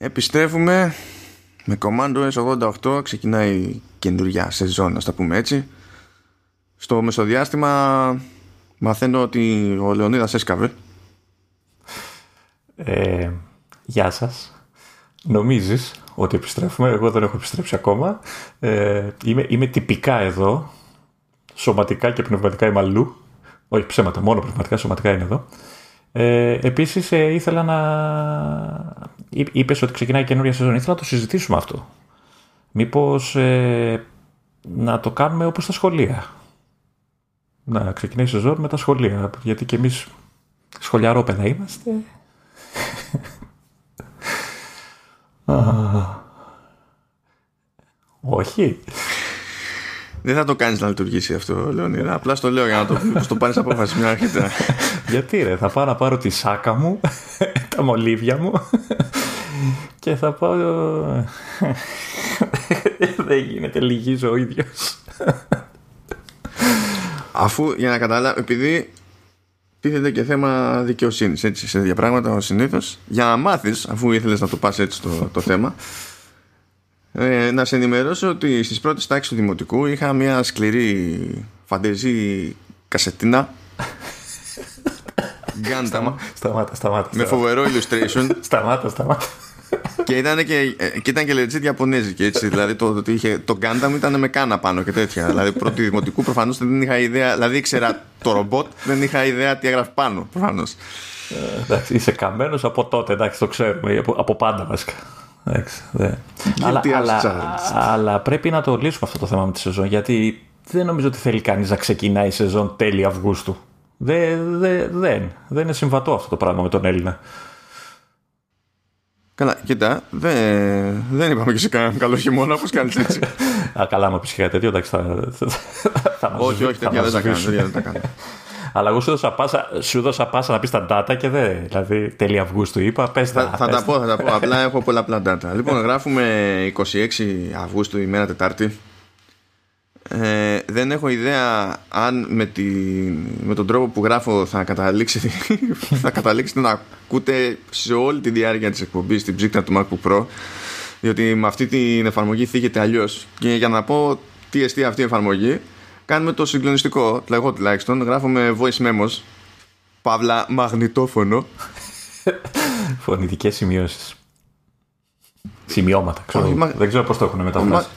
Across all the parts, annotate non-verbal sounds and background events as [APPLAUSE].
Επιστρέφουμε με Commando S88 ξεκινάει η καινούργια σεζόν να τα πούμε έτσι. Στο μεσοδιάστημα μαθαίνω ότι ο Λεωνίδας έσκαβε. Ε, Γεια σας. Νομίζεις ότι επιστρέφουμε; Εγώ δεν έχω επιστρέψει ακόμα. Ε, είμαι, είμαι τυπικά εδώ. Σωματικά και πνευματικά είμαι αλλού. Όχι ψέματα, μόνο πνευματικά, σωματικά είναι εδώ ε, Επίσης ε, ήθελα να είπες ότι ξεκινάει καινούργια σεζόν. Ήθελα να το συζητήσουμε αυτό. Μήπως ε, να το κάνουμε όπως στα σχολεία. Να ξεκινάει η σεζόν με τα σχολεία. Γιατί και εμείς σχολιαρόπαιδα είμαστε. [LAUGHS] Όχι. Δεν θα το κάνεις να λειτουργήσει αυτό, Λεωνίδα. Απλά στο λέω για να το, [LAUGHS] το πάρεις απόφαση μια αρχίτερα. Γιατί ρε, θα πάω να πάρω τη σάκα μου, [LAUGHS] τα μολύβια μου [LAUGHS] και θα πάω... Δεν γίνεται, λυγίζω ο ίδιος. Αφού, για να καταλάβω, επειδή τίθεται και θέμα δικαιοσύνης έτσι, σε τέτοια πράγματα ο συνήθως. Για να μάθεις, αφού ήθελες να το πας έτσι το, το θέμα, ε, να σε ενημερώσω ότι στις πρώτες τάξεις του δημοτικού είχα μια σκληρή φαντεζή κασετίνα. [LAUGHS] Γκάντα. Σταμάτα, σταμάτα. Με φοβερό illustration. [LAUGHS] σταμάτα, σταμάτα. και ήταν και, ε, και, ήταν και legit Ιαπωνέζικη έτσι. δηλαδή το, το, είχε, το Gundam ήταν με κάνα πάνω και τέτοια. δηλαδή πρώτη δημοτικού προφανώς δεν είχα ιδέα. Δηλαδή ήξερα το ρομπότ, δεν είχα ιδέα τι έγραφε πάνω προφανώς. Ε, εντάξει, είσαι καμένος από τότε, εντάξει, το ξέρουμε. Από, από πάντα βασικά. Εντάξει, αλλά, αλλά, αλλά πρέπει να το λύσουμε αυτό το θέμα με τη σεζόν γιατί δεν νομίζω ότι θέλει κανείς να ξεκινάει η σεζόν τέλη Αυγούστου. Δεν, δεν, δεν, δεν είναι συμβατό αυτό το πράγμα με τον Έλληνα. Καλά, κοίτα, δεν, δεν είπαμε και σε κανέναν καλό χειμώνα, όπως κάνει έτσι. [LAUGHS] Α, καλά, μα πεις και τέτοιο, εντάξει, θα, θα, Όχι, όχι, τέτοια δεν τα κάνω. [LAUGHS] Δεν τα κάνω. Αλλά εγώ σου δώσα πάσα, σου δώσα πάσα να πεις τα data και δεν. Δηλαδή, τέλη Αυγούστου είπα, πες τα. Θα, τα πω, θα τα πω. Απλά έχω πολλαπλά data. Λοιπόν, γράφουμε 26 Αυγούστου, ημέρα Τετάρτη. Ε, δεν έχω ιδέα αν με, τη, με τον τρόπο που γράφω θα καταλήξετε, [LAUGHS] θα καταλήξετε να ακούτε σε όλη τη διάρκεια της εκπομπής την ψύχτα του MacBook Pro διότι με αυτή την εφαρμογή θίγεται αλλιώς. και για να πω τι εστί αυτή η εφαρμογή κάνουμε το συγκλονιστικό εγώ τουλάχιστον γράφουμε voice memos παύλα μαγνητόφωνο [LAUGHS] φωνητικές σημειώσεις σημειώματα ξέρω, δεν ξέρω πώς το έχουν μεταφράσει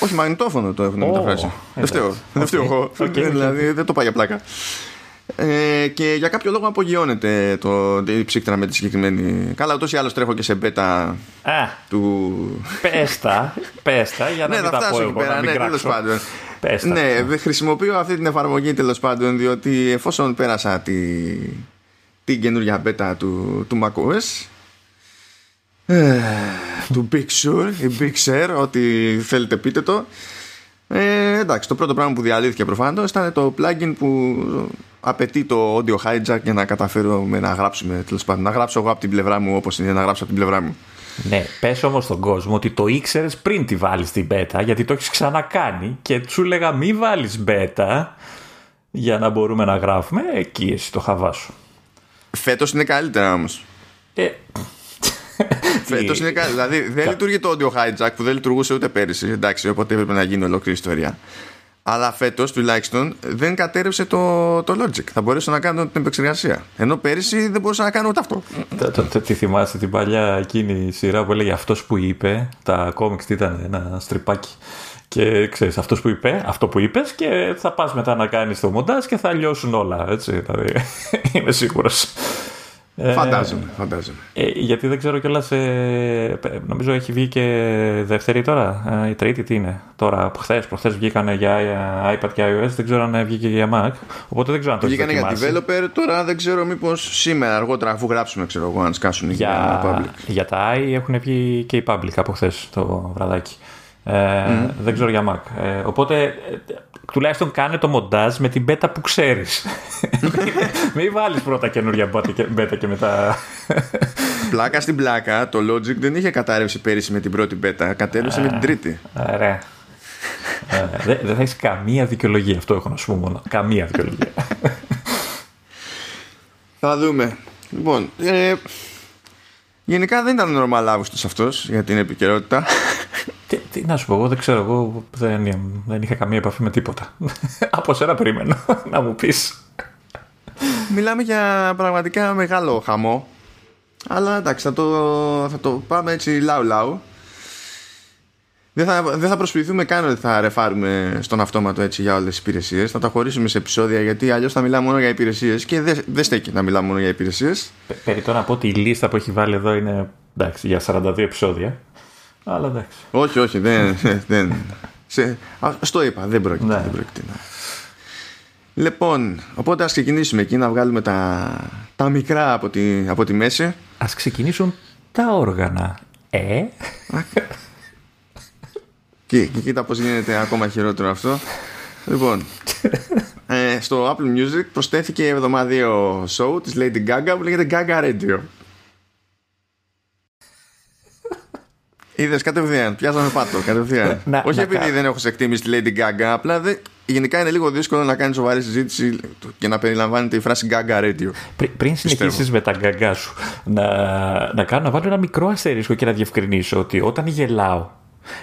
όχι, μαγνητόφωνο το έχουν oh, μεταφράσει. Δεν φταίω. Δεν φταίω εγώ. Δηλαδή δεν το πάει για πλάκα. Ε, και για κάποιο λόγο απογειώνεται το η ψύκτρα με τη συγκεκριμένη. Καλά, ούτως ή άλλως τρέχω και σε μπέτα του. Πέστα, πέστα για να ναι, μην τα πω εγώ, πέρα, ναι, τέλος πάντων. Πέστα. Ναι, χρησιμοποιώ αυτή την εφαρμογή τέλος πάντων διότι εφόσον πέρασα τη, την καινούργια μπέτα του, του macOS ε, του Big Sur ή Big Share, ό,τι θέλετε πείτε το. Ε, εντάξει, το πρώτο πράγμα που διαλύθηκε προφανώς ήταν το plugin που απαιτεί το audio hijack για να καταφέρουμε να γράψουμε τέλος πάντων. Να γράψω εγώ από την πλευρά μου όπως είναι να γράψω από την πλευρά μου. Ναι, πες όμως στον κόσμο ότι το ήξερες πριν τη βάλεις την beta, γιατί το έχεις ξανακάνει και σου λέγα μη βάλεις beta για να μπορούμε να γράφουμε. Εκεί εσύ το χαβάς σου. Φέτος είναι καλύτερα όμως. Ε, [LAUGHS] Φέτος είναι κάτι. Δηλαδή δεν λειτουργεί το audio hijack που δεν λειτουργούσε ούτε πέρυσι. Εντάξει, οπότε έπρεπε να γίνει ολόκληρη ιστορία. Αλλά φέτος τουλάχιστον δεν κατέρευσε το, το Logic. Θα μπορέσω να κάνω την επεξεργασία. Ενώ πέρυσι δεν μπορούσα να κάνω ούτε αυτό. Τι θυμάσαι την παλιά εκείνη σειρά που έλεγε αυτός που είπε. Τα κόμιξ ήταν ένα στριπάκι. Και ξέρεις, αυτός που είπε, αυτό που είπες, και θα πας μετά να κάνεις το μοντάζ και θα λιώσουν όλα. Έτσι, δηλαδή, [LAUGHS] είμαι σίγουρος. Ε, φαντάζομαι, φαντάζομαι. Ε, γιατί δεν ξέρω κιόλας. Ε, νομίζω έχει βγει και δεύτερη τώρα. Ε, η τρίτη τι είναι. Τώρα, χθες, προχθές βγήκαν για iPad και iOS. Δεν ξέρω αν βγήκε και για Mac. Οπότε δεν ξέρω αν το Βγήκαν για developer. Τώρα δεν ξέρω μήπως σήμερα αργότερα, αφού γράψουμε, ξέρω εγώ, αν σκάσουν για, για public. Για τα i έχουν βγει και οι public από χθες το βραδάκι. Ε, mm. Δεν ξέρω για Mac. Ε, οπότε τουλάχιστον κάνε το μοντάζ με την beta που ξέρεις. [LAUGHS] Μην βάλεις πρώτα καινούργια beta και μετά. πλάκα στην πλάκα, το Logic δεν είχε κατάρρευση πέρυσι με την πρώτη beta. Κατέρευσε με την τρίτη. Ωραία. Δεν θα έχεις καμία δικαιολογία. Αυτό έχω να σου πω μόνο. Καμία δικαιολογία. Θα δούμε. Λοιπόν, ε, Γενικά δεν ήταν normal Αύγουστος αυτός για την επικαιρότητα. Τι, τι να σου πω, εγώ δεν ξέρω, εγώ δεν, δεν είχα καμία επαφή με τίποτα. [LAUGHS] Από σένα περίμενα [LAUGHS] να μου πεις. Μιλάμε για πραγματικά μεγάλο χαμό. Αλλά εντάξει, θα το, θα το πάμε έτσι λαού λαού. Δεν θα, δεν θα προσποιηθούμε καν ότι θα ρεφάρουμε στον αυτόματο έτσι για όλες τις υπηρεσίες. Θα τα χωρίσουμε σε επεισόδια γιατί αλλιώς θα μιλάμε μόνο για υπηρεσίες και δεν, δεν στέκει να μιλάμε μόνο για υπηρεσίες. Περί να πω ότι η λίστα που έχει βάλει εδώ είναι εντάξει, για 42 επεισόδια. Αλλά εντάξει. Όχι, όχι, δεν. δεν σε, α, στο είπα, δεν πρόκειται. Ναι. Δεν πρόκειται να... Λοιπόν, οπότε ας ξεκινήσουμε εκεί να βγάλουμε τα, τα μικρά από τη, από τη μέση. Ας ξεκινήσουν τα όργανα. Ε; Και, και κοίτα πώς γίνεται ακόμα χειρότερο αυτό. Λοιπόν, ε, στο Apple Music προσθέθηκε εβδομάδιο show της Lady Gaga που λέγεται Gaga Radio. Είδες κατευθείαν, πιάσαμε πάτο κατευθείαν. [LAUGHS] να, Όχι να επειδή δεν έχω σε εκτίμηση τη Lady Gaga, απλά δεν, γενικά είναι λίγο δύσκολο να κάνεις σοβαρή συζήτηση και να περιλαμβάνεται η φράση Gaga Radio. πριν συνεχίσεις με τα γκαγκά σου, να, να κάνω να βάλω ένα μικρό αστερίσκο και να διευκρινίσω ότι όταν γελάω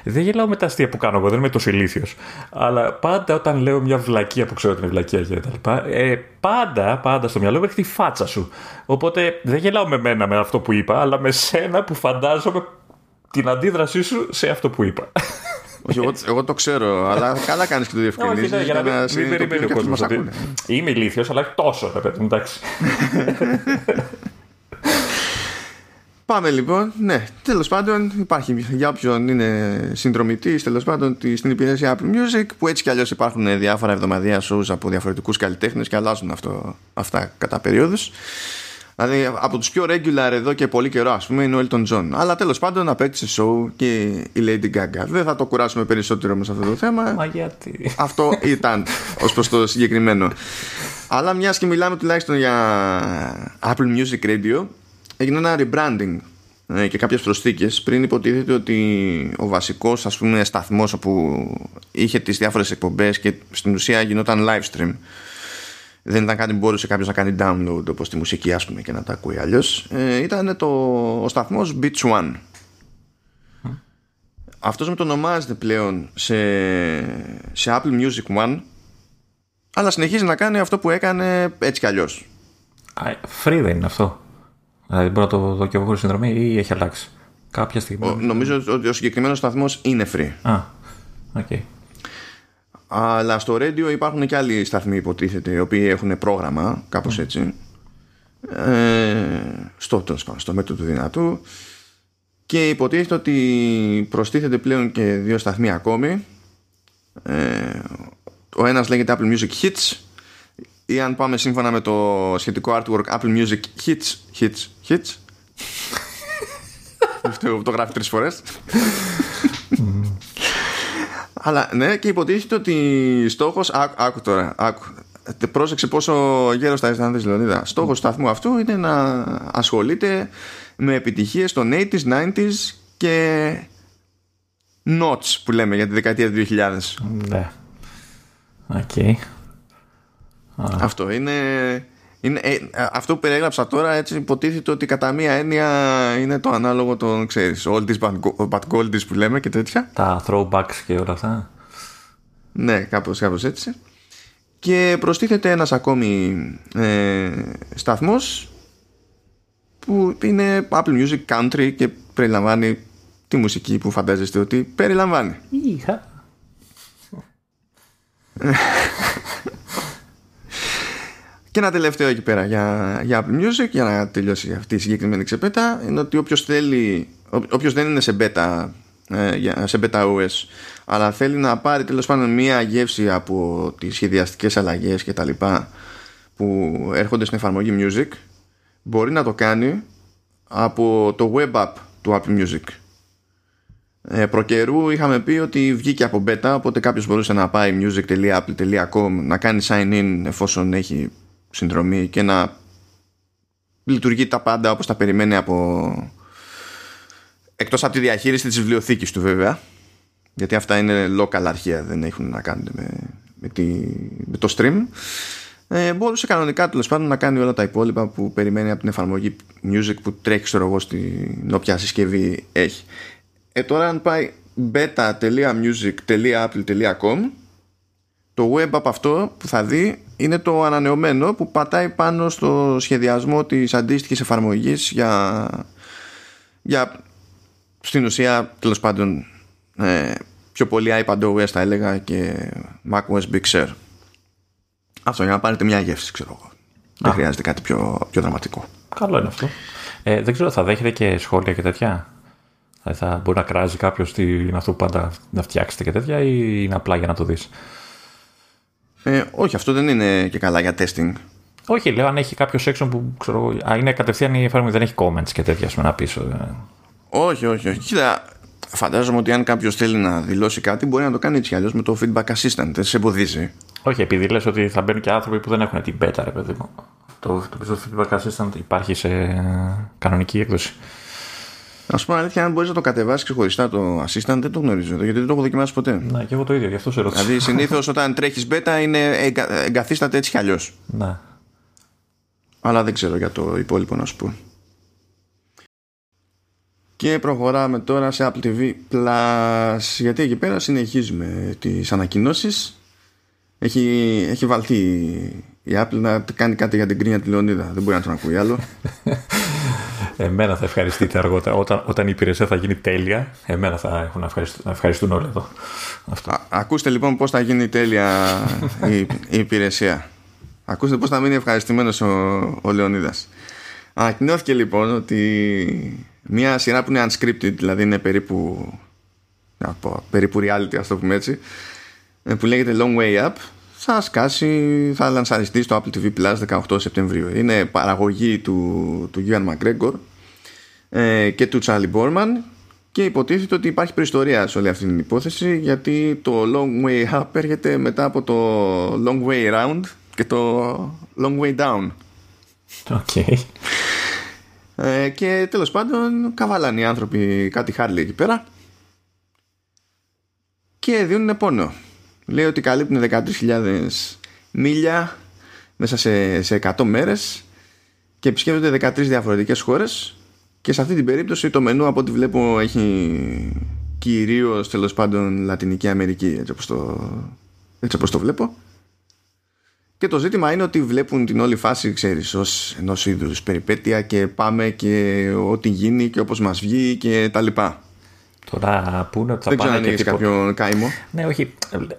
δεν γελάω με τα αστεία που κάνω εγώ, δεν είμαι τόσο ηλίθιος. Αλλά πάντα όταν λέω μια βλακία που ξέρω ότι είναι βλακία και τα λοιπά, ε, πάντα, πάντα στο μυαλό μου έρχεται η φάτσα σου. Οπότε δεν γελάω με μένα με αυτό που είπα, αλλά με σένα που φαντάζομαι την αντίδρασή σου σε αυτό που είπα. Όχι, εγώ, εγώ το ξέρω, αλλά καλά κάνεις και το διευκρινίζεις. Ναι, για να μην, μην περιμένει ο κόσμος. Είμαι ηλίθιος, αλλά όχι τόσο, ρε παιδί εντάξει. [LAUGHS] Πάμε λοιπόν. Ναι, τέλος πάντων υπάρχει για όποιον είναι συνδρομητής τέλος πάντων στην υπηρεσία Apple Music που έτσι κι αλλιώς υπάρχουν διάφορα εβδομαδία shows από διαφορετικούς καλλιτέχνες και αλλάζουν αυτό, αυτά κατά περίοδους. Δηλαδή από τους πιο regular εδώ και πολύ καιρό, ας πούμε, είναι ο Elton John. Αλλά τέλος πάντων απέκτησε show και η Lady Gaga. Δεν θα το κουράσουμε περισσότερο με αυτό το θέμα. Μα γιατί; Αυτό ήταν ως προς το συγκεκριμένο. Αλλά μιας και μιλάμε τουλάχιστον για Apple Music Radio, έγινε ένα rebranding ε, και κάποιες προσθήκες πριν υποτίθεται ότι ο βασικός ας πούμε σταθμός όπου είχε τις διάφορες εκπομπές και στην ουσία γινόταν live stream δεν ήταν κάτι που μπορούσε κάποιος να κάνει download όπως τη μουσική ας πούμε και να τα ακούει αλλιώς. Ε, ήταν το, ο σταθμός Beach One mm. αυτός με το ονομάζεται πλέον σε, σε Apple Music One αλλά συνεχίζει να κάνει αυτό που έκανε έτσι κι αλλιώς Free δεν είναι αυτό Δηλαδή μπορεί να το δω και εγώ χωρίς συνδρομή ή έχει αλλάξει κάποια στιγμή. Ο, νομίζω ότι ο συγκεκριμένος σταθμός είναι free. Α, OK. Okay. Αλλά στο radio υπάρχουν και άλλοι σταθμοί υποτίθεται οι οποίοι έχουν πρόγραμμα κάπως mm. έτσι ε, στο, στο μέτρο του δυνατού και υποτίθεται ότι προστίθεται πλέον και δύο σταθμοί ακόμη ε, ο ένας λέγεται Apple Music Hits ή αν πάμε σύμφωνα με το σχετικό artwork Apple Music Hits Hits Hits. [LAUGHS] Αυτό το γράφει τρεις φορές. Αλλά ναι και υποτίθεται ότι στόχος άκου, άκου τώρα άκου, πρόσεξε πόσο γέρος θα αισθανθείς Λεωνίδα. Στόχος του σταθμού αυτού είναι να ασχολείται με επιτυχίες των 80s, 90s και noughts που λέμε για τη δεκαετία του 2000 ναι. OK. okay. Αυτό είναι, είναι ε, αυτό που περιέγραψα τώρα έτσι υποτίθεται ότι κατά μία έννοια είναι το ανάλογο των ξέρεις oldies but goldies που λέμε και τέτοια. Τα throwbacks και όλα αυτά. Ναι κάπως, κάπως έτσι. Και προστίθεται ένας ακόμη ε, σταθμός που είναι Apple Music Country και περιλαμβάνει τη μουσική που φαντάζεστε ότι περιλαμβάνει. Είχα [LAUGHS] Και ένα τελευταίο εκεί πέρα για, για Apple Music, για να τελειώσει αυτή η συγκεκριμένη ξεπέτα, είναι ότι όποιος θέλει, όποιος δεν είναι σε beta, ε, σε beta OS, αλλά θέλει να πάρει τέλος πάντων μία γεύση από τις σχεδιαστικές αλλαγές και τα λοιπά που έρχονται στην εφαρμογή Music, μπορεί να το κάνει από το web app του Apple Music. Ε, προκαιρού είχαμε πει ότι βγήκε από beta οπότε κάποιος μπορούσε να πάει music.apple.com να κάνει sign in εφόσον έχει συνδρομή και να λειτουργεί τα πάντα όπως τα περιμένει από εκτός από τη διαχείριση της βιβλιοθήκης του βέβαια γιατί αυτά είναι local αρχεία δεν έχουν να κάνουν με, με, τη, με το stream ε, μπορούσε κανονικά τέλος πάντων να κάνει όλα τα υπόλοιπα που περιμένει από την εφαρμογή Music που τρέχει ξέρω εγώ στην όποια συσκευή έχει. Ε, τώρα αν πάει beta.music.apple.com το web από αυτό που θα δει είναι το ανανεωμένο που πατάει πάνω στο σχεδιασμό της αντίστοιχης εφαρμογής για, για στην ουσία τέλος πάντων ε, πιο πολύ iPadOS θα έλεγα και macOS Big Sur. Αυτό για να πάρετε μια γεύση ξέρω εγώ. Δεν χρειάζεται κάτι πιο, πιο δραματικό. Καλό είναι αυτό. Ε, δεν ξέρω, θα δέχεται και σχόλια και τέτοια; Θα, θα μπορεί να κράζει κάποιος τι είναι αυτό που πάντα να φτιάξετε και τέτοια ή είναι απλά για να το δεις; Ε, όχι, αυτό δεν είναι και καλά για testing. Όχι, λέω αν έχει κάποιο section που ξέρω, α, είναι κατευθείαν η εφαρμογή, δεν έχει comments και τέτοια να πίσω. Ε. Όχι, όχι, όχι. Κοίτα, φαντάζομαι ότι αν κάποιος θέλει να δηλώσει κάτι, μπορεί να το κάνει έτσι αλλιώς με το feedback assistant. Δεν σε εμποδίζει. Όχι, επειδή λες ότι θα μπαίνουν και άνθρωποι που δεν έχουν την beta, ρε παιδί μου. Το, το feedback assistant υπάρχει σε κανονική έκδοση. Να σου πω αλήθεια, αν μπορείς να το κατεβάσεις ξεχωριστά το assistant, δεν το γνωρίζω γιατί δεν το έχω δοκιμάσει ποτέ. Ναι, και εγώ το ίδιο, γι' αυτό σε ρωτήσω. Δηλαδή, συνήθως όταν τρέχεις beta είναι εγκα, εγκαθίσταται έτσι κι αλλιώς. Ναι. Αλλά δεν ξέρω για το υπόλοιπο να σου πω. Και προχωράμε τώρα σε Apple TV Plus γιατί εκεί πέρα συνεχίζουμε τις ανακοινώσεις έχει, έχει βαλθεί η Apple να κάνει κάτι για την κρίνια τη Λεωνίδα. Δεν μπορεί να τον ακούει άλλο. [LAUGHS] Εμένα θα ευχαριστείτε αργότερα. Όταν, όταν η υπηρεσία θα γίνει τέλεια εμένα θα έχουν να ευχαριστούν, να ευχαριστούν όλοι εδώ. Α, ακούστε λοιπόν πως θα γίνει τέλεια η, η υπηρεσία. Ακούστε πως θα μείνει ευχαριστημένος ο, ο Λεωνίδας. Ανακοινώθηκε λοιπόν ότι μια σειρά που είναι unscripted, δηλαδή είναι περίπου, να πω, περίπου reality, ας το πούμε έτσι, ε, που λέγεται Long Way Up, θα σκάσει, θα λανσαριστεί στο Apple TV Plus 18 Σεπτεμβρίου. Είναι παραγωγή του, του Ewan McGregor ε, και του Charlie Borman και υποτίθεται ότι υπάρχει προϊστορία σε όλη αυτή την υπόθεση γιατί το Long Way Up έρχεται μετά από το Long Way Round και το Long Way Down. Okay. Ε, και τέλος πάντων καβαλάνε οι άνθρωποι κάτι χάρλι εκεί πέρα και δίνουν πόνο. Λέει ότι καλύπτουν 13.000 μίλια μέσα σε, σε 100 μέρες και επισκέπτονται 13 διαφορετικές χώρες και σε αυτή την περίπτωση το μενού από ό,τι βλέπω έχει κυρίως τέλος πάντων Λατινική Αμερική έτσι όπως το, έτσι όπως το βλέπω και το ζήτημα είναι ότι βλέπουν την όλη φάση, ξέρεις, ως ενός είδους περιπέτεια και πάμε και ό,τι γίνει και όπως μας βγει και τα λοιπά. Τώρα που είναι ότι θα Δεν πάνε ξέρω αν και έχεις κάποιον κάημο. Ναι, όχι.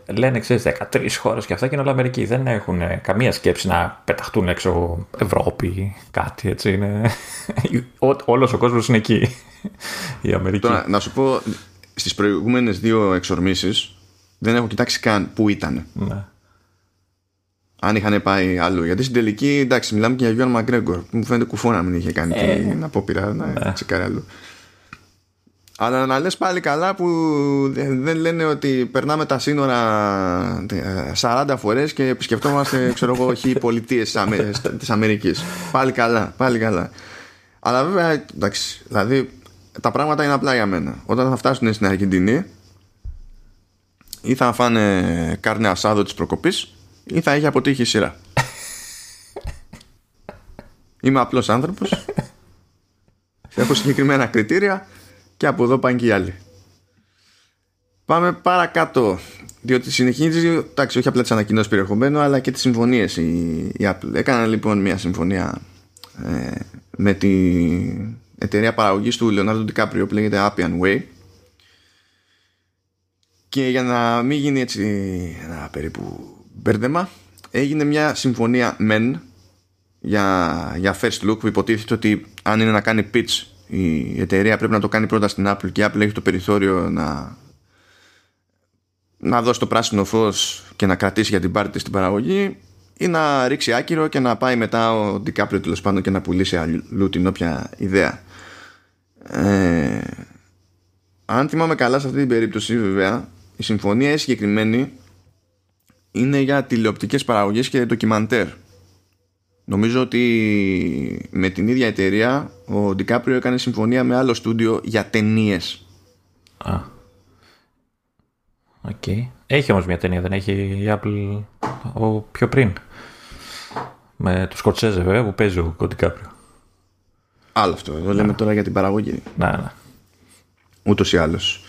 Λένε, ξέρεις, 13 χώρες και αυτά και είναι όλα Αμερική. Δεν έχουν καμία σκέψη να πεταχτούν έξω Ευρώπη, κάτι έτσι. Είναι... [LAUGHS] Όλος ο κόσμος είναι εκεί. Η Αμερική. Τώρα, να σου πω, στις προηγούμενες δύο εξορμήσεις δεν έχω κοιτάξει καν που ήταν. Ναι. Αν είχαν πάει αλλού. Γιατί στην τελική, εντάξει, μιλάμε και για Γιώργο Μαγκρέγκορ. Μου φαίνεται κουφό να μην είχε κάνει Ε. την απόπειρα να Ναι. τσεκάρει αλλού. Αλλά να λες πάλι καλά που δεν δεν λένε ότι περνάμε τα σύνορα ε, 40 φορές και επισκεφτόμαστε ξέρω εγώ όχι πολιτείες της Αμε- της Αμερικής. Πάλι καλά, πάλι καλά. Αλλά βέβαια, εντάξει, δηλαδή τα πράγματα είναι απλά για μένα. Όταν θα φτάσουν στην Αργεντινή ή θα φάνε κάρνε ασάδο της προκοπής ή θα έχει αποτύχει η σειρά. Είμαι απλός άνθρωπος Έχω συγκεκριμένα κριτήρια και από εδώ πάνε και οι άλλοι. Πάμε παρακάτω. Διότι συνεχίζει, εντάξει, όχι απλά τις ανακοινώσεις περιεχομένου, αλλά και τις συμφωνίες η, η Apple. Έκανα λοιπόν μια συμφωνία ε, με την εταιρεία παραγωγής του Leonardo DiCaprio που λέγεται Appian Way. Και για να μην γίνει έτσι ένα περίπου μπέρδεμα, έγινε μια συμφωνία μεν για, για first look που υποτίθεται ότι αν είναι να κάνει pitch η εταιρεία πρέπει να το κάνει πρώτα στην Apple και η Apple έχει το περιθώριο να να δώσει το πράσινο φως και να κρατήσει για την πάρτη της την παραγωγή ή να ρίξει άκυρο και να πάει μετά ο DiCaprio τέλος πάντων και να πουλήσει αλλού την όποια ιδέα. Ε, αν θυμάμαι καλά σε αυτή την περίπτωση βέβαια η συμφωνία η συγκεκριμένη είναι για τηλεοπτικές παραγωγές και ντοκιμαντέρ. Νομίζω ότι με την ίδια εταιρεία ο DiCaprio έκανε συμφωνία με άλλο στούντιο για ταινίες. Α. Οκ. Έχει όμως μια ταινία, δεν έχει η Apple ο, πιο πριν. Με τους Σκορσέζε βέβαια που παίζει ο Ντικάπριο. Άλλο αυτό. Εδώ λέμε τώρα για την παραγωγή. Ναι, ναι. Ούτως ή άλλως.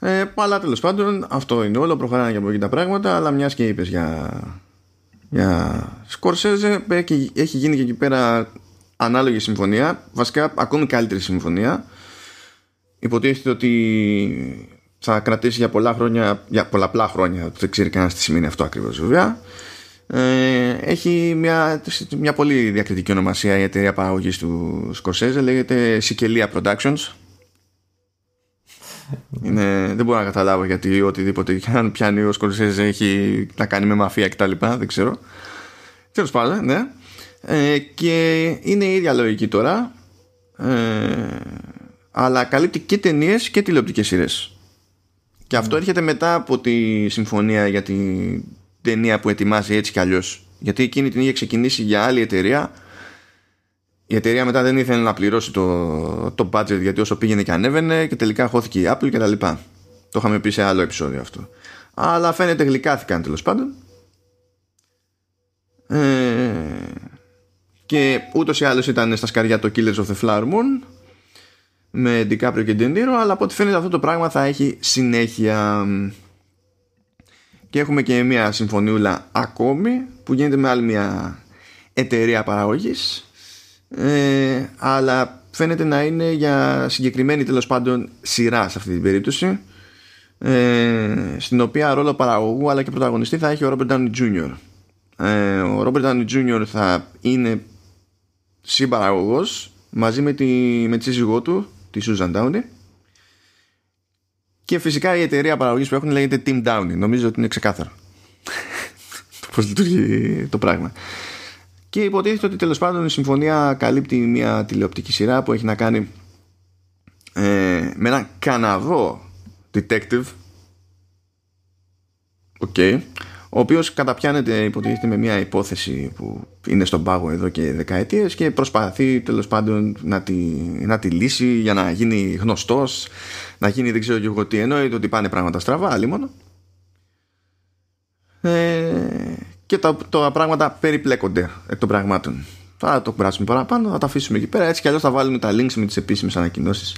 Ε, αλλά τέλος πάντων αυτό είναι όλο. Προχωράνε και από εκεί τα πράγματα. Αλλά μιας και είπες για, για Σκορσέζε, έχει γίνει και εκεί πέρα ανάλογη συμφωνία. Βασικά ακόμη καλύτερη συμφωνία. Υποτίθεται ότι θα κρατήσει για πολλά χρόνια, για πολλαπλά χρόνια, δεν ξέρει κανένας τι σημαίνει αυτό ακριβώς βέβαια. Ε, έχει μια, μια πολύ διακριτική ονομασία η εταιρεία παραγωγής του Σκορσέζε, λέγεται Σικελία Productions. Είναι, δεν μπορώ να καταλάβω γιατί οτιδήποτε αν πιάνει ο Σκορσέζε έχει να κάνει με μαφία κτλ. Δεν ξέρω. Τέλος πάντων, ναι. Ε, και είναι η ίδια λογική τώρα. Ε, αλλά καλύπτει και ταινίες και τηλεοπτικές σειρές. Και αυτό έρχεται μετά από τη συμφωνία για την ταινία που ετοιμάζει έτσι κι αλλιώς. Γιατί εκείνη την είχε ξεκινήσει για άλλη εταιρεία. Η εταιρεία μετά δεν ήθελε να πληρώσει το, το budget γιατί όσο πήγαινε και ανέβαινε και τελικά χώθηκε η Apple και τα λοιπά. Το είχαμε πει σε άλλο επεισόδιο αυτό. Αλλά φαίνεται γλυκάθηκαν τέλος πάντων. Ε, και ούτως ή άλλως ήταν στα σκαριά το Killers of the Flower Moon με DiCaprio και De αλλά από ό,τι φαίνεται αυτό το πράγμα θα έχει συνέχεια και έχουμε και μια συμφωνιούλα ακόμη που γίνεται με άλλη μια εταιρεία παραγωγής ε, αλλά φαίνεται να είναι για συγκεκριμένη τέλος πάντων σειρά σε αυτή την περίπτωση ε, στην οποία ρόλο παραγωγού αλλά και πρωταγωνιστή θα έχει ο Robert Downey Jr. Ε, ο Robert Downey Jr. θα είναι συμπαραγωγός μαζί με τη, με τη σύζυγό του τη Susan Downey και φυσικά η εταιρεία παραγωγής που έχουν λέγεται Team Downey νομίζω ότι είναι ξεκάθαρο [LAUGHS] πώς λειτουργεί το πράγμα και υποτίθεται ότι τέλος πάντων η συμφωνία καλύπτει μια τηλεοπτική σειρά που έχει να κάνει ε, με έναν Καναδό detective. OK. Okay, ο οποίος καταπιάνεται υποτίθεται με μια υπόθεση που είναι στον πάγο εδώ και δεκαετίες και προσπαθεί τέλος πάντων να τη, να τη λύσει για να γίνει γνωστός να γίνει δεν ξέρω και εγώ τι εννοείται ότι πάνε πράγματα στραβά αλίμονο ε, και τα, τα πράγματα περιπλέκονται εκ των πραγμάτων. Θα το κουράσουμε παραπάνω θα τα αφήσουμε εκεί πέρα. Έτσι κι αλλιώς θα βάλουμε τα links με τις επίσημες ανακοινώσεις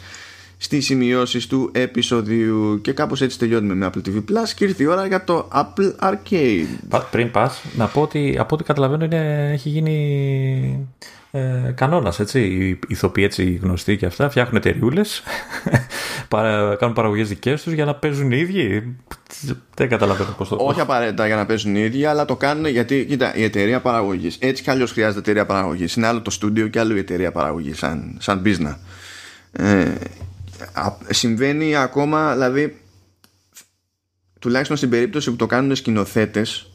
στις σημειώσεις του επεισοδίου. Και κάπως έτσι τελειώνουμε με Apple TV Plus και ήρθε η ώρα για το Apple Arcade. Πριν πας, να πω ότι από ό,τι καταλαβαίνω είναι, έχει γίνει ε, κανόνας έτσι, οι ηθοποιοί έτσι γνωστοί και αυτά φτιάχνουν εταιρεούλε, [LAUGHS] κάνουν παραγωγές δικές τους για να παίζουν οι ίδιοι. Δεν καταλαβαίνω πώς το Όχι απαραίτητα για να παίζουν οι ίδιοι αλλά το κάνουν γιατί κοίτα, η εταιρεία παραγωγής. Έτσι κι αλλιώς χρειάζεται εταιρεία παραγωγής. Είναι άλλο το στούντιο και άλλο η εταιρεία παραγωγής σαν, σαν business. Ε, συμβαίνει ακόμα δηλαδή τουλάχιστον στην περίπτωση που το κάνουν σκηνοθέτες.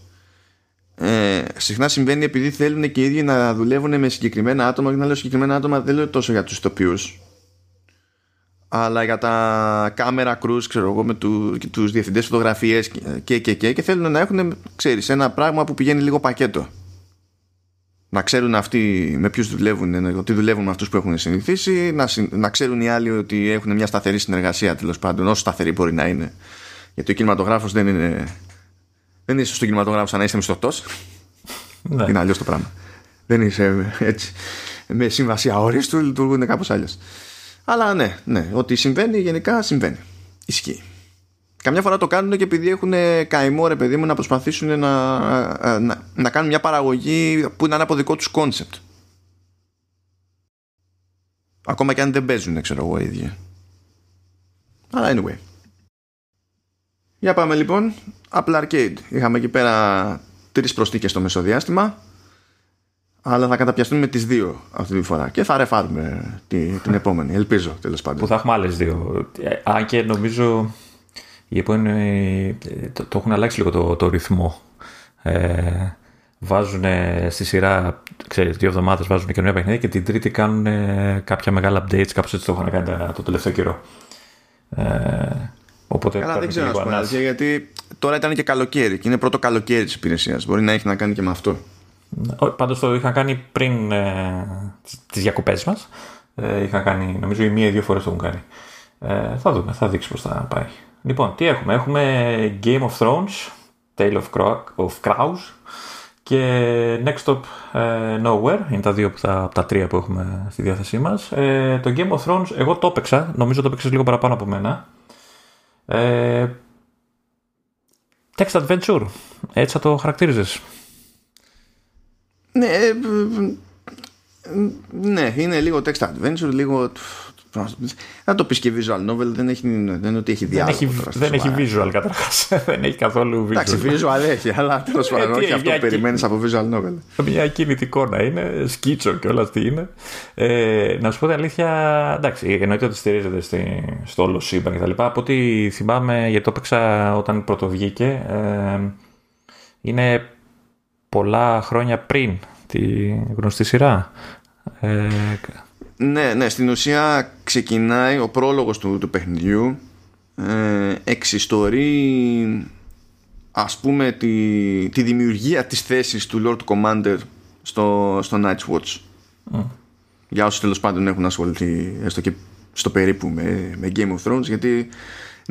Ε, συχνά συμβαίνει επειδή θέλουν και οι ίδιοι να δουλεύουν με συγκεκριμένα άτομα και να λέω συγκεκριμένα άτομα δεν λέω τόσο για τους τοπιούς αλλά για τα κάμερα κρούς ξέρω εγώ με του, τους διευθυντές φωτογραφίες και, και, και, και θέλουν να έχουν ξέρεις ένα πράγμα που πηγαίνει λίγο πακέτο να ξέρουν αυτοί με ποιους δουλεύουν, ότι δουλεύουν με αυτούς που έχουν συνηθίσει, να, να ξέρουν οι άλλοι ότι έχουν μια σταθερή συνεργασία τέλος πάντων, όσο σταθερή μπορεί να είναι. Γιατί ο κινηματογράφος δεν είναι. Δεν είσαι στο κινηματογράφο σαν να είσαι μισθωτός. Ναι. Είναι αλλιώς το πράγμα. Δεν είσαι έτσι. Με σύμβαση αόριστου λειτουργούν κάπως αλλιώς. Αλλά ναι, ναι, ότι συμβαίνει γενικά συμβαίνει. Ισχύει. Καμιά φορά το κάνουν και επειδή έχουν καημό ρε παιδί μου να προσπαθήσουν να, να, να κάνουν μια παραγωγή που είναι από δικό τους concept. Ακόμα και αν δεν παίζουν ξέρω εγώ οι ίδιοι. Αλλά anyway. Για πάμε λοιπόν. Apple Arcade. Είχαμε εκεί πέρα τρεις προστίκες στο μεσοδιάστημα. Αλλά θα καταπιαστούμε με τις δύο αυτή τη φορά. Και θα ρεφάρουμε την επόμενη. Ελπίζω τέλος πάντων. Που θα έχουμε άλλες δύο. Ε, αν και νομίζω η επόμενη το, το έχουν αλλάξει λίγο το, το ρυθμό. Ε, βάζουν στη σειρά, ξέρετε, δύο εβδομάδες βάζουν καινούργια παιχνίδια και την τρίτη κάνουν κάποια μεγάλα updates, κάπως έτσι το έχουν κάνει το τελευταίο καιρό. Ε, οπότε Καλά, δεν ξέρω να σου γιατί τώρα ήταν και καλοκαίρι και είναι πρώτο καλοκαίρι της υπηρεσίας. Μπορεί να έχει να κάνει και με αυτό. Πάντως το είχαν κάνει πριν ε, τις διακοπές μας. Ε, είχαν κάνει, νομίζω, η μία ή δύο φορές το έχουν κάνει. Ε, θα δούμε, θα δείξει πώς θα πάει. Λοιπόν, τι έχουμε; Έχουμε Game of Thrones, Tale of, Crow, of Crows και και Next Stop ε, Nowhere είναι τα δύο από τα, τα τρία που έχουμε στη διάθεσή μας. Ε, το Game of Thrones εγώ το έπαιξα, νομίζω το έπαιξες λίγο παραπάνω από μένα. Ε, text Adventure, έτσι θα το χαρακτήριζες. Ναι, ε, ναι, είναι λίγο text adventure, λίγο να το πεις και visual novel, δεν, έχει, δεν είναι ότι έχει διάλογο. Δεν έχει, δεν έχει visual καταρχάς. [LAUGHS] δεν έχει καθόλου visual. Εντάξει, visual έχει, αλλά [LAUGHS] τέλος πάντων όχι αυτό που περιμένεις από visual novel. Μια κινητή εικόνα είναι, σκίτσο και όλα τι είναι. Ε, να σου πω την αλήθεια, εντάξει, εννοείται ότι στηρίζεται στη, στο όλο σύμπαν κτλ. Από ό,τι θυμάμαι, γιατί το έπαιξα όταν πρώτο βγήκε, ε, είναι πολλά χρόνια πριν τη γνωστή σειρά. Ε, ναι, ναι, στην ουσία ξεκινάει ο πρόλογος του, του παιχνιδιού ε, εξιστορεί ας πούμε τη, τη δημιουργία της θέσης του Lord Commander στο, στο Night's Watch. Για όσους τέλος πάντων έχουν ασχοληθεί έστω και στο περίπου με, με Game of Thrones γιατί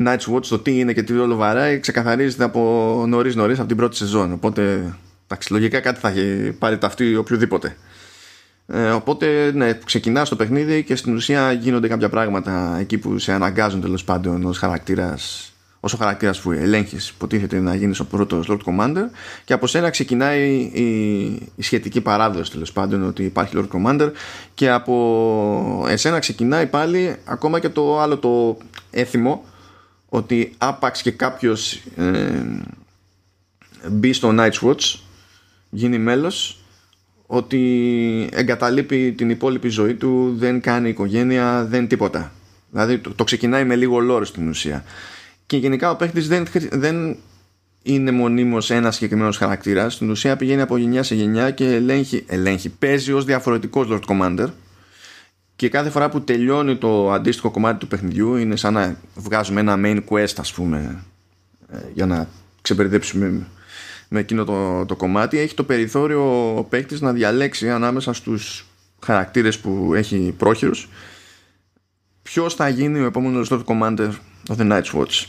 Night's Watch το τι είναι και τι όλο βαράει ξεκαθαρίζεται από νωρίς νωρίς από την πρώτη σεζόν. Οπότε εντάξει, λογικά κάτι θα έχει πάρει ταυτή οποιοδήποτε ε, οπότε ναι, ξεκινάς το παιχνίδι και στην ουσία γίνονται κάποια πράγματα εκεί που σε αναγκάζουν τέλος πάντων ως χαρακτήρας. Όσο χαρακτήρας που ελέγχεις, υποτίθεται να γίνεις ο πρώτος Lord Commander, και από σένα ξεκινάει η, η σχετική παράδοση τέλος πάντων ότι υπάρχει Lord Commander, και από εσένα ξεκινάει πάλι ακόμα και το άλλο το έθιμο ότι άπαξ και κάποιος ε, μπει στο Night's Watch, γίνει μέλος ότι εγκαταλείπει την υπόλοιπη ζωή του, δεν κάνει οικογένεια, δεν τίποτα. Δηλαδή το, ξεκινάει με λίγο λόρο στην ουσία. Και γενικά ο παίχτης δεν, δεν είναι μονίμως ένας συγκεκριμένος χαρακτήρας. Στην ουσία πηγαίνει από γενιά σε γενιά και ελέγχει, ελέγχει παίζει ως διαφορετικός Lord Commander. Και κάθε φορά που τελειώνει το αντίστοιχο κομμάτι του παιχνιδιού είναι σαν να βγάζουμε ένα main quest ας πούμε ε, για να ξεμπερδέψουμε με εκείνο το, το κομμάτι έχει το περιθώριο ο παίκτης να διαλέξει ανάμεσα στους χαρακτήρες που έχει πρόχειρους. Ποιος θα γίνει ο επόμενος Lord Commander of the Night's Watch.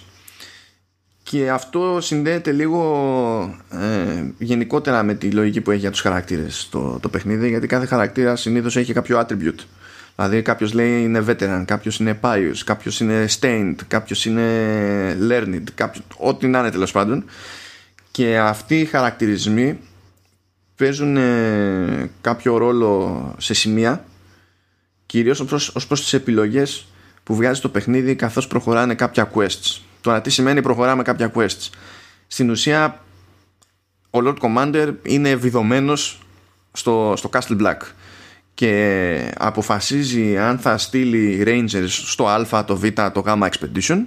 Και αυτό συνδέεται λίγο ε, γενικότερα με τη λογική που έχει για τους χαρακτήρες το, το παιχνίδι γιατί κάθε χαρακτήρα συνήθως έχει κάποιο attribute. Δηλαδή κάποιος λέει είναι veteran, κάποιος είναι pious, κάποιος είναι stained, κάποιος είναι learned, κάποιος, ό,τι να είναι τέλος πάντων και αυτοί οι χαρακτηρισμοί παίζουν ε, κάποιο ρόλο σε σημεία κυρίως ως προς, ως προς τις επιλογές που βγάζει το παιχνίδι καθώς προχωράνε κάποια quests. Τώρα τι σημαίνει προχωράμε κάποια quests; Στην ουσία ο Lord Commander είναι βιδωμένος στο, στο Castle Black και αποφασίζει αν θα στείλει Rangers στο Α, το Β, το Γ Expedition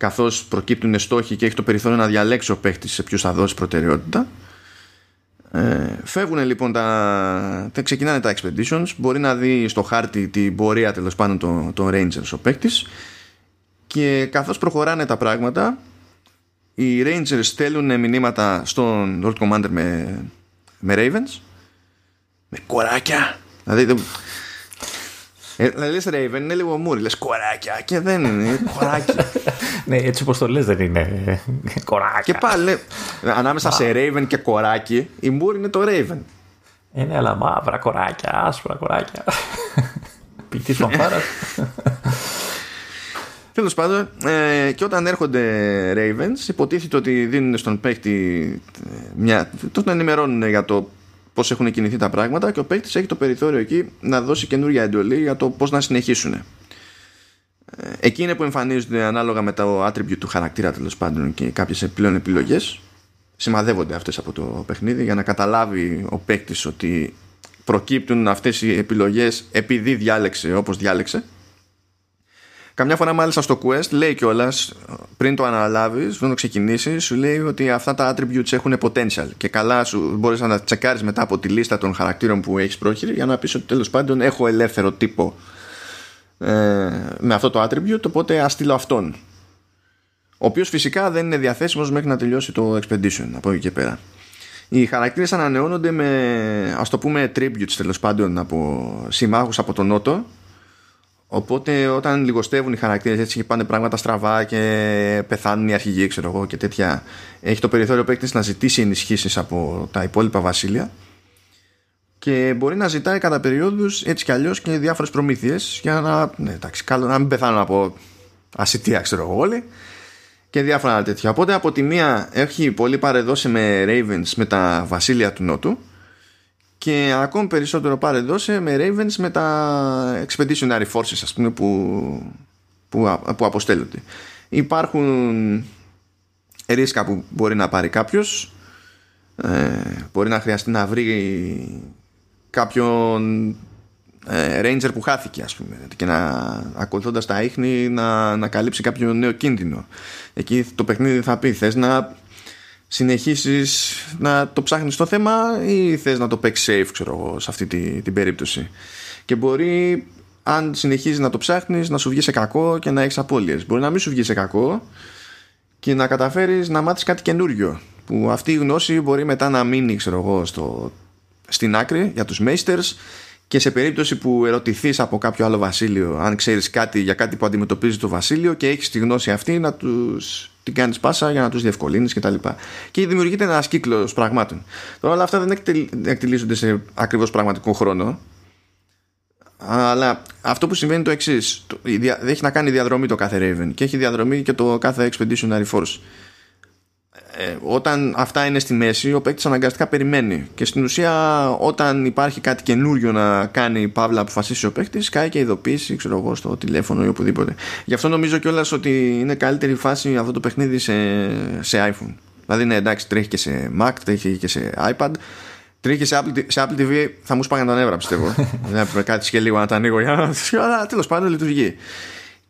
καθώς προκύπτουν στόχοι και έχει το περιθώριο να διαλέξει ο παίχτης σε ποιους θα δώσει προτεραιότητα. Ε, φεύγουν λοιπόν τα, τα ξεκινάνε τα expeditions. Μπορεί να δει στο χάρτη την πορεία τέλος πάντων των το Rangers ο παίχτης. Και καθώς προχωράνε τα πράγματα οι Rangers στέλνουν μηνύματα στον Lord Commander με, με Ravens. Με κοράκια. Δηλαδή ε, να λες Raven είναι λίγο μούρι, λες κοράκια και δεν είναι κοράκι. [LAUGHS] ναι, έτσι όπως το λες δεν είναι κοράκια. Και πάλι, ανάμεσα σε Raven και κοράκι, η μούρι είναι το Raven. Είναι αλλά μαύρα κοράκια, άσπρα κοράκια. [LAUGHS] Ποιητής φανφάρας. [LAUGHS] Τέλος πάντων, ε, και όταν έρχονται Ravens, υποτίθεται ότι δίνουν στον παίκτη ε, μια. τον ενημερώνουν για το πώς έχουν κινηθεί τα πράγματα και ο παίκτης έχει το περιθώριο εκεί να δώσει καινούργια εντολή για το πώς να συνεχίσουν. Ε, εκεί είναι που εμφανίζονται ανάλογα με το attribute του χαρακτήρα τέλος πάντων και κάποιες επιπλέον επιλογές. Σημαδεύονται αυτές από το παιχνίδι για να καταλάβει ο παίκτης ότι προκύπτουν αυτές οι επιλογές επειδή διάλεξε όπως διάλεξε Καμιά φορά μάλιστα στο quest λέει κιόλας πριν το αναλάβεις, πριν το ξεκινήσεις, σου λέει ότι αυτά τα attributes έχουν potential. Και καλά σου μπορείς να τα τσεκάρεις μετά από τη λίστα των χαρακτήρων που έχεις πρόχειρη για να πεις ότι τέλος πάντων έχω ελεύθερο τύπο ε, με αυτό το attribute, οπότε ας στείλω αυτόν. Ο οποίος φυσικά δεν είναι διαθέσιμος μέχρι να τελειώσει το expedition από εκεί και πέρα. Οι χαρακτήρες ανανεώνονται με ας το πούμε tributes τέλος πάντων από συμμάχους από τον Νότο Οπότε όταν λιγοστεύουν οι χαρακτήρες έτσι και πάνε πράγματα στραβά και πεθάνουν οι αρχηγοί ξέρω εγώ και τέτοια έχει το περιθώριο παίκτης να ζητήσει ενισχύσεις από τα υπόλοιπα βασίλεια και μπορεί να ζητάει κατά περιόδους έτσι κι αλλιώς και διάφορες προμήθειες για να, ναι, εντάξει, καλό, να μην πεθάνουν από ασυτεία ξέρω εγώ όλοι και διάφορα τέτοια. Οπότε από τη μία έχει πολύ παρεδώσει με Ravens με τα βασίλεια του Νότου και ακόμη περισσότερο παρεδώσε με Ravens με τα Expeditionary Forces ας πούμε που, που, που αποστέλλονται. Υπάρχουν ρίσκα που μπορεί να πάρει κάποιος ε, μπορεί να χρειαστεί να βρει κάποιον ε, Ranger που χάθηκε ας πούμε και να ακολουθώντας τα ίχνη να, να καλύψει κάποιο νέο κίνδυνο εκεί το παιχνίδι θα πει θες να συνεχίσεις να το ψάχνεις το θέμα ή θες να το παίξεις safe ξέρω εγώ σε αυτή τη, την περίπτωση. Και μπορεί αν συνεχίζεις να το ψάχνεις να σου βγει σε κακό και να έχεις απώλειες. Μπορεί να μην σου βγει σε κακό και να καταφέρεις να μάθεις κάτι καινούριο που αυτή η γνώση μπορεί μετά να μείνει ξέρω εγώ στο, στην άκρη για τους Meisters και σε περίπτωση που ερωτηθείς από κάποιο άλλο βασίλειο αν ξέρεις κάτι για κάτι που αντιμετωπίζει το βασίλειο και έχεις τη γνώση αυτή να τους την κάνεις πάσα για να τους διευκολύνεις κτλ. Και, και δημιουργείται ένας κύκλος πραγμάτων. Τώρα όλα αυτά δεν εκτελήσονται σε ακριβώς πραγματικό χρόνο αλλά αυτό που συμβαίνει το εξής. Έχει να κάνει διαδρομή το κάθε Raven και έχει διαδρομή και το κάθε Expeditionary Force ε, όταν αυτά είναι στη μέση ο παίκτης αναγκαστικά περιμένει και στην ουσία όταν υπάρχει κάτι καινούριο να κάνει παύλα αποφασίσει ο παίκτης, κάει και ειδοποίηση ξέρω εγώ στο τηλέφωνο ή οπουδήποτε γι' αυτό νομίζω κιόλας ότι είναι καλύτερη φάση αυτό το παιχνίδι σε, σε iPhone δηλαδή ναι εντάξει τρέχει και σε Mac τρέχει και σε iPad Τρέχει και σε Apple, σε Apple TV θα μου σπάγανε τα νεύρα πιστεύω. [LAUGHS] Δεν έπρεπε κάτι και λίγο να τα ανοίγω για να. [LAUGHS] Αλλά τέλος πάντων λειτουργεί.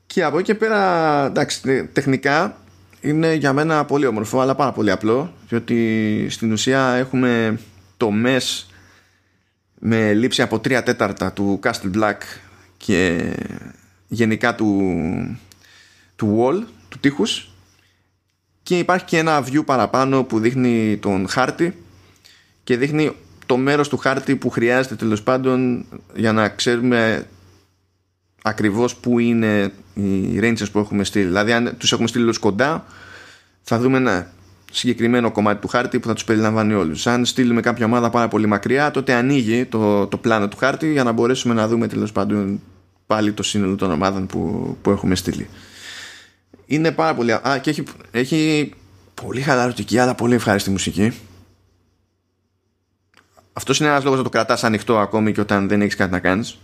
Και από εκεί και πέρα, εντάξει, τεχνικά είναι για μένα πολύ όμορφο αλλά πάρα πολύ απλό διότι στην ουσία έχουμε το MES με λήψη από 3 τέταρτα του Castle Black και γενικά του, του wall, του τείχους. Και υπάρχει και ένα view παραπάνω που δείχνει τον χάρτη και δείχνει το μέρος του χάρτη που χρειάζεται τέλος πάντων για να ξέρουμε ακριβώς που είναι οι rangers που έχουμε στείλει. Δηλαδή αν τους έχουμε στείλει κοντά θα δούμε ένα συγκεκριμένο κομμάτι του χάρτη που θα τους περιλαμβάνει όλους. Αν στείλουμε κάποια ομάδα πάρα πολύ μακριά τότε ανοίγει το, το πλάνο του χάρτη για να μπορέσουμε να δούμε τέλος πάντων πάλι το σύνολο των ομάδων που, που έχουμε στείλει. Είναι πάρα πολύ... Α, και έχει, έχει πολύ χαλαρωτική αλλά πολύ ευχάριστη μουσική. Αυτός είναι ένας λόγος να το κρατάς ανοιχτό ακόμη και όταν δεν έχεις κάτι να κάνεις.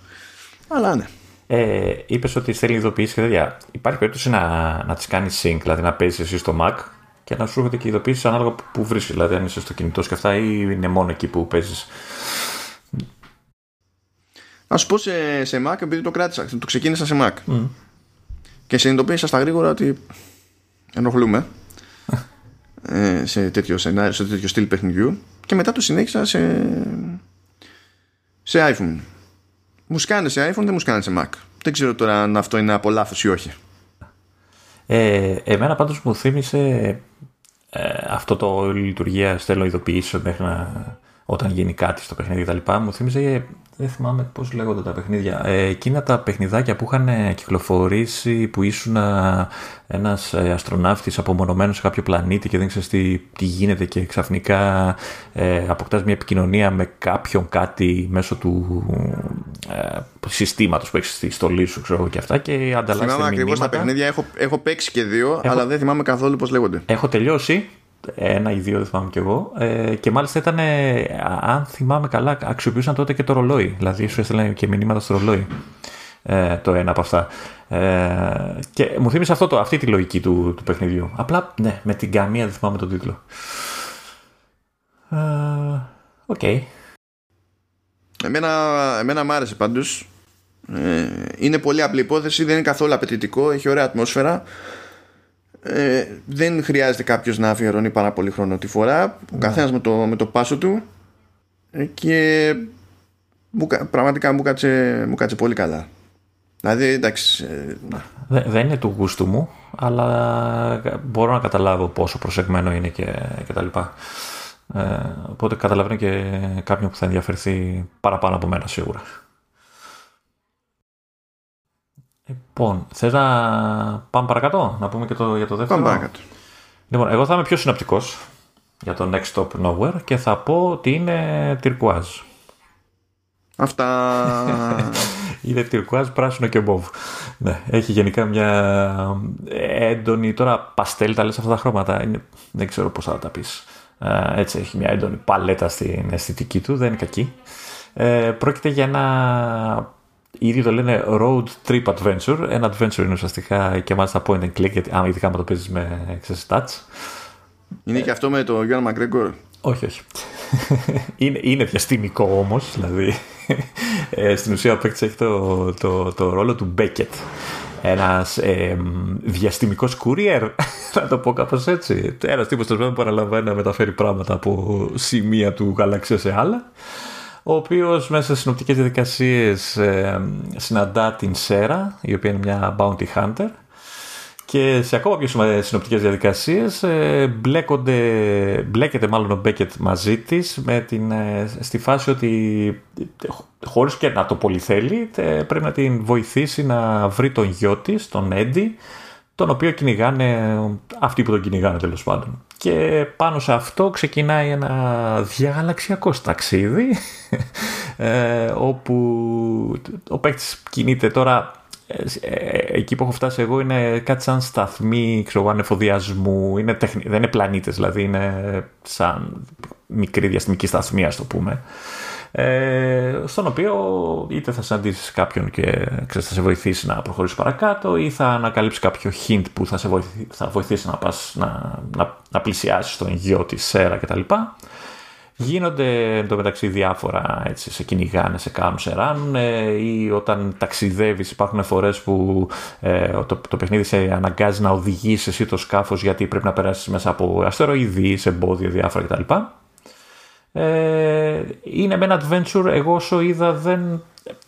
Αλλά ναι. Ε, Είπες ότι στέλνει ειδοποιήσει και τέτοια. Υπάρχει περίπτωση να, να τι κάνεις sync, δηλαδή να παίζεις εσύ στο Mac και να σου έρχονται και ειδοποιήσει ανάλογα που βρίσκεις. Δηλαδή, αν είσαι στο κινητό και αυτά, ή είναι μόνο εκεί που παίζεις. Να σου πω σε, σε Mac, επειδή το κράτησα, το ξεκίνησα σε Mac. Mm. Και συνειδητοποίησα στα γρήγορα ότι ενοχλούμε ε, σε, τέτοιο σενάριο, σε τέτοιο στυλ παιχνιδιού και μετά το συνέχισα σε, σε iPhone. Μου σκάνε σε iPhone, δεν μου σκάνε σε Mac. Δεν ξέρω τώρα αν αυτό είναι από λάθος ή όχι. Ε, εμένα πάντως μου θύμισε ε, αυτό το λειτουργία στέλνω ειδοποιήσεων μέχρι να, όταν γίνει κάτι στο παιχνίδι κτλ. Μου θύμισε δεν θυμάμαι πώς λέγονται τα παιχνίδια. Ε, εκείνα τα παιχνιδάκια που είχαν κυκλοφορήσει, που ήσουν ένας ε, αστροναύτης απομονωμένος σε κάποιο πλανήτη και δεν ξέρεις τι, τι γίνεται και ξαφνικά ε, αποκτάς μια επικοινωνία με κάποιον κάτι μέσω του ε, συστήματος που έχεις στη στολή σου, ξέρω και αυτά. Και ανταλλάσσει. Θυμάμαι ακριβώς τα παιχνίδια. Έχω, έχω παίξει και δύο, αλλά δεν θυμάμαι καθόλου πώς λέγονται. Έχω τελειώσει ένα ή δύο, δεν θυμάμαι κι εγώ. Ε, και μάλιστα ήταν, αν θυμάμαι καλά, αξιοποιούσαν τότε και το ρολόι. Δηλαδή, σου έστειλαν και μηνύματα στο ρολόι. Ε, το ένα από αυτά. Ε, και μου θύμισε αυτό το, αυτή τη λογική του, του παιχνιδιού. Απλά, ναι, με την καμία δεν θυμάμαι τον τίτλο. Ε, OK. Okay. Εμένα, εμένα μ' άρεσε πάντως. Ε, είναι πολύ απλή υπόθεση, δεν είναι καθόλου απαιτητικό, έχει ωραία ατμόσφαιρα ε, δεν χρειάζεται κάποιος να αφιερώνει πάρα πολύ χρόνο τη φορά. Ο ναι. καθένας με το, με το πάσο του. Ε, και μου, πραγματικά μου κάτσε, μου κάτσε πολύ καλά. Δηλαδή, εντάξει. Ε, δεν είναι του γούστου μου, αλλά μπορώ να καταλάβω πόσο προσεγμένο είναι και, και τα λοιπά. Ε, οπότε καταλαβαίνω και κάποιον που θα ενδιαφερθεί παραπάνω από μένα σίγουρα. Λοιπόν, θες να πάμε παρακάτω, να πούμε και το, για το δεύτερο; Πάμε παρακάτω. Λοιπόν, εγώ θα είμαι πιο συνοπτικός για το Next Stop Nowhere και θα πω ότι είναι turquoise. Αυτά. [LAUGHS] είναι τυρκουάζ, πράσινο και μπόβ. Ναι, έχει γενικά μια έντονη. Τώρα παστέλ τα λες αυτά τα χρώματα. Είναι, δεν ξέρω πώς θα τα πεις. Έτσι, έχει μια έντονη παλέτα στην αισθητική του, δεν είναι κακή. Ε, πρόκειται για ένα. Ήδη το λένε road trip adventure. Ένα adventure είναι ουσιαστικά και μάλιστα point and click, γιατί, αν ειδικά με το παίζεις με touch. Είναι και αυτό με το Γιώργο Μακρέγκορ. Όχι, όχι. [LAUGHS] είναι, είναι διαστημικό όμως, δηλαδή. Ε, στην ουσία ο παίκτης έχει το, το, το, ρόλο του Μπέκετ. Ένας ε, διαστημικός courier, [LAUGHS] να το πω κάπως έτσι. Ένας τύπος που παραλαμβάνει να μεταφέρει πράγματα από σημεία του γαλαξία σε άλλα. Ο οποίος μέσα σε συνοπτικές διαδικασίες ε, συναντά την Σέρα, η οποία είναι μια bounty hunter. Και σε ακόμα πιο συνοπτικές διαδικασίες ε, μπλέκεται μάλλον ο Μπέκετ μαζί της με την, ε, στη φάση ότι χωρίς και να το πολύ θέλει πρέπει να την βοηθήσει να βρει τον γιο της, τον Έντι τον οποίο κυνηγάνε αυτοί που τον κυνηγάνε τέλος πάντων. Και πάνω σε αυτό ξεκινάει ένα διαγαλαξιακό ταξίδι [LAUGHS] ε, όπου ο παίκτης κινείται τώρα ε, ε, εκεί που έχω φτάσει εγώ είναι κάτι σαν σταθμοί ξέρω, ανεφοδιασμού, είναι τεχνη... δεν είναι πλανήτες δηλαδή, είναι σαν μικρή διαστημική σταθμή ας το πούμε. Ε, στον οποίο είτε θα συναντήσεις κάποιον και ξέρεις, θα σε βοηθήσει να προχωρήσεις παρακάτω ή θα ανακαλύψεις κάποιο hint που θα σε βοηθήσει, θα βοηθήσει να, πας, να, να, να πλησιάσεις τον γιο της Σέρα κτλ. Γίνονται εντωμεταξύ διάφορα έτσι, σε κυνηγάνε, σε κάνουν, σε ράνουν ή όταν ταξιδεύεις υπάρχουν φορές που ε, το, το παιχνίδι σε αναγκάζει να οδηγήσεις εσύ το σκάφος γιατί πρέπει να περάσεις μέσα από αστεροειδή, σε εμπόδια διάφορα κτλ. Ε, είναι με ένα adventure, εγώ όσο είδα δεν...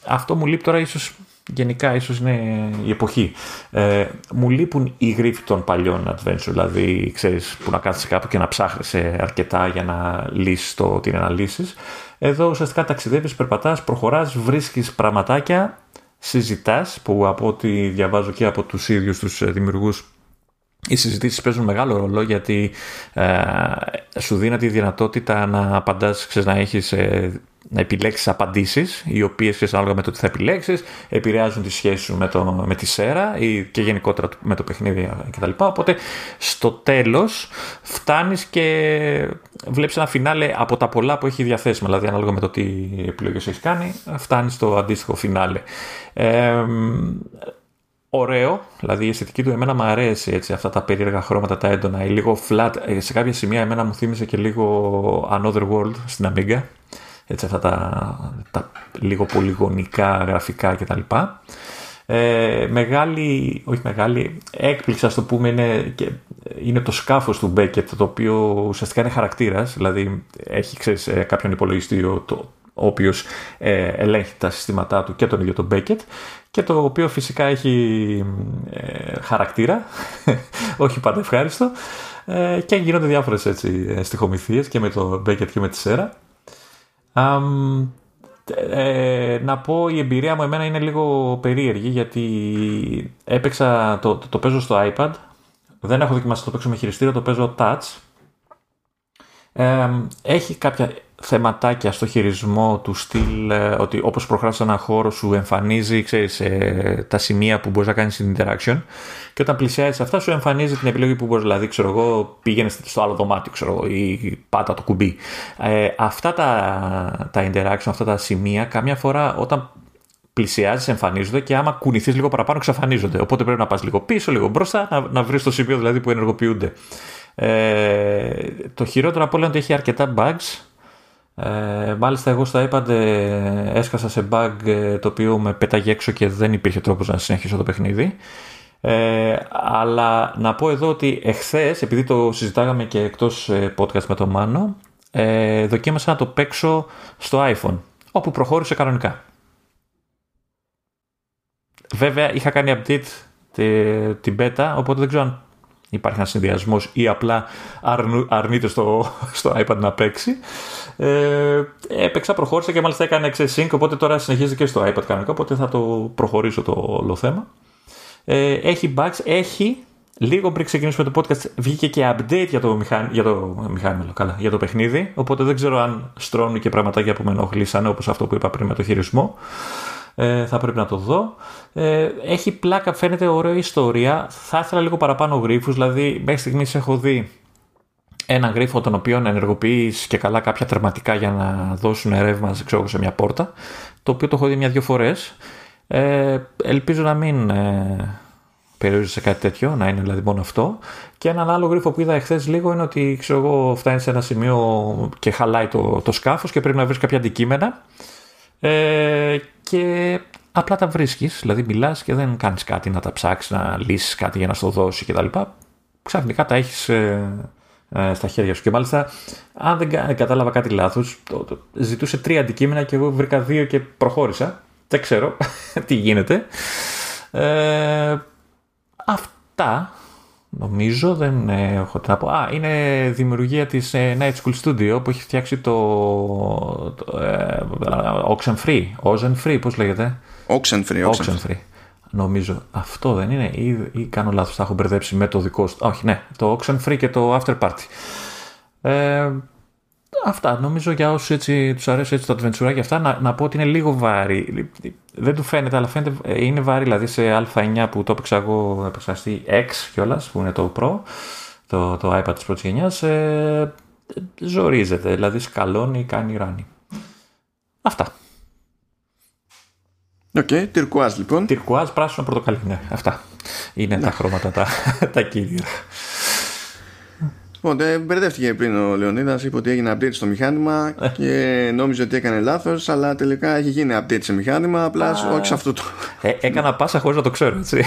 Αυτό μου λείπει τώρα ίσως γενικά ίσως είναι η εποχή. Ε, μου λείπουν οι γρήφοι των παλιών adventure, δηλαδή ξέρεις που να κάθεσαι κάπου και να ψάχνεις αρκετά για να λύσεις το τι είναι να λύσεις. Εδώ ουσιαστικά ταξιδεύεις, περπατάς, προχωράς, βρίσκεις πραγματάκια, συζητάς που από ό,τι διαβάζω και από τους ίδιους τους δημιουργούς οι συζητήσεις παίζουν μεγάλο ρόλο γιατί ε, σου δίνει τη δυνατότητα να απαντάς, ξέρεις, να έχεις ε, να επιλέξεις απαντήσεις οι οποίες ξέρεις ανάλογα με το τι θα επιλέξεις επηρεάζουν τη σχέση σου με, το, με τη σέρα ή και γενικότερα με το παιχνίδι κτλ. Οπότε στο τέλος φτάνεις και βλέπεις ένα φινάλε από τα πολλά που έχει διαθέσιμα δηλαδή ανάλογα με το τι επιλογές έχεις κάνει φτάνεις στο αντίστοιχο φινάλε. Ε, ωραίο, δηλαδή η αισθητική του εμένα μου αρέσει έτσι, αυτά τα περίεργα χρώματα, τα έντονα, ή λίγο flat, ε, σε κάποια σημεία εμένα μου θύμισε και λίγο Another World στην Amiga, έτσι αυτά τα, τα λίγο πολυγονικά γραφικά κτλ. Ε, μεγάλη, όχι μεγάλη, έκπληξη ας το πούμε είναι, είναι το σκάφος του Beckett το οποίο ουσιαστικά είναι χαρακτήρας, δηλαδή έχει ξέρεις, ε, κάποιον υπολογιστή το, ο οποίος ε, ελέγχει τα συστήματά του και τον ίδιο τον Beckett και το οποίο φυσικά έχει ε, χαρακτήρα, [LAUGHS] όχι πάντα ευχάριστο ε, και γίνονται διάφορες έτσι στοιχομηθίες και με το Beckett και με τη Σέρα. Ε, να πω η εμπειρία μου εμένα είναι λίγο περίεργη γιατί έπαιξα, το, το, το παίζω στο iPad δεν έχω δοκιμάσει το παίξω με χειριστήριο, το παίζω touch ε, έχει κάποια θεματάκια στο χειρισμό του στυλ ε, ότι όπως προχωράς σε ένα χώρο σου εμφανίζει ξέρεις, ε, τα σημεία που μπορείς να κάνεις στην interaction και όταν πλησιάζεις αυτά σου εμφανίζει την επιλογή που μπορείς δηλαδή ξέρω εγώ πήγαινες στο άλλο δωμάτιο ξέρω εγώ ή πάτα το κουμπί ε, αυτά τα, τα interaction, αυτά τα σημεία καμιά φορά όταν πλησιάζεις, εμφανίζονται και άμα κουνηθείς λίγο παραπάνω, εξαφανίζονται. Οπότε πρέπει να πας λίγο πίσω, λίγο μπροστά, να, να βρεις το σημείο δηλαδή που ενεργοποιούνται. Ε, το χειρότερο από όλα είναι ότι έχει αρκετά bugs ε, μάλιστα εγώ στα iPad ε, έσκασα σε bug ε, το οποίο με πέταγε έξω και δεν υπήρχε τρόπος να συνεχίσω το παιχνίδι. Ε, αλλά να πω εδώ ότι εχθές, επειδή το συζητάγαμε και εκτός ε, podcast με τον Μάνο, ε, δοκίμασα να το παίξω στο iPhone, όπου προχώρησε κανονικά. Βέβαια είχα κάνει update την beta, οπότε δεν ξέρω αν υπάρχει ένα συνδυασμός ή απλά αρνείται στο, [LAUGHS] στο iPad να παίξει. Ε, έπαιξα, προχώρησα και μάλιστα έκανε sync, οπότε τώρα συνεχίζει και στο iPad κανονικά, οπότε θα το προχωρήσω το όλο θέμα. Ε, έχει bugs, έχει Λίγο πριν ξεκινήσουμε το podcast βγήκε και update για το, μηχάνη, για το, μηχάνημα, καλά, για το παιχνίδι, οπότε δεν ξέρω αν στρώνουν και πραγματάκια που με ενοχλήσαν όπως αυτό που είπα πριν με το χειρισμό. Ε, θα πρέπει να το δω. Ε, έχει πλάκα, φαίνεται ωραία ιστορία. Θα ήθελα λίγο παραπάνω γρίφους, δηλαδή μέχρι στιγμής έχω δει ένα γρίφο τον οποίο ενεργοποιείς και καλά κάποια τερματικά για να δώσουν ρεύμα ξέρω, σε μια πόρτα, το οποίο το έχω δει μια-δυο φορές. Ε, ελπίζω να μην ε, περιορίζεται σε κάτι τέτοιο, να είναι δηλαδή μόνο αυτό. Και έναν άλλο γρίφο που είδα εχθές λίγο είναι ότι ξέρω εγώ, φτάνει σε ένα σημείο και χαλάει το, το σκάφος και πρέπει να βρεις κάποια αντικείμενα. Ε, και απλά τα βρίσκεις, δηλαδή μιλάς και δεν κάνεις κάτι να τα ψάξεις, να λύσεις κάτι για να στο δώσεις κτλ. Ξαφνικά τα έχεις ε, ε, στα χέρια σου. Και μάλιστα, αν δεν κατάλαβα κάτι λάθος, ζητούσε τρία αντικείμενα και εγώ βρήκα δύο και προχώρησα. Δεν ξέρω [LAUGHS] τι γίνεται. Ε, Αυτά νομίζω δεν έχω τι να πω. Α, είναι δημιουργία της ε, Night School Studio που έχει φτιάξει το, το ε, Oxenfree. Oxenfree, πώς λέγεται; Oxenfree. Oxenfree. Νομίζω αυτό δεν είναι ή, ή κάνω λάθος, θα έχω μπερδέψει με το δικό σου. Όχι, ναι, το Oxenfree και το After Party. Ε, Αυτά. Νομίζω για όσους έτσι τους αρέσει έτσι το adventure και αυτά, να, να πω ότι είναι λίγο βαρύ. Δεν του φαίνεται, αλλά φαίνεται ε, είναι βαρύ. Δηλαδή σε A9 που το έπαιξα εγώ, έπαιξα στη X κιόλας, που είναι το Pro, το, το iPad της πρώτης γενιάς. Ε, ζορίζεται. Δηλαδή σκαλώνει, κάνει ράνι. Αυτά. OK, okay, τυρκουάζ λοιπόν. Τυρκουάζ, πράσινο, πορτοκαλί. Ναι, αυτά. Είναι τα ναι. χρώματα τα, τα κύρια. Λοιπόν, μπερδεύτηκε πριν ο Λεωνίδας, είπε ότι έγινε update στο μηχάνημα ε. και νόμιζε ότι έκανε λάθος, αλλά τελικά έχει γίνει update σε μηχάνημα, απλάς όχι σε αυτό το. Ε, έκανα πάσα χωρίς να το ξέρω, έτσι.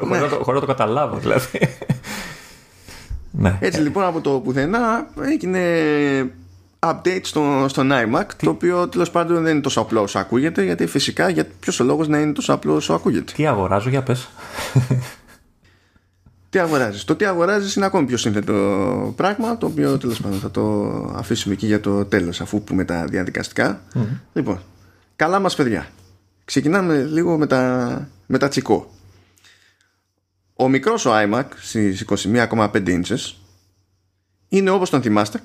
χωρίς να, το, να το καταλάβω, δηλαδή. ναι. Έτσι λοιπόν από το πουθενά έγινε update στο, στον iMac, το οποίο τέλος πάντων δεν είναι τόσο απλός όσο ακούγεται, γιατί φυσικά για ποιος ο λόγος να είναι τόσο απλός όσο ακούγεται. Τι αγοράζω, για πες [LAUGHS] τι αγοράζεις. Το τι αγοράζεις είναι ακόμη πιο σύνθετο πράγμα, το οποίο τέλος πάντων θα το αφήσουμε εκεί για το τέλος, αφού πούμε τα διαδικαστικά. Λοιπόν, καλά μας παιδιά. Ξεκινάμε λίγο με τα, με τα τσικό. Ο μικρός ο iMac στις 21,5 inches είναι όπως τον θυμάστε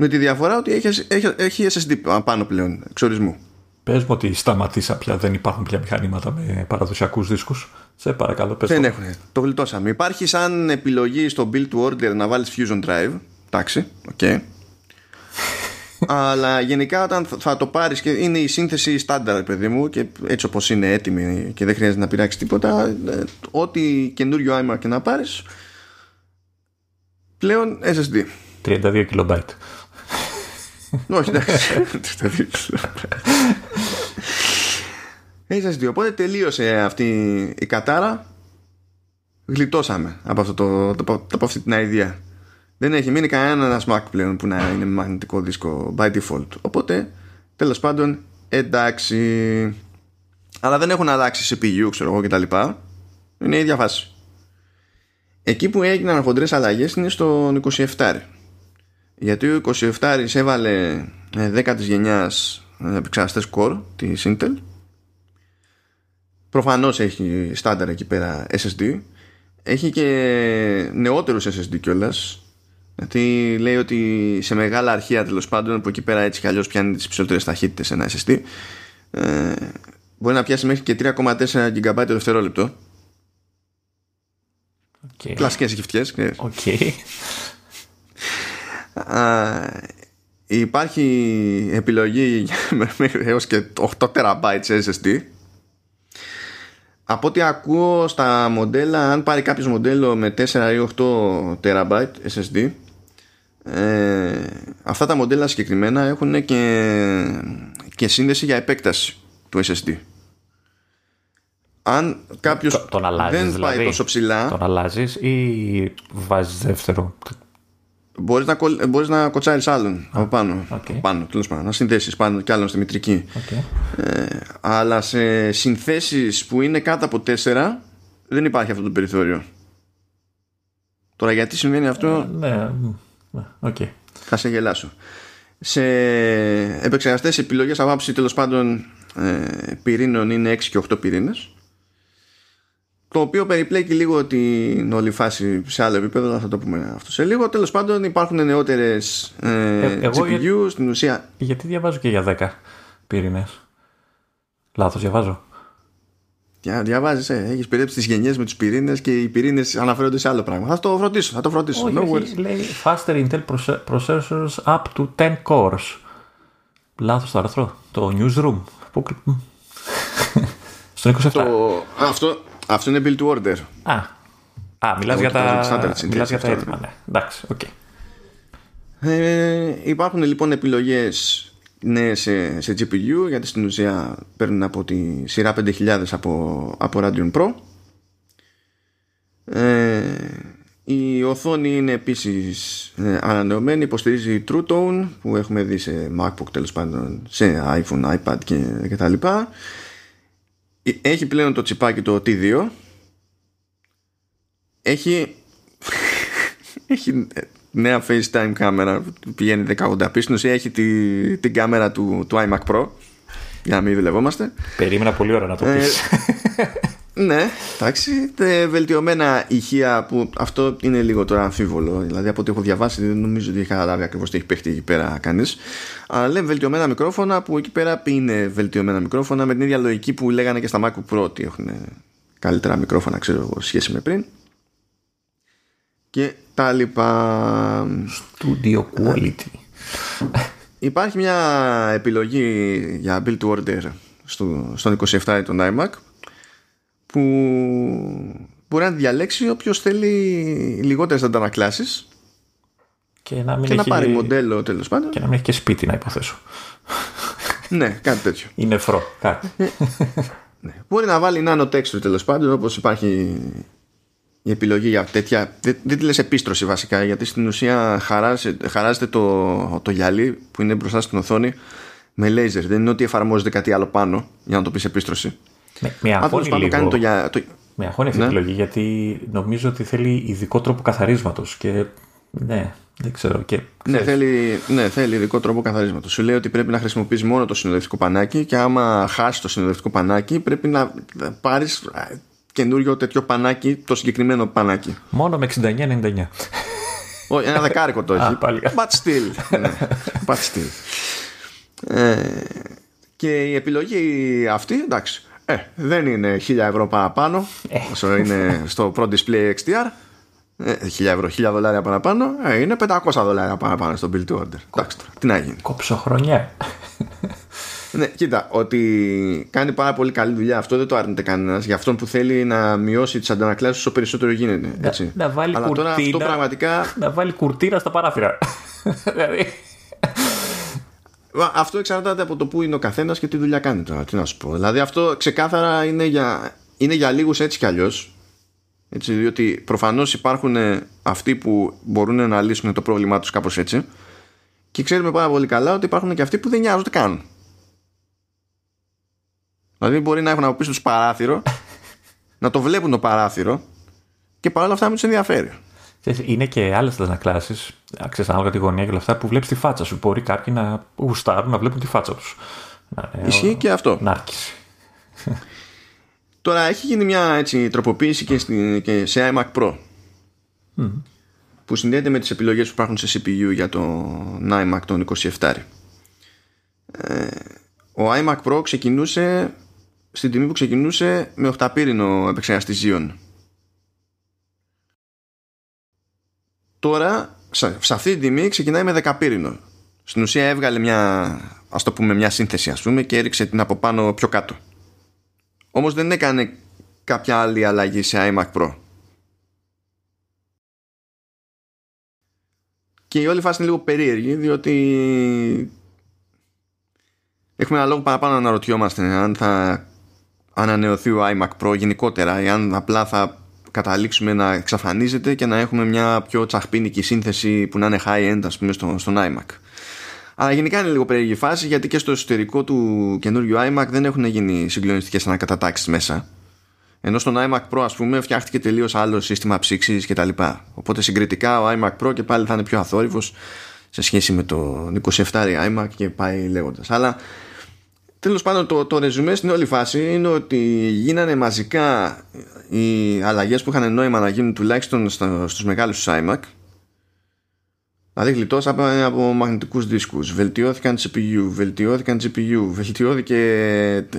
με τη διαφορά ότι έχει, έχει, έχει SSD πάνω πλέον εξορισμού. Πες μου ότι σταματήσα πια, δεν υπάρχουν πια μηχανήματα με παραδοσιακούς δίσκους. Σε παρακαλώ, πες Δεν έχουν. Το γλιτώσαμε. Υπάρχει σαν επιλογή στο build to order να βάλεις Fusion Drive. Εντάξει, OK. Okay. [LAUGHS] Αλλά γενικά όταν θα το πάρεις και είναι η σύνθεση στάνταρ παιδί μου και έτσι όπως είναι έτοιμη και δεν χρειάζεται να πειράξει τίποτα ε, ό,τι καινούριο iMac και να πάρεις πλέον SSD 32 KB Όχι εντάξει SSD. Οπότε τελείωσε αυτή η κατάρα. Γλιτώσαμε από, αυτό το, από αυτή την idea. Δεν έχει μείνει κανένα Mac πλέον που να είναι μαγνητικό δίσκο by default. Οπότε τέλος πάντων εντάξει. Αλλά δεν έχουν αλλάξει σε PU, ξέρω εγώ κτλ. Είναι η ίδια φάση. Εκεί που έγιναν χοντρές αλλαγές είναι στο 27. Γιατί ο 27 έβαλε 10 της γενιάς επεξεργαστές Core της Intel προφανώς έχει στάνταρ εκεί πέρα SSD έχει και νεότερους SSD κιόλας. γιατί λέει ότι σε μεγάλα αρχεία τέλος πάντων που εκεί πέρα έτσι κι αλλιώς πιάνει τις ψηλότερες ταχύτητες ένα SSD ε, μπορεί να πιάσει μέχρι και 3,4 GB το δευτερόλεπτο okay. κλασικές γυφτιές okay. Υπάρχει επιλογή [LAUGHS] έως και 8 TB SSD από ό,τι ακούω στα μοντέλα, αν πάρει κάποιος μοντέλο με 4 ή 8 TB SSD, ε, αυτά τα μοντέλα συγκεκριμένα έχουν και, και σύνδεση για επέκταση του SSD. Αν κάποιος δεν δηλαδή, πάει τόσο ψηλά. Τον αλλάζεις ή βάζεις δεύτερο; Μπορείς να, μπορείς να κοτσάρεις άλλον από πάνω. Okay. πάνω τέλος πάντων, να συνδέσεις πάνω κι άλλον στη μητρική. Okay. Ε, αλλά σε συνθέσεις που είναι κάτω από 4 δεν υπάρχει αυτό το περιθώριο. Τώρα γιατί συμβαίνει αυτό; Ε, ναι, ναι, okay. Θα σε γελάσω. Σε επεξεργαστές επιλογές από άψη τέλος πάντων ε, πυρήνων είναι 6 και 8 πυρήνες. Το οποίο περιπλέκει λίγο την όλη φάση σε άλλο επίπεδο, θα το πούμε αυτό σε λίγο. Τέλος πάντων, υπάρχουν νεότερες ε, ε, GPU για... στην ουσία. Γιατί διαβάζω και για 10 πυρήνες. Λάθος, διαβάζω. Για, διαβάζεις, ε, έχεις περίπτωση τις γενιές με τους πυρήνες και οι πυρήνες αναφέρονται σε άλλο πράγμα. Θα το φροντίσω. Θα το φροντίσω. Όχι, no όχι, λέει faster Intel processors up to 10 cores. Λάθος το άρθρο. Το newsroom. [LAUGHS] Στο 27. Το, αυτό, αυτό είναι build to order. Α, Α μιλάς για τα, μιλάς για τα έτοιμα. Ναι. Εντάξει, οκέι. Okay. Ε, υπάρχουν λοιπόν επιλογές ναι, σε, σε GPU γιατί στην ουσία παίρνουν από τη σειρά 5000 από, από Radeon Pro ε, η οθόνη είναι επίσης ε, ανανεωμένη υποστηρίζει True Tone που έχουμε δει σε MacBook τέλος πάντων σε iPhone, iPad και, και τα λοιπά ε, έχει πλέον το τσιπάκι το T2 έχει έχει νέα FaceTime κάμερα που πηγαίνει 1080p στην ουσία έχει τη, την κάμερα του, του iMac Pro για να μην δουλευόμαστε. Περίμενα πολύ ώρα να το πεις ναι, εντάξει. Βελτιωμένα ηχεία που αυτό είναι λίγο τώρα αμφίβολο. Δηλαδή από ό,τι έχω διαβάσει δεν νομίζω ότι έχει καταλάβει ακριβώς τι έχει παίχτη εκεί πέρα κανείς. Αλλά λέμε βελτιωμένα μικρόφωνα που εκεί πέρα είναι βελτιωμένα μικρόφωνα με την ίδια λογική που λέγανε και στα MacBook Pro ότι έχουν καλύτερα μικρόφωνα, ξέρω εγώ, σχέση με πριν. Και τα λοιπά. Studio quality. Υπάρχει μια επιλογή για build to order στο, στον 27 τον iMac που μπορεί να διαλέξει όποιος θέλει λιγότερες αντανακλάσεις και να, μην και έχει... να πάρει μοντέλο τέλος πάντων. Και να μην έχει και σπίτι, να υποθέσω. ναι, κάτι τέτοιο. Είναι νεφρό, κάτι. ναι. Μπορεί να βάλει nano texture τέλος πάντων, όπως υπάρχει η επιλογή για τέτοια. Δεν, δεν τη λες επίστρωση βασικά, γιατί στην ουσία χαράζεται, χαράζεται το, το γυαλί που είναι μπροστά στην οθόνη με λέιζερ. Δεν είναι ότι εφαρμόζεται κάτι άλλο πάνω για να το πεις επίστρωση. Με, με αγχώνει λίγο. Κάνει το, για, το... Με αγχώνει αυτή η ναι. επιλογή γιατί νομίζω ότι θέλει ειδικό τρόπο καθαρίσματος. Και ναι, δεν ξέρω. Και, ναι, θέλει, ναι, θέλει ειδικό τρόπο καθαρίσματος. Σου λέει ότι πρέπει να χρησιμοποιείς μόνο το συνοδευτικό πανάκι και άμα χάσει το συνοδευτικό πανάκι πρέπει να πάρεις καινούριο τέτοιο πανάκι, το συγκεκριμένο πανάκι. Μόνο με 69-99. Όχι, ένα δεκάρικο το [LAUGHS] έχει. But still. [LAUGHS] ναι, but still. Ε, και η επιλογή αυτή, εντάξει, ε, δεν είναι 1000 ευρώ παραπάνω ε. όσο είναι στο Pro Display XDR. Ε, 1000 ευρώ, 1000 δολάρια παραπάνω. Ε, είναι 500 δολάρια παραπάνω στο Build to Order. Εντάξει, τι να γίνει. Κόψω χρονιά. ναι, κοίτα, ότι κάνει πάρα πολύ καλή δουλειά. Αυτό δεν το άρνεται κανένας. Για αυτόν που θέλει να μειώσει τις αντανακλάσεις όσο περισσότερο γίνεται. Έτσι. Να, να βάλει Αλλά κουρτίνα, τώρα αυτό πραγματικά. Να βάλει κουρτίνα στα παράθυρα. [LAUGHS] δηλαδή. Αυτό εξαρτάται από το που είναι ο καθένας και τι δουλειά κάνει τώρα. Τι να σου πω. Δηλαδή αυτό ξεκάθαρα είναι για, είναι για λίγους έτσι κι αλλιώς. Έτσι, διότι προφανώς υπάρχουν αυτοί που μπορούν να λύσουν το πρόβλημά τους κάπως έτσι. Και ξέρουμε πάρα πολύ καλά ότι υπάρχουν και αυτοί που δεν νοιάζονται καν. Δηλαδή μπορεί να έχουν από πίσω τους παράθυρο, να το βλέπουν το παράθυρο και παρόλα αυτά μην τους ενδιαφέρει. Είναι και άλλες αντανακλάσει, ξέρεις, ανάλογα τη γωνία και όλα αυτά, που βλέπεις τη φάτσα σου. Μπορεί κάποιοι να γουστάρουν να βλέπουν τη φάτσα τους. Ισχύει και αυτό. Νάρκηση. [LAUGHS] Τώρα έχει γίνει μια έτσι, τροποποίηση και, στη, και σε iMac Pro. Mm. Που συνδέεται με τις επιλογές που υπάρχουν σε CPU για το iMac τον 27. Ε, ο iMac Pro ξεκινούσε στην τιμή που ξεκινούσε με 8 πύρινο επεξεργαστή Xeon. Τώρα, σε αυτή την τιμή ξεκινάει με δεκαπύρινο. Στην ουσία έβγαλε μια, ας το πούμε, μια σύνθεση ας πούμε και έριξε την από πάνω πιο κάτω. Όμως δεν έκανε κάποια άλλη αλλαγή σε iMac Pro. Και η όλη φάση είναι λίγο περίεργη διότι έχουμε ένα λόγο παραπάνω να αναρωτιόμαστε αν θα ανανεωθεί ο iMac Pro γενικότερα ή αν απλά θα καταλήξουμε να εξαφανίζεται και να έχουμε μια πιο τσαχπίνικη σύνθεση που να είναι high-end ας πούμε στο, στον iMac. Αλλά γενικά είναι λίγο περίεργη φάση γιατί και στο εσωτερικό του καινούριου iMac δεν έχουν γίνει συγκλονιστικές ανακατατάξεις μέσα. Ενώ στον iMac Pro ας πούμε φτιάχτηκε τελείως άλλο σύστημα ψήξης και τα λοιπά. Οπότε συγκριτικά ο iMac Pro και πάλι θα είναι πιο αθόρυβος σε σχέση με το 27 iMac και πάει λέγοντας. Αλλά τέλος πάντων το, το ρεζουμέ στην όλη φάση είναι ότι γίνανε μαζικά οι αλλαγές που είχαν νόημα να γίνουν τουλάχιστον στα, στους μεγάλους iMac. Δηλαδή γλιτώσαμε από μαγνητικούς δίσκους, βελτιώθηκαν CPU, βελτιώθηκαν GPU, βελτιώθηκε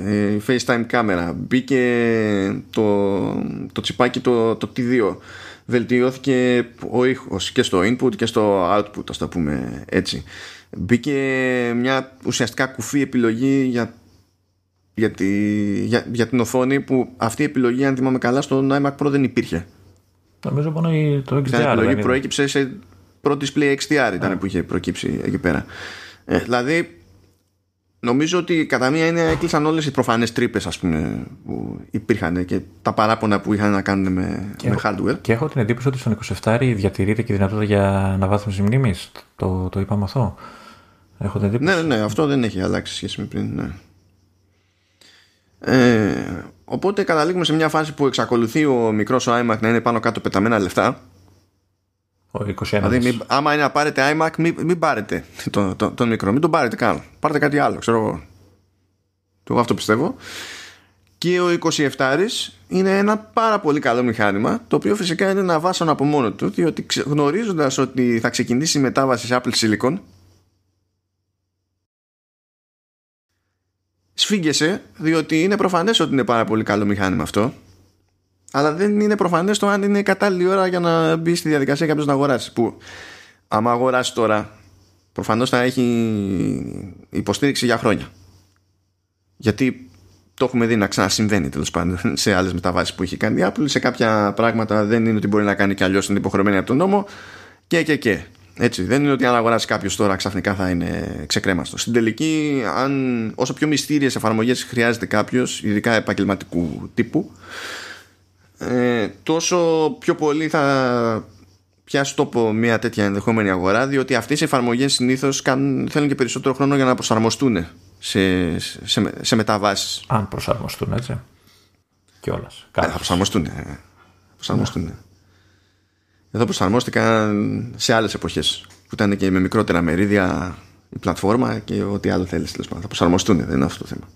ε, η FaceTime κάμερα, μπήκε το, το τσιπάκι το, το T2, βελτιώθηκε ο ήχος και στο input και στο output, ας το πούμε έτσι. Μπήκε μια ουσιαστικά κουφή επιλογή για, για, τη, για, για την οθόνη που αυτή η επιλογή αν θυμάμαι καλά στο iMac Pro δεν υπήρχε. Νομίζω μόνο το XDR. Η επιλογή προέκυψε σε Pro Display XDR ήταν που είχε προκύψει εκεί πέρα. Ε, δηλαδή, νομίζω ότι κατά μία είναι έκλεισαν όλες οι προφανές τρύπες που υπήρχαν και τα παράπονα που είχαν να κάνουν με, με hardware. Και έχω την εντύπωση ότι στον 27 διατηρείται και η δυνατότητα για αναβάθμιση μνήμης. Το, το είπαμε αυτό. Έχω την εντύπωση. Ναι, ναι, ναι, αυτό δεν έχει αλλάξει σχέση με πριν. Ναι. Ε, οπότε καταλήγουμε σε μια φάση που εξακολουθεί ο μικρός ο iMac να είναι πάνω κάτω πεταμένα λεφτά ο 21 δηλαδή, άμα είναι να πάρετε iMac, μην, μην πάρετε τον, τον, τον, μικρό, μην τον πάρετε καν. Πάρετε κάτι άλλο, ξέρω εγώ. Εγώ αυτό πιστεύω. Και ο 27 είναι ένα πάρα πολύ καλό μηχάνημα, το οποίο φυσικά είναι ένα βάσανο από μόνο του, διότι γνωρίζοντας ότι θα ξεκινήσει η μετάβαση σε Apple Silicon, σφίγγεσαι, διότι είναι προφανές ότι είναι πάρα πολύ καλό μηχάνημα αυτό αλλά δεν είναι προφανές το αν είναι κατάλληλη ώρα για να μπει στη διαδικασία κάποιος να αγοράσει. Που άμα αγοράσει τώρα, προφανώς θα έχει υποστήριξη για χρόνια. Γιατί το έχουμε δει να ξανασυμβαίνει τέλος πάντων σε άλλες μεταβάσεις που έχει κάνει η Apple. Σε κάποια πράγματα δεν είναι ότι μπορεί να κάνει κι αλλιώς, είναι υποχρεωμένη από τον νόμο και και και. Έτσι, δεν είναι ότι αν αγοράσει κάποιος τώρα ξαφνικά θα είναι ξεκρέμαστος. Στην τελική, αν, όσο πιο μυστήριες εφαρμογές χρειάζεται κάποιος, ειδικά επαγγελματικού τύπου, ε, τόσο πιο πολύ θα πιάσει τόπο μια τέτοια ενδεχόμενη αγορά διότι αυτές οι εφαρμογές συνήθως θέλουν και περισσότερο χρόνο για να προσαρμοστούν σε, σε, σε μεταβάσεις αν προσαρμοστούν έτσι κιόλας ε, θα προσαρμοστούν, ε, προσαρμοστούν. Ναι. Εδώ προσαρμόστηκαν σε άλλες εποχές που ήταν και με μικρότερα μερίδια η πλατφόρμα και ό,τι άλλο θέλεις θα προσαρμοστούν δεν είναι αυτό το θέμα.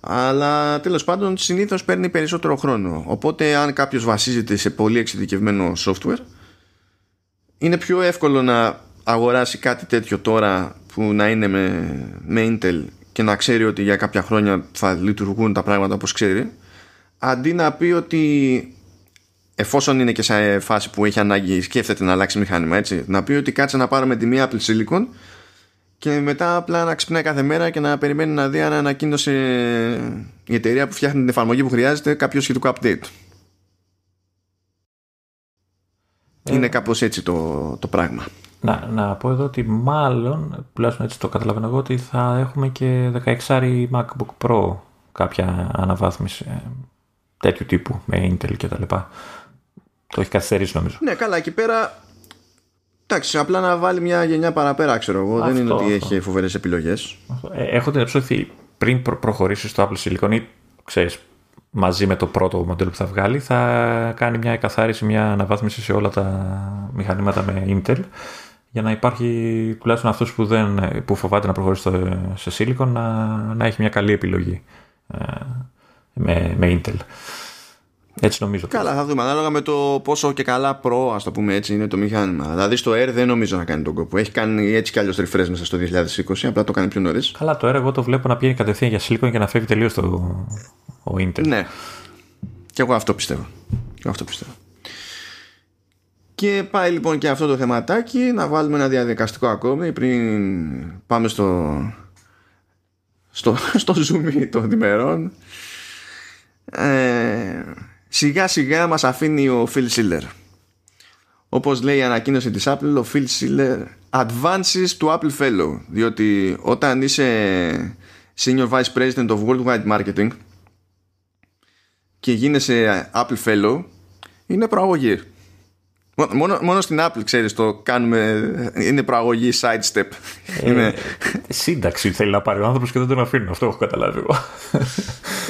Αλλά τέλος πάντων συνήθως παίρνει περισσότερο χρόνο. Οπότε αν κάποιος βασίζεται σε πολύ εξειδικευμένο software είναι πιο εύκολο να αγοράσει κάτι τέτοιο τώρα που να είναι με, με Intel και να ξέρει ότι για κάποια χρόνια θα λειτουργούν τα πράγματα όπως ξέρει αντί να πει ότι εφόσον είναι και σε φάση που έχει ανάγκη σκέφτεται να αλλάξει μηχάνημα έτσι να πει ότι κάτσε να πάρουμε τη μία Apple Silicon και μετά απλά να ξυπνάει κάθε μέρα και να περιμένει να δει αν ανακοίνωσε η εταιρεία που φτιάχνει την εφαρμογή που χρειάζεται κάποιο σχετικό update. Ε, Είναι κάπως έτσι το, το πράγμα. Να, να πω εδώ ότι μάλλον, τουλάχιστον έτσι το καταλαβαίνω εγώ, ότι θα έχουμε και 16 MacBook Pro κάποια αναβάθμιση ε, τέτοιου τύπου με Intel και τα λοιπά. Το έχει καθυστερήσει νομίζω. Ναι, καλά, εκεί πέρα Εντάξει, απλά να βάλει μια γενιά παραπέρα, ξέρω εγώ. Αυτό, δεν είναι ότι αυτό. έχει φοβερές επιλογές. Ε, έχω την ότι πριν προ- προχωρήσει στο Apple Silicon ή ξέρεις, μαζί με το πρώτο μοντέλο που θα βγάλει, θα κάνει μια εκαθάριση, μια αναβάθμιση σε όλα τα μηχανήματα με Intel για να υπάρχει τουλάχιστον αυτός που, που φοβάται να προχωρήσει στο, σε Silicon να, να έχει μια καλή επιλογή ε, με, με Intel. Έτσι νομίζω. Καλά, θα δούμε. Ανάλογα με το πόσο και καλά προ, ας το πούμε έτσι, είναι το μηχάνημα. Δηλαδή στο Air δεν νομίζω να κάνει τον κόπο. Έχει κάνει έτσι κι αλλιώς refresh μέσα στο 2020, απλά το κάνει πιο νωρίς. Καλά, το Air εγώ το βλέπω να πηγαίνει κατευθείαν για Silicon και να φεύγει τελείως το ο Intel. Ναι. Και εγώ αυτό πιστεύω. Και αυτό πιστεύω. Και πάει λοιπόν και αυτό το θεματάκι να βάλουμε ένα διαδικαστικό ακόμη πριν πάμε στο στο, στο zoom των διμερών ε, σιγά σιγά μας αφήνει ο Phil Schiller όπως λέει η ανακοίνωση της Apple ο Phil Schiller advances to Apple Fellow διότι όταν είσαι Senior Vice President of Worldwide Marketing και γίνεσαι Apple Fellow είναι προαγωγή Μόνο, μόνο στην Apple ξέρεις το κάνουμε είναι προαγωγή sidestep ε, είναι... σύνταξη θέλει να πάρει ο άνθρωπος και δεν τον αφήνει αυτό έχω καταλάβει εγώ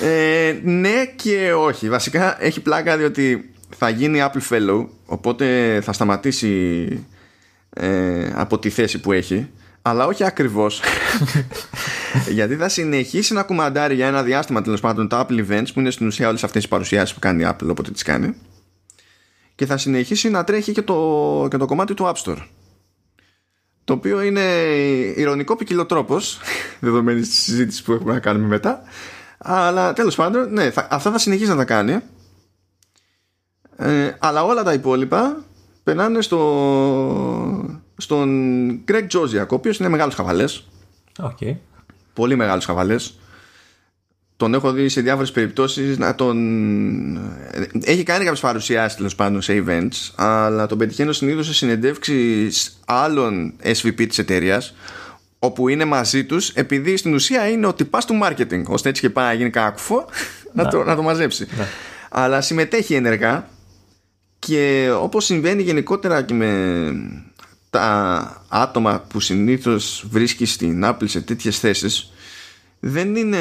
ε, ναι και όχι. Βασικά έχει πλάκα διότι θα γίνει Apple Fellow, οπότε θα σταματήσει ε, από τη θέση που έχει, αλλά όχι ακριβώς. [LAUGHS] Γιατί θα συνεχίσει να κουμαντάρει για ένα διάστημα τέλος πάντων τα Apple Events που είναι στην ουσία όλες αυτές τι παρουσιάσεις που κάνει η Apple όποτε τις κάνει. Και θα συνεχίσει να τρέχει και το, και το κομμάτι του App Store. Το οποίο είναι ηρωνικό ποικιλοτρόπος, [LAUGHS] δεδομένης της συζήτησης που έχουμε να κάνουμε μετά. Αλλά τέλος πάντων, ναι, θα, αυτά θα συνεχίσει να τα κάνει. Ε, αλλά όλα τα υπόλοιπα περνάνε στο, στον Greg Josiak, ο οποίος είναι μεγάλος χαβαλές. Okay. Πολύ μεγάλος χαβαλές. Τον έχω δει σε διάφορες περιπτώσεις να τον. Έχει κάνει κάποιες παρουσιάσεις τέλος πάντων σε events, αλλά τον πετυχαίνω συνήθως σε συνεντεύξεις άλλων SVP της εταιρείας, όπου είναι μαζί τους, επειδή στην ουσία είναι ο τυπάς του marketing, ώστε έτσι και πάει να γίνει κάκουφο [LAUGHS] να, το, να το μαζέψει. Ναι. Αλλά συμμετέχει ενεργά και όπως συμβαίνει γενικότερα και με τα άτομα που συνήθως βρίσκει στην Apple σε τέτοιες θέσεις δεν είναι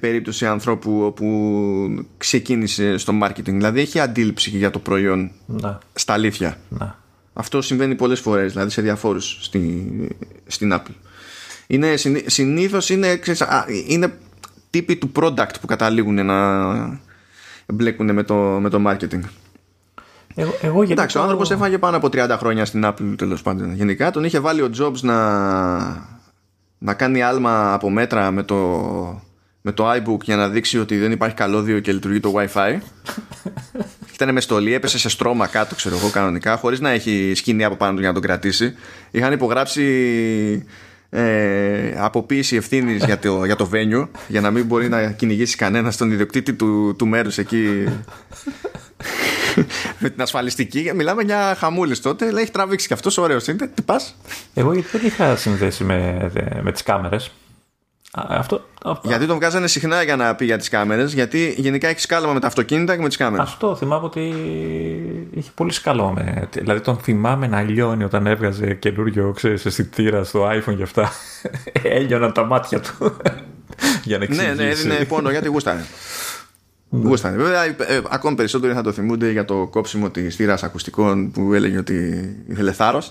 περίπτωση ανθρώπου όπου ξεκίνησε στο marketing δηλαδή έχει αντίληψη για το προϊόν Να. στα αλήθεια Να. αυτό συμβαίνει πολλές φορές δηλαδή σε διαφόρους στη, στην Apple είναι, συνή- συνήθως είναι, ξέρεις, α, είναι τύποι του product που καταλήγουν να μπλέκουν με το, με το marketing Εγώ, εγώ γενικά- Εντάξει, ο άνθρωπος έφαγε πάνω από 30 χρόνια στην Apple τέλος πάντων. Γενικά τον είχε βάλει ο Jobs να, να κάνει άλμα από μέτρα με το, με το iBook για να δείξει ότι δεν υπάρχει καλώδιο και λειτουργεί το WiFi. Ήταν με στολή, έπεσε σε στρώμα κάτω, ξέρω εγώ, κανονικά, χωρίς να έχει σκηνή από πάνω του για να τον κρατήσει. Είχαν υπογράψει ε, αποποίηση ευθύνης για το, για το venue, για να μην μπορεί να κυνηγήσει κανένας τον ιδιοκτήτη του, του μέρους εκεί με την ασφαλιστική. Μιλάμε για χαμούλης τότε. Λέει, έχει τραβήξει και αυτός ωραίος είναι. Τι πας; Εγώ γιατί δεν είχα συνδέσει με, με τις κάμερες. Α, Αυτό, α- Γιατί τον βγάζανε συχνά για να πει για τις κάμερες. Γιατί γενικά έχει σκάλαμα με τα αυτοκίνητα και με τις κάμερες. αυτό θυμάμαι ότι είχε πολύ σκαλό. Με, δηλαδή τον θυμάμαι να λιώνει όταν έβγαζε καινούριο ξέρεις, αισθητήρα στο iPhone και αυτά. [LAUGHS] Έλειωναν τα μάτια του. [LAUGHS] για να Ναι, εξηγήσει. ναι, έδινε πόνο γιατί γούστανε. Γούστανε. Βέβαια, ε, ε, ακόμη περισσότερο θα το θυμούνται για το κόψιμο της θύρας ακουστικών που έλεγε ότι ήθελε θάρρο.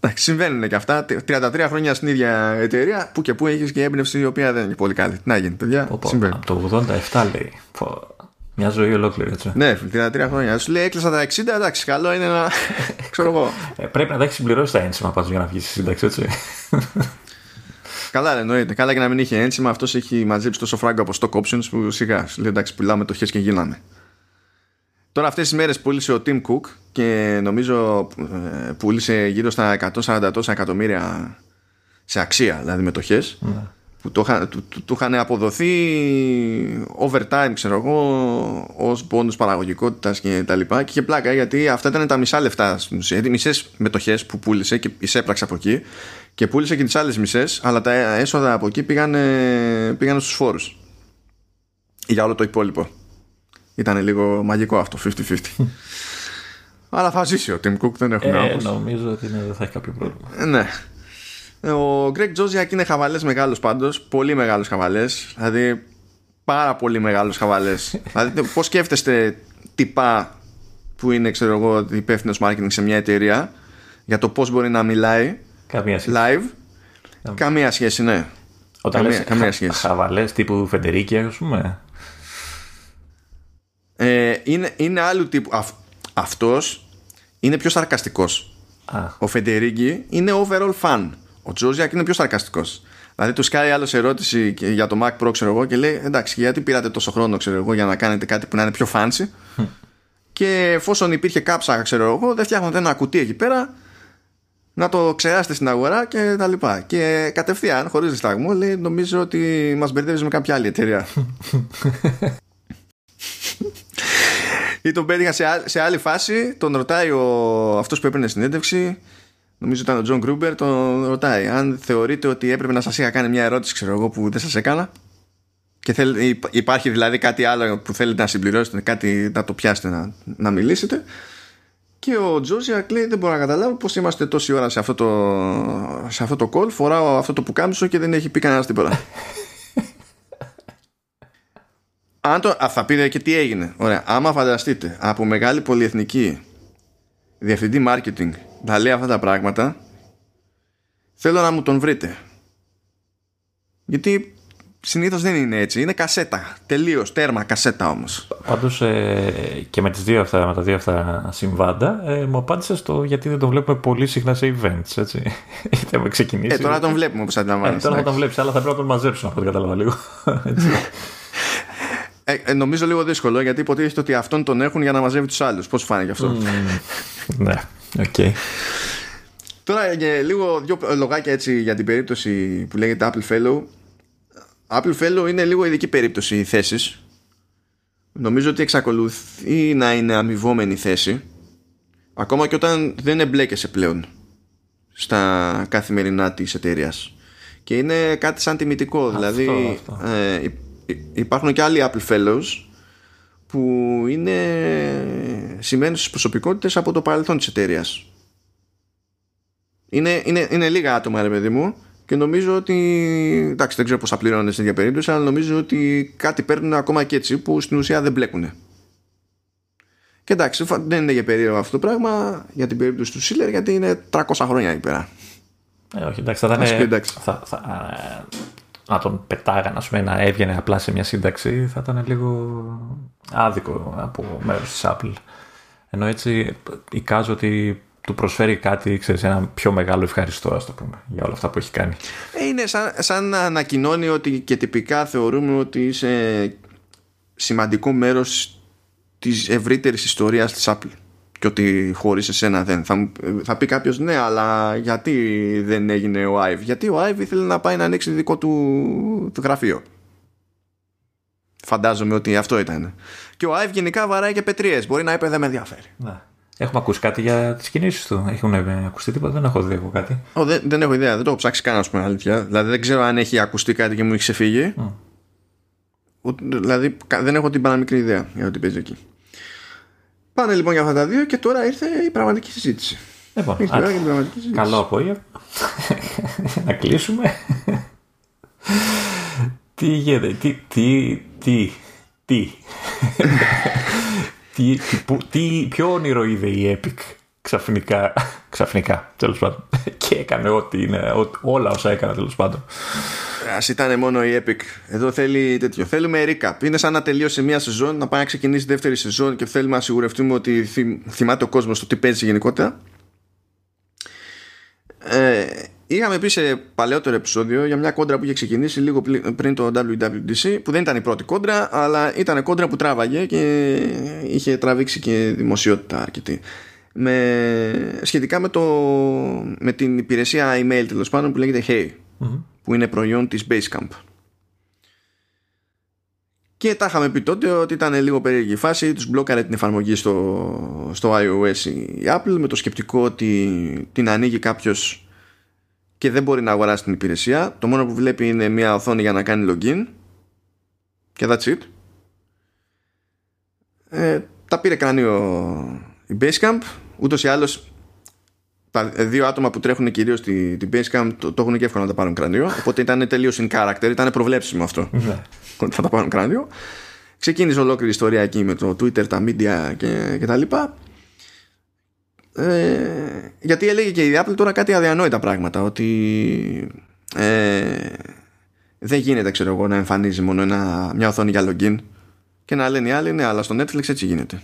Εντάξει, συμβαίνουν και αυτά. 33 χρόνια στην ίδια εταιρεία που και που έχεις και έμπνευση η οποία δεν είναι πολύ καλή. Να γίνει, παιδιά. Πω, πω, Συμβαίνει. από το 87 λέει. Πω, μια ζωή ολόκληρη έτσι. Ναι, 33 χρόνια. Σου λέει έκλεισα τα 60, εντάξει, καλό είναι να. [LAUGHS] ξέρω εγώ. Ε, πρέπει να τα έχεις συμπληρώσει τα ένσημα πάντως για να βγεις στη σύνταξη, έτσι. [LAUGHS] Καλά, ρε, εννοείται. Καλά και να μην είχε ένσημα, αυτός έχει μαζέψει τόσο φράγκο από stock options που σιγά σου λέει εντάξει, πουλάμε το χες και γίναμε. Τώρα αυτές τις μέρες πούλησε ο Tim Cook και νομίζω ε, πούλησε γύρω στα 140 τόσα εκατομμύρια σε αξία, δηλαδή μετοχές που το, είχα- του, του, του είχαν αποδοθεί overtime, ξέρω εγώ, ως bonus παραγωγικότητας και τα λοιπά και είχε πλάκα γιατί αυτά ήταν τα μισά λεφτά στην ουσία. Οι μισές μετοχές που πούλησε και εισέπραξε από εκεί και πούλησε και τις άλλες μισές αλλά τα έσοδα από εκεί πήγαν, πήγαν στους φόρους για όλο το υπόλοιπο. Ήταν λίγο μαγικό αυτό, 50-50. [LAUGHS] Αλλά θα ζήσει ο Tim Cook, δεν έχουμε Ε, άγχος. νομίζω ότι ναι, δεν θα έχει κάποιο πρόβλημα. Ε, Ναι. Ε, Ο Greg Josiak είναι χαβαλές μεγάλος πάντως, πολύ μεγάλος χαβαλές, δηλαδή πάρα πολύ μεγάλος χαβαλές. [LAUGHS] δηλαδή πώς σκέφτεστε τυπά που είναι ξέρω εγώ υπεύθυνος marketing σε μια εταιρεία για το πώς μπορεί να μιλάει Καμία σχέση. live. Καμία σχέση, ναι. Όταν καμία- λες καμία χα- σχέση. χαβαλές τύπου Φεντερίκη, ας πούμε. Ε, είναι, είναι άλλου τύπου. Αυ, αυτός είναι πιο σαρκαστικός. Α, Ο Φεντερίγκη είναι overall fan. Ο Τζόζιακ είναι πιο σαρκαστικός. Δηλαδή του σκάει άλλος ερώτηση και- για το Mac Pro, ξέρω εγώ, και λέει εντάξει, γιατί πήρατε τόσο χρόνο, ξέρω εγώ, για να κάνετε κάτι που να είναι πιο fancy. και εφόσον υπήρχε κάψα, ξέρω εγώ, δεν φτιάχνετε ένα κουτί εκεί πέρα να το ξεράσετε στην αγορά και τα λοιπά. Και κατευθείαν, χωρίς δισταγμό, λέει νομίζω ότι μας μπερδεύεις με κάποια άλλη εταιρεία. Ή τον πέτυχα σε, ά- σε άλλη φάση, τον ρωτάει ο, αυτός που έπαιρνε συνέντευξη, νομίζω ήταν ο Τζον Γκρούμπερ, τον ρωτάει αν θεωρείτε ότι έπρεπε να σας είχα κάνει μια ερώτηση, ξέρω εγώ, που δεν σας έκανα; Και θέλ, υπ- υπάρχει δηλαδή κάτι άλλο που θέλετε να συμπληρώσετε, κάτι να το πιάσετε να, να μιλήσετε. Και ο Τζόζγουιακ λέει: Δεν μπορώ να καταλάβω πώς είμαστε τόση ώρα σε αυτό το, σε αυτό το call. Φοράω αυτό το πουκάμισο και δεν έχει πει κανένας τίποτα. [LAUGHS] Αν το, α, θα πείτε και τι έγινε. Ωραία. Άμα φανταστείτε από μεγάλη πολυεθνική διευθυντή marketing να λέει αυτά τα πράγματα, θέλω να μου τον βρείτε. Γιατί συνήθως δεν είναι έτσι. Είναι κασέτα. Τελείως, τέρμα, κασέτα όμως. Πάντως ε, και με, τις δύο αυτά, με τα δύο αυτά συμβάντα ε, μου απάντησε στο γιατί δεν τον βλέπουμε πολύ συχνά σε events. Έτσι. [LAUGHS] έχουμε ξεκινήσει. Ε, τώρα τον βλέπουμε όπως αντιλαμβάνεσαι. Ε, τώρα θα τον βλέπεις, αλλά θα πρέπει να τον μαζέψουν από ό,τι κατάλαβα λίγο. [LAUGHS] Ε, ε, νομίζω λίγο δύσκολο γιατί υποτίθεται ότι αυτόν τον έχουν για να μαζεύει τους άλλους. Πώς φάνηκε αυτό; ναι, οκέι. Okay. Τώρα και λίγο δύο λογάκια έτσι για την περίπτωση που λέγεται Apple Fellow. Apple Fellow είναι λίγο ειδική περίπτωση θέση. Νομίζω ότι εξακολουθεί να είναι αμοιβόμενη θέση ακόμα και όταν δεν εμπλέκεσαι πλέον στα καθημερινά της εταιρείας. Και είναι κάτι σαν τιμητικό. δηλαδή Ε, υπάρχουν και άλλοι Apple Fellows που είναι σημαίνουν στις προσωπικότητες από το παρελθόν της εταιρείας. Είναι, είναι, είναι λίγα άτομα ρε παιδί μου και νομίζω ότι εντάξει δεν ξέρω πώς θα πληρώνουν στην ίδια περίπτωση αλλά νομίζω ότι κάτι παίρνουν ακόμα και έτσι που στην ουσία δεν μπλέκουν και εντάξει δεν είναι για περίεργο αυτό το πράγμα για την περίπτωση του Σίλερ γιατί είναι 300 χρόνια εκεί πέρα ε, όχι, εντάξει, θα ήταν. Θα, θα, να τον πετάγανε, πούμε, να έβγαινε απλά σε μια σύνταξη, θα ήταν λίγο άδικο από μέρος της Apple. Ενώ έτσι εικάζω ότι του προσφέρει κάτι, ξέρεις, ένα πιο μεγάλο ευχαριστώ, ας το πούμε, για όλα αυτά που έχει κάνει. Ε, είναι σαν, σαν να ανακοινώνει ότι και τυπικά θεωρούμε ότι είσαι σημαντικό μέρος της ευρύτερης ιστορίας της Apple και ότι χωρίς εσένα δεν. Θα, θα πει κάποιος ναι, αλλά γιατί δεν έγινε ο Άιβ. Γιατί ο Άιβ ήθελε να πάει να ανοίξει δικό του, του γραφείο. Φαντάζομαι ότι αυτό ήταν. Και ο Άιβ γενικά βαράει και πετρίε. Μπορεί να είπε δεν με ενδιαφέρει. Ναι. Έχουμε ακούσει κάτι για τις κινήσεις του. Έχουν ακουστεί τίποτα, δεν έχω δει εγώ κάτι. Ο, δεν, δεν έχω ιδέα, δεν το έχω ψάξει καν, ας πούμε αλήθεια. Δηλαδή δεν ξέρω αν έχει ακουστεί κάτι και μου έχει ξεφύγει. Mm. Δηλαδή δεν έχω την παραμικρή ιδέα για ότι παίζει εκεί. Πάνε λοιπόν για αυτά τα δύο και τώρα ήρθε η πραγματική συζήτηση. Λοιπόν, ήρθε άρα, η πραγματική συζήτηση. Καλό απόγευμα. να κλείσουμε. τι γίνεται, τι, τι, τι, τι. Τι, τι, τι, ποιο όνειρο είδε η Epic ξαφνικά, [LAUGHS] ξαφνικά τέλος πάντων [LAUGHS] και έκανε ό,τι είναι, όλα όσα έκανε τέλος πάντων. Α ήταν μόνο η Epic. Εδώ θέλει τέτοιο. Θέλουμε recap. Είναι σαν να τελείωσε μία σεζόν, να πάει να ξεκινήσει δεύτερη σεζόν και θέλουμε να σιγουρευτούμε ότι θυμάται ο κόσμος το τι παίζει γενικότερα. Ε, είχαμε πει σε παλαιότερο επεισόδιο για μια κόντρα που είχε ξεκινήσει λίγο πριν το WWDC που δεν ήταν η πρώτη κόντρα αλλά ήταν κόντρα που τράβαγε και είχε τραβήξει και δημοσιότητα αρκετή με, σχετικά με, το, με την υπηρεσία email τέλος πάντων που λέγεται Hey που είναι προϊόν της Basecamp. Και τα είχαμε πει τότε ότι ήταν λίγο περίεργη φάση, τους μπλόκαρε την εφαρμογή στο, στο iOS η Apple με το σκεπτικό ότι την ανοίγει κάποιος και δεν μπορεί να αγοράσει την υπηρεσία. Το μόνο που βλέπει είναι μια οθόνη για να κάνει login και that's it. Ε, τα πήρε κρανίο η Basecamp, ούτως ή άλλως τα δύο άτομα που τρέχουν κυρίως την τη Basecamp το, το έχουν και εύκολο να τα πάρουν κρανίο. Οπότε ήταν τελείως in character, ήταν προβλέψιμο αυτό. Ναι. Ότι θα τα πάρουν κρανίο. Ξεκίνησε ολόκληρη ιστορία εκεί με το Twitter, τα media και, και τα λοιπά. Ε, γιατί έλεγε και η Apple τώρα κάτι αδιανόητα πράγματα. Ότι ε, δεν γίνεται, ξέρω εγώ, να εμφανίζει μόνο ένα, μια οθόνη για login και να λένε οι άλλοι, ναι, αλλά στο Netflix έτσι γίνεται.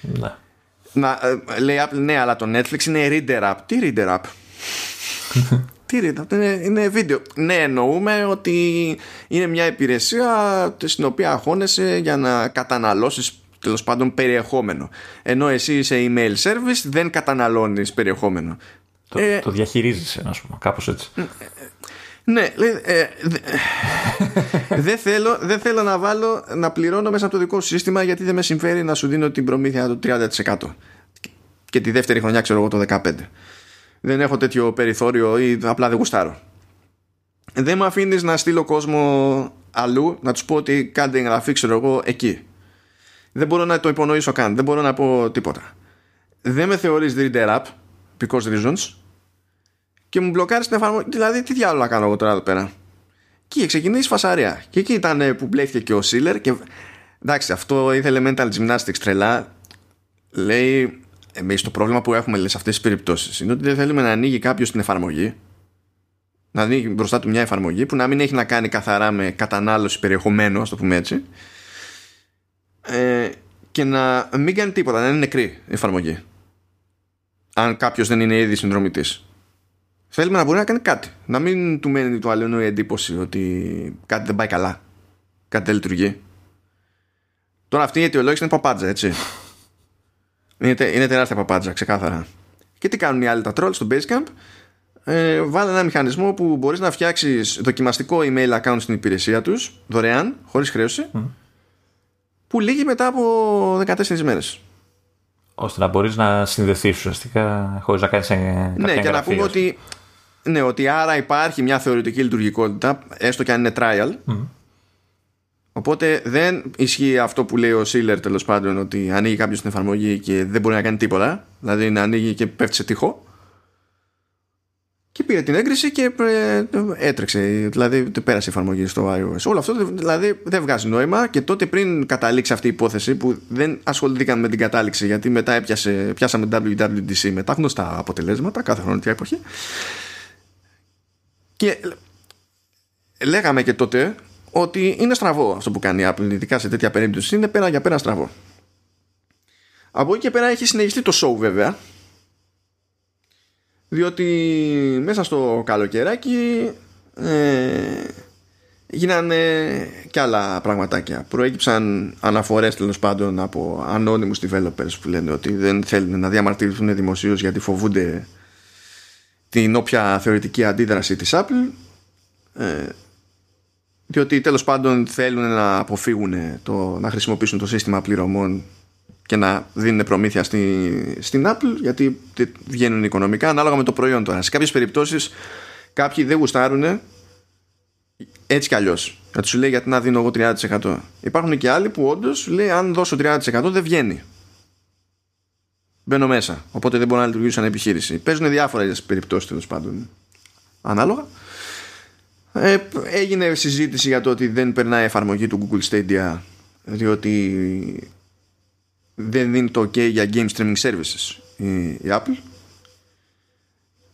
Ναι. Να, ε, λέει Apple, ναι, αλλά το Netflix είναι reader app. Τι reader app? [LAUGHS] Τι reader app, είναι, είναι βίντεο. Ναι, εννοούμε ότι είναι μια υπηρεσία στην οποία αγχώνεσαι για να καταναλώσεις τέλος πάντων περιεχόμενο. Ενώ εσύ είσαι email service δεν καταναλώνεις περιεχόμενο. Το, ε, το διαχειρίζεσαι, α πούμε, κάπως έτσι. Ε, ναι, ε, [LAUGHS] δεν θέλω, δεν θέλω να βάλω να πληρώνω μέσα από το δικό σου σύστημα γιατί δεν με συμφέρει να σου δίνω την προμήθεια του 30% και τη δεύτερη χρονιά ξέρω εγώ το 15%. Δεν έχω τέτοιο περιθώριο ή απλά δεν γουστάρω. Δεν με αφήνεις να στείλω κόσμο αλλού να τους πω ότι κάντε εγγραφή ξέρω εγώ εκεί. Δεν μπορώ να το υπονοήσω καν. Δεν μπορώ να πω τίποτα. Δεν με θεωρείς reader app because reasons και μου μπλοκάρεις την εφαρμογή. Δηλαδή, τι διάλογο να κάνω εγώ τώρα εδώ πέρα; Και ξεκινήσει φασαρία. Και εκεί ήταν που μπλέχθηκε και ο Σίλερ. Και εντάξει, αυτό ήθελε mental gymnastics τρελά. Λέει, Εμείς το πρόβλημα που έχουμε σε αυτές τις περιπτώσεις είναι ότι δεν θέλουμε να ανοίγει κάποιος την εφαρμογή, να ανοίγει μπροστά του μια εφαρμογή που να μην έχει να κάνει καθαρά με κατανάλωση περιεχομένου, ας το πούμε έτσι, ε, και να μην κάνει τίποτα, να είναι νεκρή η εφαρμογή. Αν κάποιος δεν είναι ήδη συνδρομητής. Θέλουμε να μπορεί να κάνει κάτι. Να μην του μένει το άλλο η εντύπωση ότι κάτι δεν πάει καλά. Κάτι δεν λειτουργεί. Τώρα αυτή η αιτιολόγηση είναι παπάντζα, έτσι. Είναι, είναι τεράστια παπάντζα, ξεκάθαρα. Και τι κάνουν οι άλλοι τα trolls στο Basecamp; Ε, βάλε ένα μηχανισμό που μπορείς να φτιάξεις δοκιμαστικό email account στην υπηρεσία τους δωρεάν, χωρίς χρέωση που λύγει μετά από 14 μέρες ώστε να μπορείς να συνδεθείς ουσιαστικά χωρίς να κάνεις Ναι και να πούμε ότι, ναι, ότι άρα υπάρχει μια θεωρητική λειτουργικότητα έστω και αν είναι trial Οπότε δεν ισχύει αυτό που λέει ο Σίλερ τέλος πάντων ότι ανοίγει κάποιος την εφαρμογή και δεν μπορεί να κάνει τίποτα. Δηλαδή να ανοίγει και πέφτει σε τείχο. Και πήρε την έγκριση και ε, έτρεξε. Δηλαδή πέρασε η εφαρμογή στο iOS. Όλο αυτό δηλαδή δεν βγάζει νόημα και τότε πριν καταλήξει αυτή η υπόθεση που δεν ασχοληθήκαν με την κατάληξη γιατί μετά έπιασε, πιάσαμε WWDC με τα γνωστά αποτελέσματα κάθε χρονιά εποχή. Και λέγαμε και τότε ότι είναι στραβό αυτό που κάνει η Apple, ειδικά σε τέτοια περίπτωση, είναι πέρα για πέρα στραβό. Από εκεί και πέρα έχει συνεχιστεί το show βέβαια, διότι μέσα στο καλοκαιράκι ε, γίνανε και άλλα πραγματάκια. Προέκυψαν αναφορές τέλος πάντων από ανώνυμους developers που λένε ότι δεν θέλουν να διαμαρτυρηθούν δημοσίως γιατί φοβούνται την όποια θεωρητική αντίδραση της Apple. Ε, διότι τέλος πάντων θέλουν να αποφύγουν το, να χρησιμοποιήσουν το σύστημα πληρωμών και να δίνουν προμήθεια στη, στην Apple γιατί βγαίνουν οικονομικά ανάλογα με το προϊόν τώρα. Σε κάποιες περιπτώσεις κάποιοι δεν γουστάρουν έτσι κι αλλιώς. Να τους λέει γιατί να δίνω εγώ 30%. Υπάρχουν και άλλοι που όντως λέει αν δώσω 30% δεν βγαίνει. Μπαίνω μέσα. Οπότε δεν μπορώ να λειτουργήσω σαν επιχείρηση. Παίζουν διάφορε περιπτώσεις τέλος πάντων. Ανάλογα. Ε, έγινε συζήτηση για το ότι δεν περνάει εφαρμογή του Google Stadia διότι δεν δίνει το OK για game streaming services η, η Apple.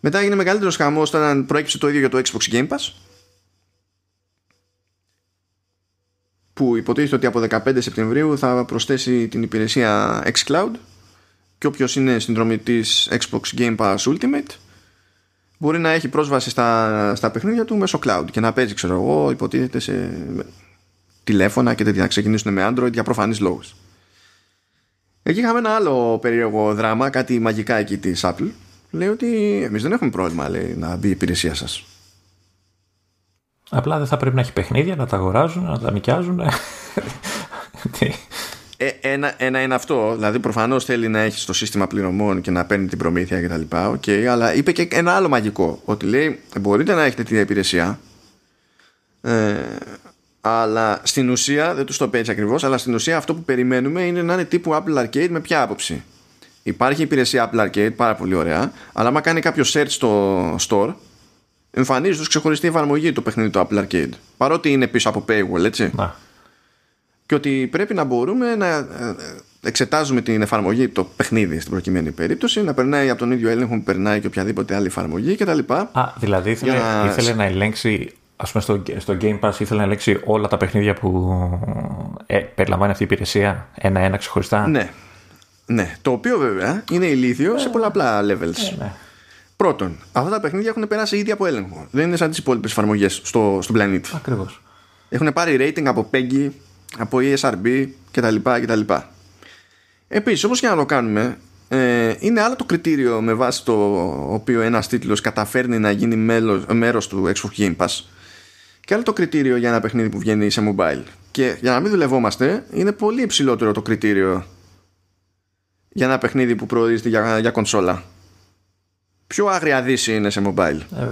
Μετά έγινε μεγαλύτερος χαμός όταν προέκυψε το ίδιο για το Xbox Game Pass που υποτίθεται ότι από 15 Σεπτεμβρίου θα προσθέσει την υπηρεσία xCloud και όποιος είναι συνδρομητής Xbox Game Pass Ultimate μπορεί να έχει πρόσβαση στα, στα παιχνίδια του μέσω cloud και να παίζει, ξέρω εγώ, υποτίθεται σε τηλέφωνα και τέτοια να ξεκινήσουν με Android για προφανείς λόγους. Εκεί είχαμε ένα άλλο περίεργο δράμα, κάτι μαγικά εκεί της Apple. Λέει ότι εμείς δεν έχουμε πρόβλημα λέει, να μπει η υπηρεσία σας. Απλά δεν θα πρέπει να έχει παιχνίδια, να τα αγοράζουν, να τα νοικιάζουν. [LAUGHS] Ε, ένα, ένα είναι αυτό. Δηλαδή, προφανώς θέλει να έχει το σύστημα πληρωμών και να παίρνει την προμήθεια κτλ. Okay, αλλά είπε και ένα άλλο μαγικό. Ότι λέει, μπορείτε να έχετε την υπηρεσία. Ε, αλλά στην ουσία, δεν τους το πει ακριβώς, αλλά στην ουσία αυτό που περιμένουμε είναι να είναι τύπου Apple Arcade με ποια άποψη. Υπάρχει υπηρεσία Apple Arcade, πάρα πολύ ωραία, αλλά άμα κάνει κάποιο search στο store, εμφανίζει του ξεχωριστή εφαρμογή το παιχνίδι του Apple Arcade. Παρότι είναι πίσω από paywall, έτσι. Να και ότι πρέπει να μπορούμε να ε, εξετάζουμε την εφαρμογή, το παιχνίδι στην προκειμένη περίπτωση, να περνάει από τον ίδιο έλεγχο που περνάει και οποιαδήποτε άλλη εφαρμογή κτλ. Α, δηλαδή ήθελε, να... ήθελε να ελέγξει, ας πούμε στο, στο Game Pass ήθελε να ελέγξει όλα τα παιχνίδια που ε, περιλαμβάνει αυτή η υπηρεσία ένα-ένα ξεχωριστά. Ναι. ναι. Το οποίο βέβαια είναι ηλίθιο σε πολλαπλά levels. Ναι, ναι. Πρώτον, αυτά τα παιχνίδια έχουν περάσει ήδη από έλεγχο. Δεν είναι σαν τις υπόλοιπες εφαρμογές στο, στον πλανήτη. Ακριβώς. Έχουν πάρει rating από PEGI, από ESRB κτλ. κτλ. Επίσης όπως και να το κάνουμε ε, είναι άλλο το κριτήριο με βάση το οποίο ένας τίτλος καταφέρνει να γίνει μέλος, μέρος του Xbox Game Pass και άλλο το κριτήριο για ένα παιχνίδι που βγαίνει σε mobile και για να μην δουλευόμαστε είναι πολύ υψηλότερο το κριτήριο για ένα παιχνίδι που προορίζεται για, για κονσόλα πιο άγρια δύση είναι σε mobile ε,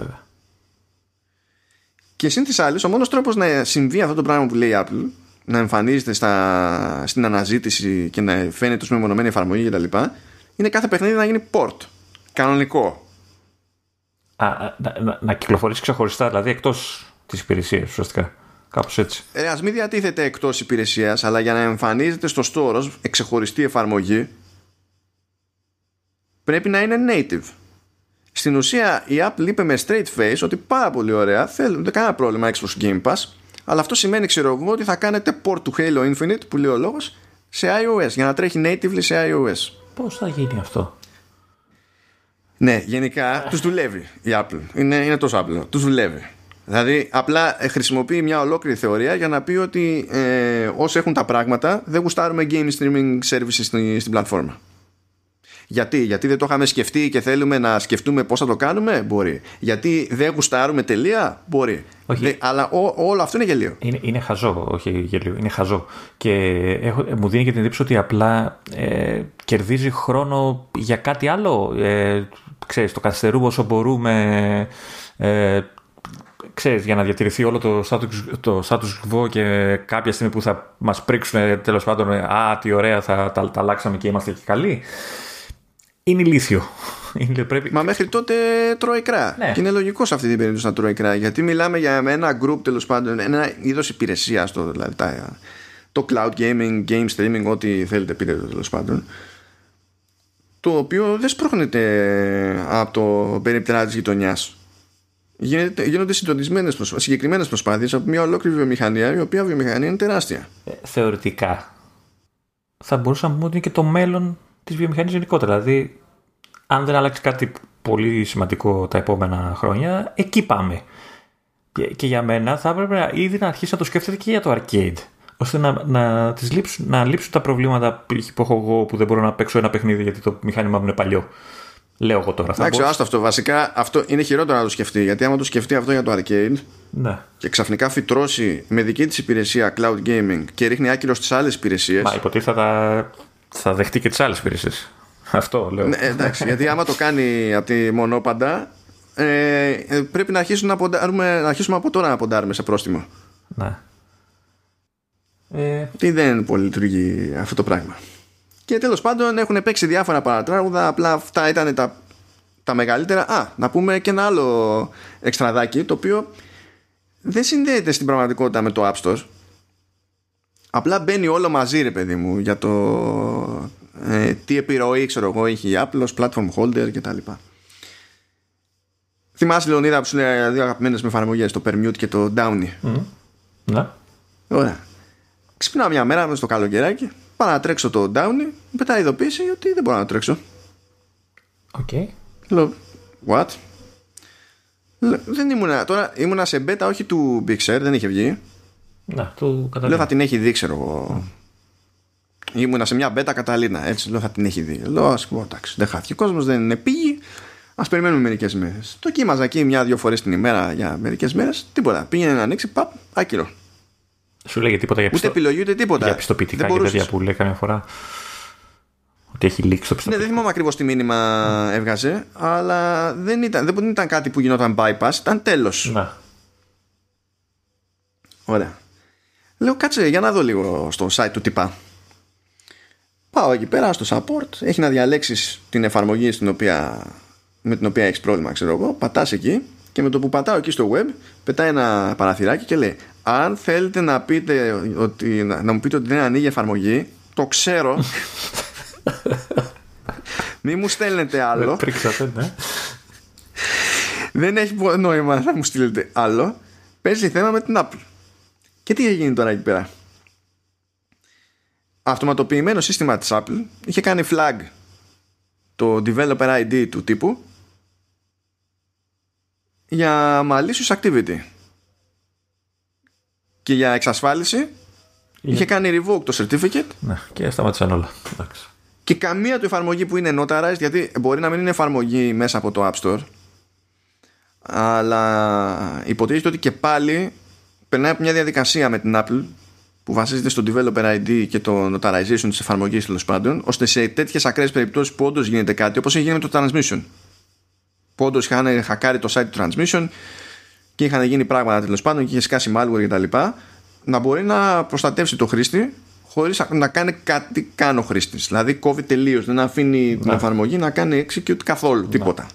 και συν της άλλης, ο μόνος τρόπος να συμβεί αυτό το πράγμα που λέει η Apple να εμφανίζεται στα, στην αναζήτηση και να φαίνεται ως μεμονωμένη εφαρμογή κτλ. Είναι κάθε παιχνίδι να γίνει port. Κανονικό. Α, να, να, να κυκλοφορήσει ξεχωριστά, δηλαδή εκτός τη υπηρεσία ουσιαστικά. Κάπως έτσι. Ε, Α μην διατίθεται εκτός υπηρεσίας, αλλά για να εμφανίζεται στο store ως εξεχωριστή εφαρμογή πρέπει να είναι native. Στην ουσία η Apple είπε με straight face ότι πάρα πολύ ωραία, θέλουν κανένα πρόβλημα Xbox Game Pass, αλλά αυτό σημαίνει ξέρω εγώ ότι θα κάνετε port του Halo Infinite που λέει ο λόγος σε iOS για να τρέχει natively σε iOS. Πώς θα γίνει αυτό; Ναι, γενικά τους δουλεύει η Apple. Είναι, είναι τόσο απλό. Τους δουλεύει. Δηλαδή απλά ε, χρησιμοποιεί μια ολόκληρη θεωρία για να πει ότι ε, όσοι έχουν τα πράγματα δεν γουστάρουμε game streaming services στην, στην πλατφόρμα. Γιατί, γιατί δεν το είχαμε σκεφτεί και θέλουμε να σκεφτούμε πώς θα το κάνουμε, μπορεί. Γιατί δεν γουστάρουμε τελεία, μπορεί. Όχι. αλλά ό, όλο αυτό είναι γελίο. Είναι, είναι χαζό, όχι γελίο, είναι χαζό. Και έχω, μου δίνει και την εντύπωση ότι απλά ε, κερδίζει χρόνο για κάτι άλλο. Ε, ξέρεις, το καθυστερούμε όσο μπορούμε. Ε, ξέρεις, για να διατηρηθεί όλο το status, το status quo και κάποια στιγμή που θα μας πρίξουν τέλος πάντων «Α, τι ωραία, θα τα, τα αλλάξαμε και είμαστε και καλοί» είναι ηλίθιο. [LAUGHS] Είναι, πρέπει... Μα μέχρι τότε τρώει κρά. Ναι. Και είναι λογικό σε αυτή την περίπτωση να τρώει κρά. Γιατί μιλάμε για ένα group τέλος πάντων, ένα είδος υπηρεσίας, το, δηλαδή, τα, το cloud gaming, game streaming, ό,τι θέλετε πείτε το τέλος πάντων. Το οποίο δεν σπρώχνεται από το περίπτερα της γειτονιάς. Γίνονται συντονισμένες προσπάθειε, συγκεκριμένες προσπάθειες από μια ολόκληρη βιομηχανία, η οποία βιομηχανία είναι τεράστια. Ε, θεωρητικά θα μπορούσαμε να πούμε ότι είναι και το μέλλον της βιομηχανίας γενικότερα. Δηλαδή, αν δεν αλλάξει κάτι πολύ σημαντικό τα επόμενα χρόνια, εκεί πάμε. Και, και για μένα θα έπρεπε ήδη να αρχίσει να το σκέφτεται και για το arcade. ώστε να, να, τις λείψουν, να λείψουν τα προβλήματα που έχω εγώ που δεν μπορώ να παίξω ένα παιχνίδι γιατί το μηχάνημά μου είναι παλιό. Λέω εγώ τώρα. Εντάξει, μπορείς... άστο αυτό. Βασικά αυτό είναι χειρότερο να το σκεφτεί. Γιατί άμα το σκεφτεί αυτό για το arcade ναι. και ξαφνικά φυτρώσει με δική της υπηρεσία cloud gaming και ρίχνει άκυρο στις άλλες υπηρεσίες. Μα υποτίθεται θα δεχτεί και τις άλλες υπηρεσίες. Αυτό λέω. Ναι, εντάξει, γιατί άμα το κάνει από τη μονόπαντα, ε, πρέπει να αρχίσουμε, να, ποντάρουμε, να αρχίσουμε από τώρα να ποντάρουμε σε πρόστιμο. Ναι. Ε... Τι δεν πολύ λειτουργεί αυτό το πράγμα. Και τέλος πάντων έχουν παίξει διάφορα παρατράγουδα, απλά αυτά ήταν τα, τα μεγαλύτερα. Α, να πούμε και ένα άλλο εξτραδάκι, το οποίο δεν συνδέεται στην πραγματικότητα με το App Store. Απλά μπαίνει όλο μαζί ρε παιδί μου για το ε, τι επιρροή ξέρω εγώ έχει η Apple ως platform holder και τα λοιπά. Θυμάσαι Λεωνίδα που σου λέει δύο αγαπημένες με εφαρμογές το Permute και το Downy. Mm. Ναι. Ωραία. Ξυπνάω μια μέρα μέσα στο καλοκαιράκι πάω να τρέξω το Downy μου πετάει ειδοποίηση ότι δεν μπορώ να τρέξω. Οκέι. Okay. Λέω what? Δεν ήμουνα, τώρα ήμουνα σε beta όχι του Big Sur, δεν είχε βγει να, το Λέω θα την έχει δει, ξέρω εγώ. Mm. Ήμουνα σε μια beta Catalina. Έτσι, λέω θα την έχει δει. Λέω, ας πούμε, εντάξει, δεν χάθηκε. Ο κόσμος δεν είναι πήχτη. Α περιμένουμε μερικές μέρες. Το κοίμαζα εκεί μια-δύο φορές την ημέρα για μερικές μέρες. Τίποτα. Πήγαινε να ανοίξει, παπ, άκυρο. Σου λέγε τίποτα για πιστο... Ούτε επιλογή ούτε τίποτα. Για πιστοποιητικά και τέτοια που λέει καμιά φορά. Ότι έχει λήξει το πιστοποιητικό. Ναι, δεν θυμάμαι ακριβώς τι μήνυμα έβγαζε, αλλά δεν ήταν, δεν ήταν κάτι που γινόταν bypass, ήταν τέλος. Να. Ωραία. Λέω κάτσε για να δω λίγο στο site του τυπά. Πάω εκεί πέρα στο support, έχει να διαλέξεις την εφαρμογή στην οποία, με την οποία έχεις πρόβλημα, ξέρω εγώ. Πατάς εκεί και με το που πατάω εκεί στο web, πετάει ένα παραθυράκι και λέει αν θέλετε να, πείτε ότι, να, να μου πείτε ότι δεν ανοίγει εφαρμογή, το ξέρω. [LAUGHS] Μη μου στέλνετε άλλο. ναι. δεν έχει νόημα να μου στείλετε άλλο. Παίζει θέμα με την Apple. Και τι έχει γίνει τώρα εκεί πέρα; Αυτοματοποιημένο σύστημα της Apple είχε κάνει flag το developer ID του τύπου για malicious activity. Και για εξασφάλιση είχε κάνει revoke το certificate. Ναι, και σταμάτησαν όλα. Και καμία του εφαρμογή που είναι notarized, γιατί μπορεί να μην είναι εφαρμογή μέσα από το App Store, αλλά υποτίθεται ότι και πάλι περνάει από μια διαδικασία με την Apple που βασίζεται στο developer ID και το notarization της εφαρμογής τέλος πάντων, ώστε σε τέτοιες ακραίες περιπτώσεις που όντως γίνεται κάτι, όπως έγινε με το transmission. Που όντως είχαν χακάρει το site του transmission και είχαν γίνει πράγματα τέλος πάντων και είχε σκάσει malware κτλ. Να μπορεί να προστατεύσει το χρήστη χωρίς να κάνει κάτι καν ο χρήστης. Δηλαδή κόβει τελείως, δεν αφήνει την ναι. εφαρμογή να κάνει execute καθόλου, τίποτα.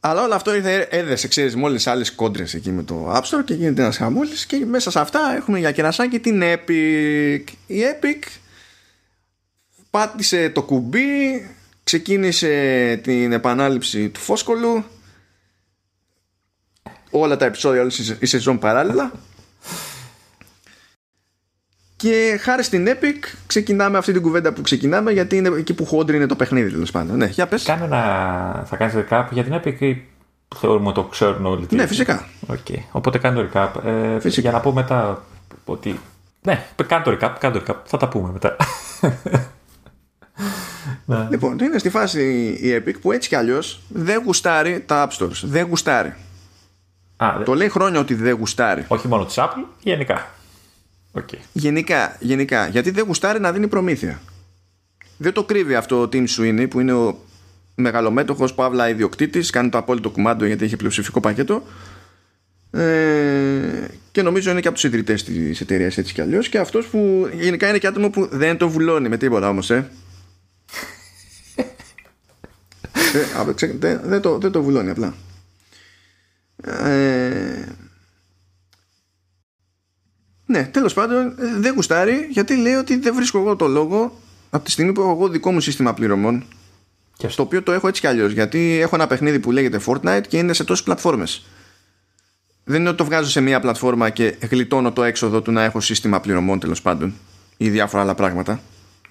Αλλά όλο αυτό ήρθε, έδεσε, ξέρεις, μόλις άλλες κόντρες εκεί με το App Store και γίνεται ένας χαμούλη. Και μέσα σε αυτά έχουμε για κερασάκι την Epic. Η Epic πάτησε το κουμπί, ξεκίνησε την επανάληψη του Φόσκολου όλα τα επεισόδια όλης η σεζόν παράλληλα και χάρη στην Epic ξεκινάμε αυτή την κουβέντα που ξεκινάμε γιατί είναι εκεί που χόντρι είναι το παιχνίδι τέλος πάντων. Ναι, για πες. Κάνε ένα... Θα κάνεις recap για την Epic ή θεωρούμε το ξέρουν όλοι. Ναι, φυσικά. Okay. Οπότε κάνε το recap. Ε, φυσικά. Για να πω μετά ότι... Ναι, κάνε το recap, κάνε το recap. Θα τα πούμε μετά. [LAUGHS] ναι. Λοιπόν, είναι στη φάση η Epic που έτσι κι αλλιώς δεν γουστάρει τα App Stores. Δεν γουστάρει. Α, το λέει χρόνια ότι δεν γουστάρει. Όχι μόνο της Apple, γενικά. Okay. Γενικά, γενικά, γιατί δεν γουστάρει να δίνει προμήθεια. Δεν το κρύβει αυτό ο Tim Sweeney που είναι ο μεγαλομέτωχος παύλα ιδιοκτήτης, κάνει το απόλυτο κουμάντο γιατί έχει πλειοψηφικό πακέτο. Ε, και νομίζω είναι και από τους ιδρυτές της εταιρείας έτσι κι αλλιώς. Και αυτός που γενικά είναι και άτομο που δεν το βουλώνει με τίποτα όμως, ε. [LAUGHS] ε δεν, δεν, το, δεν το βουλώνει απλά. Ε, ναι, τέλος πάντων δεν γουστάρει γιατί λέει ότι δεν βρίσκω εγώ το λόγο από τη στιγμή που έχω εγώ δικό μου σύστημα πληρωμών. Και στο οποίο το έχω έτσι κι αλλιώς. Γιατί έχω ένα παιχνίδι που λέγεται Fortnite και είναι σε τόσες πλατφόρμες. Δεν είναι ότι το βγάζω σε μία πλατφόρμα και γλιτώνω το έξοδο του να έχω σύστημα πληρωμών τέλος πάντων ή διάφορα άλλα πράγματα.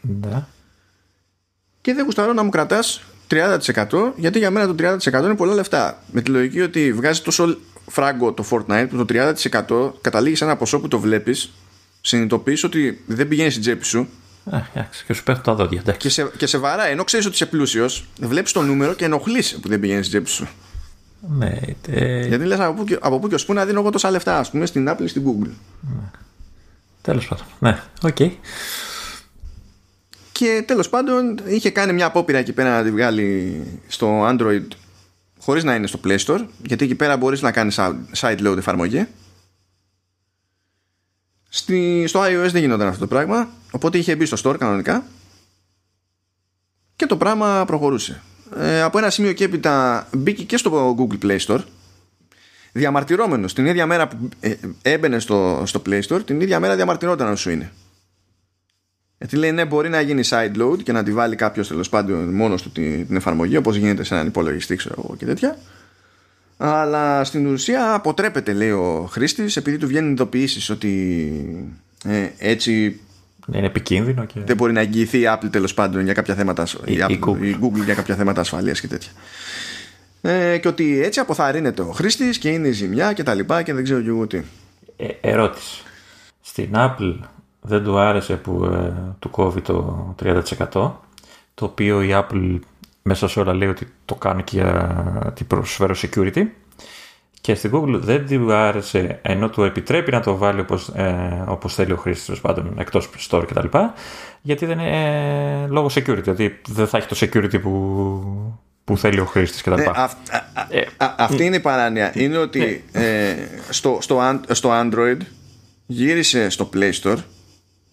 Ναι. Και δεν γουστάρω να μου κρατάς 30% γιατί για μένα το 30% είναι πολλά λεφτά. Με τη λογική ότι βγάζει τόσο φράγκο το Fortnite που το 30% καταλήγεις σε ένα ποσό που το βλέπεις, συνειδητοποιείς ότι δεν πηγαίνει στην τσέπη σου. και σου πέφτουν τα δόντια. Και σε, και σε βαρά, ενώ ξέρεις ότι είσαι πλούσιος, βλέπεις το νούμερο και ενοχλεί που δεν πηγαίνει στην τσέπη σου. Ναι, Γιατί λες από, από πού και ως πού να δίνω εγώ τόσα λεφτά, ας πούμε, στην Apple ή στην Google. Ναι. Τέλος πάντων. Ναι, οκέι. Okay. Και τέλος πάντων είχε κάνει μια απόπειρα εκεί πέρα να τη βγάλει στο Android χωρίς να είναι στο Play Store γιατί εκεί πέρα μπορείς να κάνεις side load εφαρμογή. Στη, στο iOS δεν γινόταν αυτό το πράγμα οπότε είχε μπει στο store κανονικά και το πράγμα προχωρούσε. Ε, από ένα σημείο και έπειτα μπήκε και στο Google Play Store διαμαρτυρόμενος. Την ίδια μέρα που ε, έμπαινε στο, στο Play Store την ίδια μέρα διαμαρτυρόταν αν σου είναι γιατί λέει ναι, μπορεί να γίνει side load και να τη βάλει κάποιος τέλος πάντων μόνος του την, εφαρμογή, όπως γίνεται σε έναν υπολογιστή, ξέρω εγώ και τέτοια. Αλλά στην ουσία αποτρέπεται, λέει ο χρήστης, επειδή του βγαίνουν ειδοποιήσεις ότι ε, έτσι. Είναι επικίνδυνο και. Δεν μπορεί να εγγυηθεί η Apple τέλος πάντων για κάποια θέματα. Η, η, η, Google. η Google για κάποια θέματα ασφαλείας και τέτοια. Ε, και ότι έτσι αποθαρρύνεται ο χρήστης και είναι ζημιά και τα λοιπά και δεν ξέρω και εγώ τι. Ε, ερώτηση. Στην Apple δεν του άρεσε που ε, του κόβει το 30% το οποίο η Apple μέσα σε όλα λέει ότι το κάνει και για την προσφέρω security και στην Google δεν του άρεσε ενώ του επιτρέπει να το βάλει όπως, ε, όπως θέλει ο χρήστης πάντων εκτός store κτλ γιατί δεν είναι ε, λόγω security δηλαδή δεν θα έχει το security που, που θέλει ο χρήστης κτλ. Ε, ε, αυτή είναι η παράνοια είναι ότι ε, στο, στο, στο Android γύρισε στο Play Store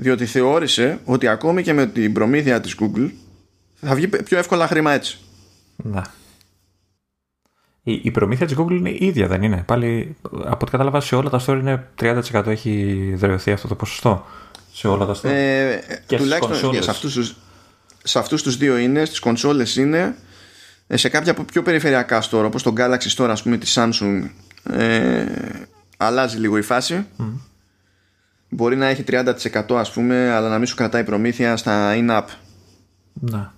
διότι θεώρησε ότι ακόμη και με την προμήθεια της Google θα βγει πιο εύκολα χρήμα έτσι. Να. Η, η προμήθεια της Google είναι ίδια δεν είναι; Πάλι από ό,τι κατάλαβα σε όλα τα store είναι 30% έχει δρεωθεί αυτό το ποσοστό. Σε όλα τα store. Ε, και τουλάχιστον σε αυτούς, τους, σε αυτούς τους δύο είναι, στις κονσόλες είναι ε, σε κάποια πιο περιφερειακά store όπως το Galaxy Store ας πούμε της Samsung ε, αλλάζει λίγο η φάση μπορεί να έχει 30% ας πούμε αλλά να μην σου κρατάει προμήθεια στα in-app. Να.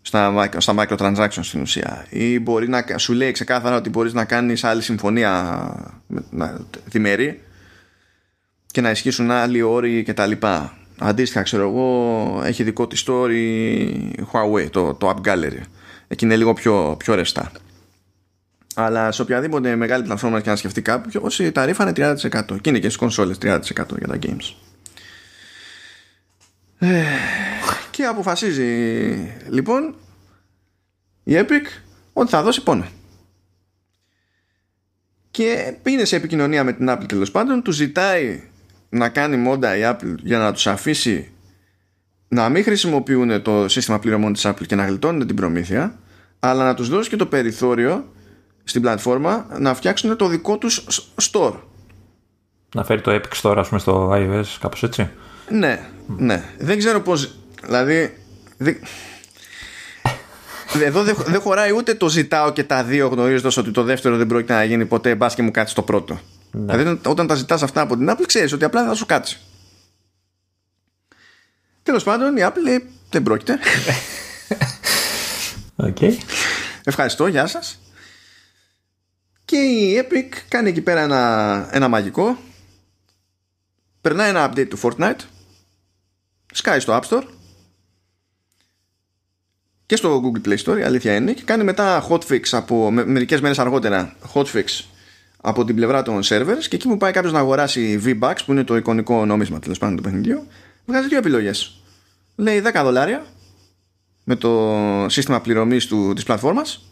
στα, στα microtransactions στην ουσία. Ή μπορεί να σου λέει ξεκάθαρα ότι μπορείς να κάνεις άλλη συμφωνία να, διμερή και να ισχύσουν άλλοι όροι και τα λοιπά. Αντίστοιχα ξέρω εγώ έχει δικό της story Huawei το, το App Gallery. Εκεί είναι λίγο πιο, πιο ρευστά αλλά σε οποιαδήποτε μεγάλη πλατφόρμα και να σκεφτεί κάποιο, η ταρήφα είναι 30%. Και είναι και στις κονσόλες 30% για τα games. Ε, και αποφασίζει λοιπόν η Epic ότι θα δώσει πόνο. Και είναι σε επικοινωνία με την Apple τέλος πάντων, του ζητάει να κάνει μόντα η Apple για να τους αφήσει να μην χρησιμοποιούν το σύστημα πληρωμών της Apple και να γλιτώνουν την προμήθεια αλλά να τους δώσει και το περιθώριο στην πλατφόρμα να φτιάξουν το δικό τους store. Να φέρει το Epic Store ας πούμε στο iOS κάπως έτσι. Ναι, ναι. Δεν ξέρω πώς, δηλαδή Εδώ δεν δεν χωράει ούτε το ζητάω και τα δύο γνωρίζοντας ότι το δεύτερο δεν πρόκειται να γίνει ποτέ μπας και μου κάτσει το πρώτο. Ναι. Δηλαδή όταν τα ζητάς αυτά από την Apple, ξέρεις ότι απλά θα σου κάτσει. Τέλος πάντων, η Apple λέει δεν πρόκειται. [LAUGHS] Οκ. Ευχαριστώ, γεια σας. Και η Epic κάνει εκεί πέρα ένα, ένα μαγικό. Περνάει ένα update του Fortnite. Σκάει στο App Store. Και στο Google Play Store, η αλήθεια είναι. Και κάνει μετά hotfix από με, μερικές μέρες αργότερα. Hotfix από την πλευρά των servers. Και εκεί που πάει κάποιος να αγοράσει V-Bucks, που είναι το εικονικό νόμισμα τέλος πάντων του παιχνιδιού, βγάζει δύο επιλογές. Λέει 10 δολάρια με το σύστημα πληρωμής του, της πλατφόρμας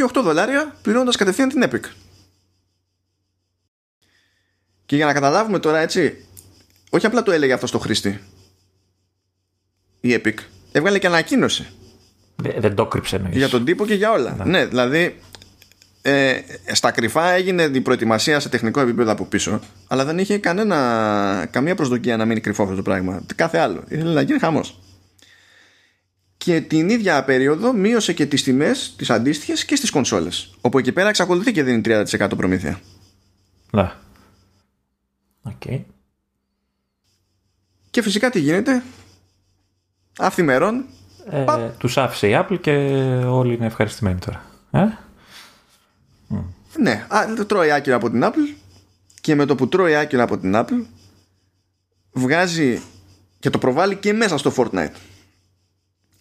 ή 8 δολάρια πληρώνοντας κατευθείαν την Epic. Και για να καταλάβουμε τώρα έτσι, όχι απλά το έλεγε αυτό στο χρήστη, η Epic έβγαλε και ανακοίνωση Δεν, δεν το κρύψε εννοείς. για τον τύπο και για όλα. Ναι, δηλαδή ε, στα κρυφά έγινε η προετοιμασία σε τεχνικό επίπεδο από πίσω, αλλά δεν είχε κανένα, καμία προσδοκία να μείνει κρυφό αυτό το πράγμα. Κάθε άλλο. Ήθελε να γίνει χαμός. Και την ίδια περίοδο μείωσε και τις τιμές τις αντίστοιχες και στις κονσόλες. Όπου εκεί πέρα εξακολουθεί και δίνει 30% προμήθεια. Ναι. Οκ. Και φυσικά τι γίνεται. Αυθημερών Ε, Παπ. τους άφησε η Apple και όλοι είναι ευχαριστημένοι τώρα. Ε; Ναι, α, τρώει άκυρα από την Apple και με το που τρώει άκυρα από την Apple βγάζει και το προβάλλει και μέσα στο Fortnite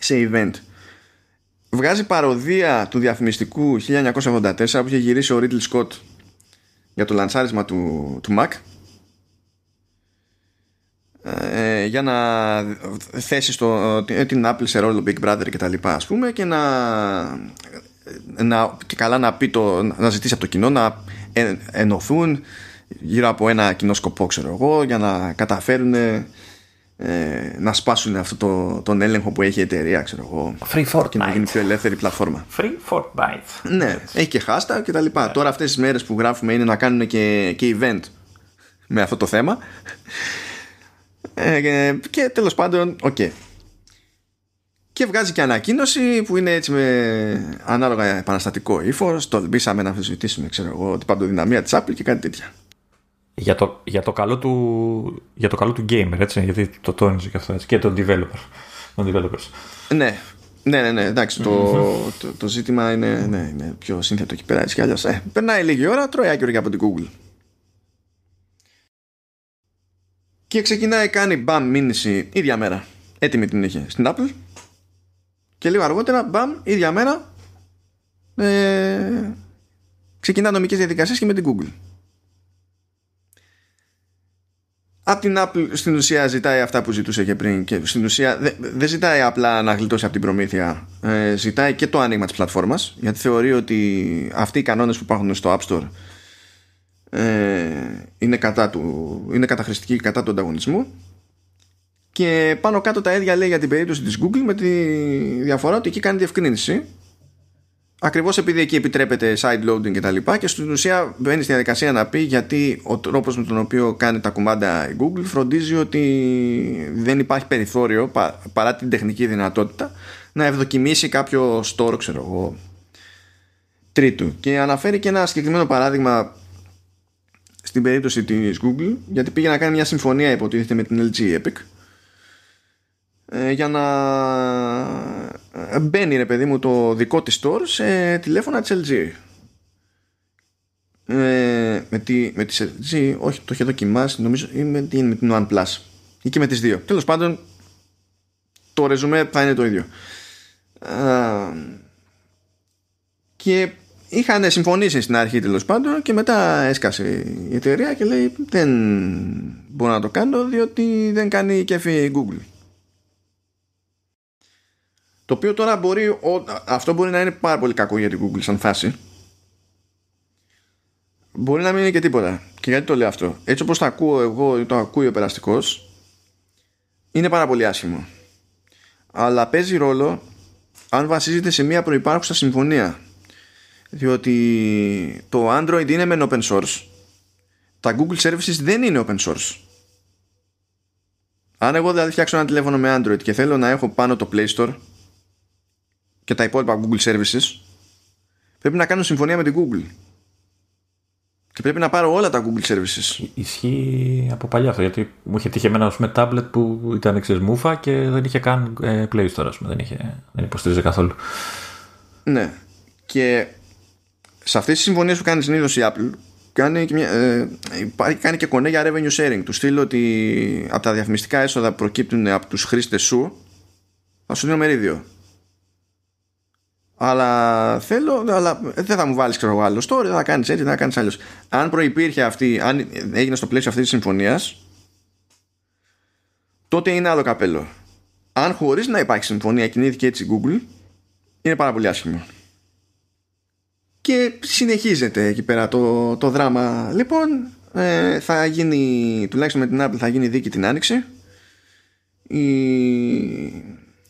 σε event. Βγάζει παροδία του διαφημιστικού 1984 που είχε γυρίσει ο Ridley Scott για το λανσάρισμα του, του Mac ε, για να θέσει στο, την Apple σε ρόλο Big Brother και τα λοιπά ας πούμε και να να, και καλά να πει το, να ζητήσει από το κοινό να ε, ενωθούν γύρω από ένα κοινό σκοπό ξέρω εγώ για να καταφέρουν ε, να σπάσουν αυτό το, τον έλεγχο που έχει η εταιρεία ξέρω εγώ Free και να γίνει Fortnite. πιο ελεύθερη πλατφόρμα Free Fortnite. ναι, έχει και hashtag και τα λοιπά τώρα αυτές τις μέρες που γράφουμε είναι να κάνουν και, και event με αυτό το θέμα ε, και, και τέλος πάντων οκ και βγάζει και ανακοίνωση που είναι έτσι με ανάλογα επαναστατικό ύφος. Τολμήσαμε να αμφισβητήσουμε, ξέρω εγώ, την παντοδυναμία της Apple και κάτι τέτοια. Για το, για, το καλό του, για το καλό του gamer, έτσι, γιατί το τόνιζε και αυτό, έτσι, και τον developer. Τον developers. Ναι, ναι, ναι, ναι εντάξει, το, το, το, ζήτημα είναι, ναι, είναι πιο σύνθετο εκεί πέρα. Έτσι κι αλλιώς. Ε, περνάει λίγη ώρα, τρώει άκυρο και από την Google. Και ξεκινάει, κάνει μπαμ μήνυση ίδια μέρα. Έτοιμη την είχε στην Apple. Και λίγο αργότερα, μπαμ, ίδια μέρα, ε, ξεκινά νομικές διαδικασίες και με την Google. Από την Apple στην ουσία ζητάει αυτά που ζητούσε και πριν και στην ουσία δεν δε ζητάει απλά να γλιτώσει από την προμήθεια. Ε, ζητάει και το άνοιγμα της πλατφόρμας γιατί θεωρεί ότι αυτοί οι κανόνες που υπάρχουν στο App Store ε, είναι, κατά του, είναι καταχρηστικοί κατά του ανταγωνισμού. Και πάνω κάτω τα ίδια λέει για την περίπτωση της Google με τη διαφορά ότι εκεί κάνει διευκρίνηση ακριβώς επειδή εκεί επιτρέπεται side loading και τα λοιπά και στην ουσία μπαίνει στη διαδικασία να πει γιατί ο τρόπος με τον οποίο κάνει τα κουμάντα η Google φροντίζει ότι δεν υπάρχει περιθώριο πα- παρά την τεχνική δυνατότητα να ευδοκιμήσει κάποιο store ξέρω εγώ τρίτου. Και αναφέρει και ένα συγκεκριμένο παράδειγμα στην περίπτωση της Google γιατί πήγε να κάνει μια συμφωνία υποτίθεται με την LG Epic ε, για να ε, μπαίνει ρε παιδί μου το δικό της store σε τηλέφωνα της LG ε, με, τη, με τις LG όχι το είχε δοκιμάσει νομίζω ή με, την- με την OnePlus. Ή και με τις δύο. Τέλος πάντων το ρεζουμέ θα είναι το ίδιο. Α, και είχαν συμφωνήσει στην αρχή τέλος πάντων και μετά έσκασε η εταιρεία και λέει δεν μπορώ να το κάνω διότι δεν κάνει κέφι η Google το οποίο τώρα μπορεί, ο- αυτό μπορεί να είναι πάρα πολύ κακό για την Google σαν φάση. Μπορεί να μην είναι και τίποτα. Και γιατί το λέω αυτό; Έτσι όπως το ακούω εγώ ή το ακούει ο περαστικός, είναι πάρα πολύ άσχημο. Αλλά παίζει ρόλο αν βασίζεται σε μια προϋπάρχουσα συμφωνία. Διότι το Android είναι μεν open source. Τα Google Services δεν είναι open source. Αν εγώ δηλαδή φτιάξω ένα τηλέφωνο με Android και θέλω να έχω πάνω το Play Store και τα υπόλοιπα Google Services πρέπει να κάνουν συμφωνία με την Google. Και πρέπει να πάρω όλα τα Google Services. Ισχύει από παλιά αυτό. Γιατί μου είχε τύχει εμένα με tablet που ήταν εξή μούφα και δεν είχε καν ε, Play Store. Δεν, είχε, δεν υποστηρίζει καθόλου. Ναι. Και σε αυτές τις συμφωνίες που κάνει συνήθως η Apple, κάνει και, μια, ε, κάνει και κονέ για revenue sharing. Του στείλω ότι από τα διαφημιστικά έσοδα που προκύπτουν από τους χρήστες σου, θα σου δίνω μερίδιο. Αλλά θέλω, αλλά δεν θα μου βάλεις ξέρω άλλο story, δεν θα κάνεις έτσι, δεν θα κάνεις αλλιώ. Αν προπήρχε αυτή, αν έγινε στο πλαίσιο αυτής της συμφωνίας, τότε είναι άλλο καπέλο. Αν χωρίς να υπάρχει συμφωνία κινήθηκε έτσι η Google, είναι πάρα πολύ άσχημο. Και συνεχίζεται εκεί πέρα το, το δράμα. Λοιπόν, ε, θα γίνει, τουλάχιστον με την Apple θα γίνει δίκη την άνοιξη. Η,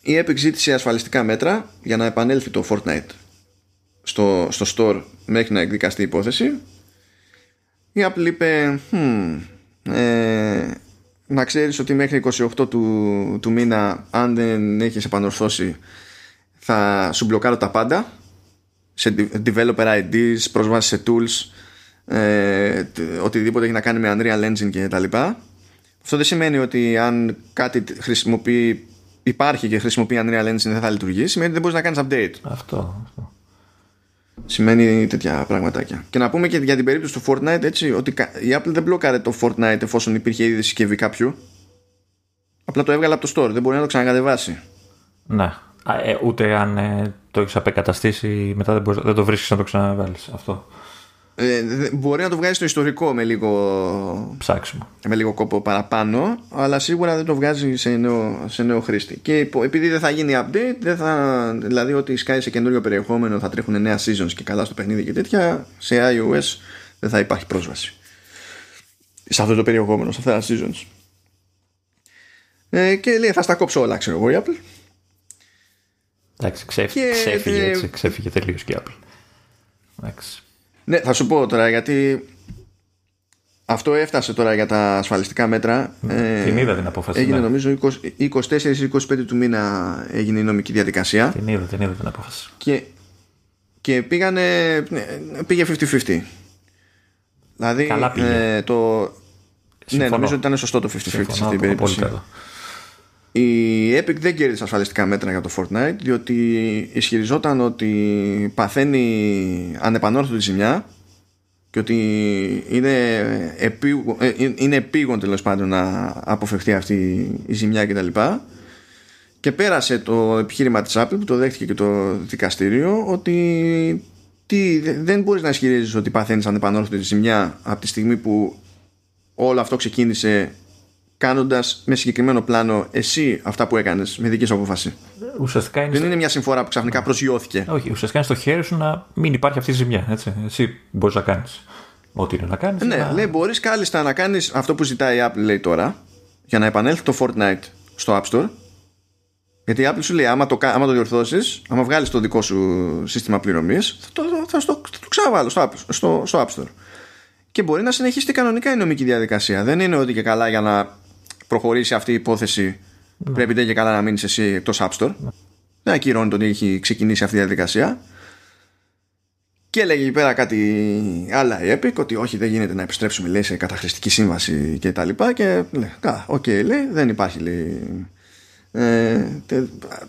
η Epic ζήτησε ασφαλιστικά μέτρα για να επανέλθει το Fortnite στο, στο store μέχρι να εκδικαστεί η υπόθεση. Η Apple είπε hm, ε, να ξέρεις ότι μέχρι 28 του, του μήνα αν δεν έχεις επανορθώσει θα σου μπλοκάρω τα πάντα σε developer IDs, πρόσβαση σε tools ε, οτιδήποτε έχει να κάνει με Unreal Engine και τα λοιπά αυτό δεν σημαίνει ότι αν κάτι χρησιμοποιεί υπάρχει και χρησιμοποιεί Unreal Engine δεν θα λειτουργεί σημαίνει ότι δεν μπορείς να κάνεις update αυτό, αυτό. σημαίνει τέτοια πραγματάκια και να πούμε και για την περίπτωση του Fortnite έτσι ότι η Apple δεν μπλοκάρε το Fortnite εφόσον υπήρχε ήδη συσκευή κάποιου απλά το έβγαλε από το store δεν μπορεί να το ξανακατεβάσει ναι ε, ούτε αν ε, το έχεις απεκαταστήσει μετά δεν, μπορείς, δεν το βρίσκεις να το ξαναβάλεις. Αυτό. Ε, μπορεί να το βγάζει στο ιστορικό με λίγο ψάξιμο. Με λίγο κόπο παραπάνω, αλλά σίγουρα δεν το βγάζει σε νέο, σε νέο χρήστη. Και επειδή δεν θα γίνει update, δεν θα, δηλαδή ότι σκάει σε καινούριο περιεχόμενο θα τρέχουν νέα seasons και καλά στο παιχνίδι και τέτοια, σε iOS δεν θα υπάρχει πρόσβαση. Σε αυτό το περιεχόμενο, σε αυτά τα seasons. Ε, και λέει θα στα κόψω όλα, ξέρω εγώ η Apple. Εντάξει, ξέφυγε, ξέφυγε, έτσι, ξέφυγε τελείως και Apple. Εντάξει. Ναι, θα σου πω τώρα γιατί αυτό έφτασε τώρα για τα ασφαλιστικά μέτρα. Ε, την είδα την απόφαση. Έγινε ναι. νομίζω 24-25 του μήνα έγινε η νομική διαδικασία. Την είδα, την είδα την απόφαση. Και, και πήγανε, πήγε 50-50. Δηλαδή, Καλά πήγε. Ε, το, ναι, νομίζω ότι ήταν σωστό το 50-50 σε αυτή την περίπτωση. Η Epic δεν κέρδισε ασφαλιστικά μέτρα για το Fortnite διότι ισχυριζόταν ότι παθαίνει ανεπανόρθωτη ζημιά και ότι είναι, επί, ε, είναι επίγον τέλος πάντων να αποφευχθεί αυτή η ζημιά κτλ. Και, και πέρασε το επιχείρημα της Apple που το δέχτηκε και το δικαστήριο ότι τι, δεν μπορείς να ισχυρίζεις ότι παθαίνεις ανεπανόρθωτη ζημιά από τη στιγμή που όλο αυτό ξεκίνησε κάνοντας με συγκεκριμένο πλάνο εσύ αυτά που έκανες με δική σου απόφαση; Ουσιαστικά είναι Δεν είναι μια συμφορά που ξαφνικά προσγειώθηκε. Όχι, ουσιαστικά είναι στο χέρι σου να μην υπάρχει αυτή η ζημιά. Έτσι. Εσύ μπορείς να κάνεις ό,τι είναι να κάνεις. Ναι, να... λέει μπορείς κάλλιστα να κάνεις αυτό που ζητάει η Apple λέει τώρα για να επανέλθει το Fortnite στο App Store. Γιατί η Apple σου λέει, άμα το, άμα το διορθώσεις, άμα βγάλεις το δικό σου σύστημα πληρωμής, θα το, θα, θα, το, το ξαναβάλω στο, στο, στο App Store. Και μπορεί να συνεχίσει κανονικά η νομική διαδικασία. Δεν είναι ότι και καλά για να προχωρήσει αυτή η υπόθεση ναι. πρέπει δεν και καλά να μείνεις εσύ εκτός App Store. Ναι. Δεν ακυρώνει το ότι έχει ξεκινήσει αυτή η διαδικασία. Και έλεγε εκεί πέρα κάτι άλλα η Epic ότι όχι δεν γίνεται να επιστρέψουμε λέει, σε καταχρηστική σύμβαση και τα λοιπά και λέει, οκ okay, λέει, δεν υπάρχει λέει, ε,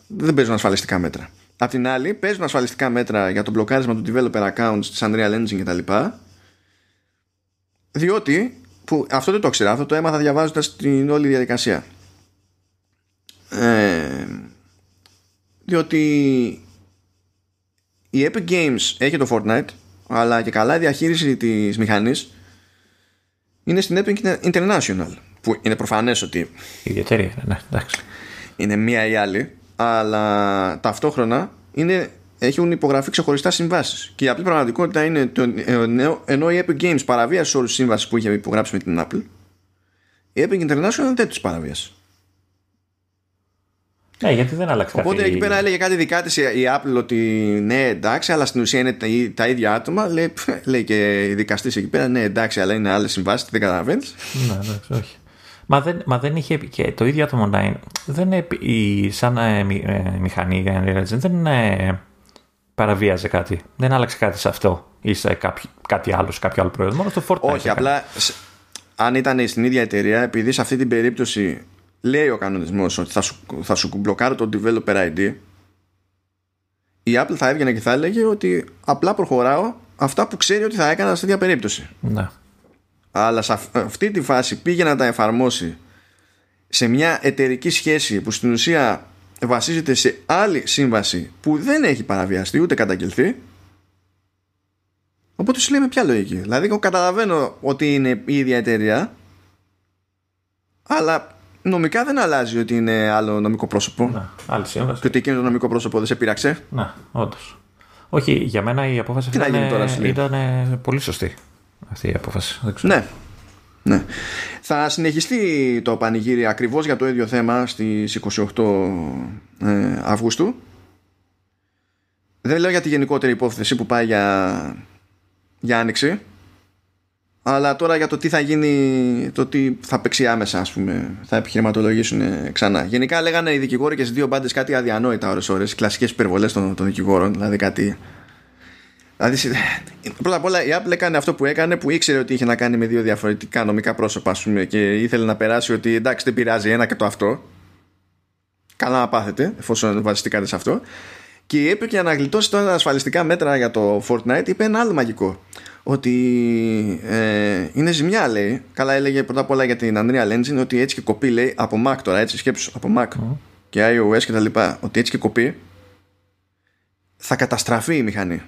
δεν παίζουν ασφαλιστικά μέτρα. Απ' την άλλη παίζουν ασφαλιστικά μέτρα για το μπλοκάρισμα του developer accounts της Unreal Engine και τα λοιπά διότι που αυτό δεν το ξέρω, αυτό το έμαθα διαβάζοντας την όλη διαδικασία. Ε, διότι η Epic Games έχει το Fortnite αλλά και καλά η διαχείριση της μηχανής είναι στην Epic International που είναι προφανές ότι ιδιαίτερη ναι, εντάξει. είναι μία ή άλλη αλλά ταυτόχρονα είναι έχουν υπογραφεί ξεχωριστά συμβάσεις. Και η απλή πραγματικότητα είναι το, ενώ η Epic Games παραβίασε όλες τις σύμβασει που είχε υπογράψει με την Apple, η Epic International δεν τι παραβίασε. Ναι, γιατί δεν άλλαξε Οπότε εκεί πέρα έλεγε κάτι δικά της η Apple ότι ναι, εντάξει, αλλά στην ουσία είναι τα, τα ίδια άτομα. Λέει, [LAUGHS] λέει και η δικαστή εκεί πέρα, ναι, εντάξει, αλλά είναι άλλες συμβάσεις, δεν καταλαβαίνεις. Ναι, εντάξει, όχι. Μα δεν, μα δεν είχε και το ίδιο το Online. Δεν είναι η, σαν ε, μη- ε, μηχανή για Unreal Engine δεν ε, παραβίαζε κάτι. Δεν άλλαξε κάτι σε αυτό ή σε κάποιο, κάτι άλλο, σε κάποιο άλλο προϊόν. Μόνο στο Fortnite. Όχι, έκανε. απλά σ- αν ήταν στην ίδια εταιρεία, επειδή σε αυτή την περίπτωση λέει ο κανονισμός ότι θα σου, θα σου μπλοκάρω το developer ID, η Apple θα έβγαινε και θα έλεγε ότι απλά προχωράω αυτά που ξέρει ότι θα έκανα σε τέτοια περίπτωση. Ναι. Αλλά σε αυ- αυτή τη φάση πήγε να τα εφαρμόσει σε μια εταιρική σχέση που στην ουσία βασίζεται σε άλλη σύμβαση που δεν έχει παραβιαστεί ούτε καταγγελθεί. Οπότε σου λέει με ποια λογική. Δηλαδή, εγώ καταλαβαίνω ότι είναι η ίδια εταιρεία, αλλά νομικά δεν αλλάζει ότι είναι άλλο νομικό πρόσωπο. ναι. Άλλη σύμβαση. Και ότι εκείνο το νομικό πρόσωπο δεν σε πείραξε. Ναι, όντως. Όχι, για μένα η απόφαση Τι αυτή να γίνει ήταν, τώρα, σου λέει. ήταν ε, πολύ σωστή. Αυτή η απόφαση. Δεν ξέρω. Ναι. Ναι. Θα συνεχιστεί το πανηγύρι ακριβώς για το ίδιο θέμα στις 28 ε, Αυγούστου. Δεν λέω για τη γενικότερη υπόθεση που πάει για, για άνοιξη. Αλλά τώρα για το τι θα γίνει, το τι θα παίξει άμεσα, ας πούμε, θα επιχειρηματολογήσουν ε, ξανά. Γενικά λέγανε οι δικηγόροι και στις δύο μπάντες κάτι αδιανόητα ώρες-ώρες, κλασικές υπερβολές των, των δικηγόρων, δηλαδή κάτι Δηλαδή, συ- πρώτα απ' όλα η Apple έκανε αυτό που έκανε που ήξερε ότι είχε να κάνει με δύο διαφορετικά νομικά πρόσωπα ας πούμε, και ήθελε να περάσει ότι εντάξει δεν πειράζει ένα και το αυτό. Καλά να πάθετε εφόσον βασιστήκατε σε αυτό. Και η Epic για να γλιτώσει τώρα τα ασφαλιστικά μέτρα για το Fortnite είπε ένα άλλο μαγικό. Ότι ε, είναι ζημιά λέει. Καλά έλεγε πρώτα απ' όλα για την Unreal Engine ότι έτσι και κοπεί λέει από Mac τώρα έτσι σκέψου από Mac και iOS και τα λοιπά ότι έτσι και κοπεί θα καταστραφεί η μηχανή.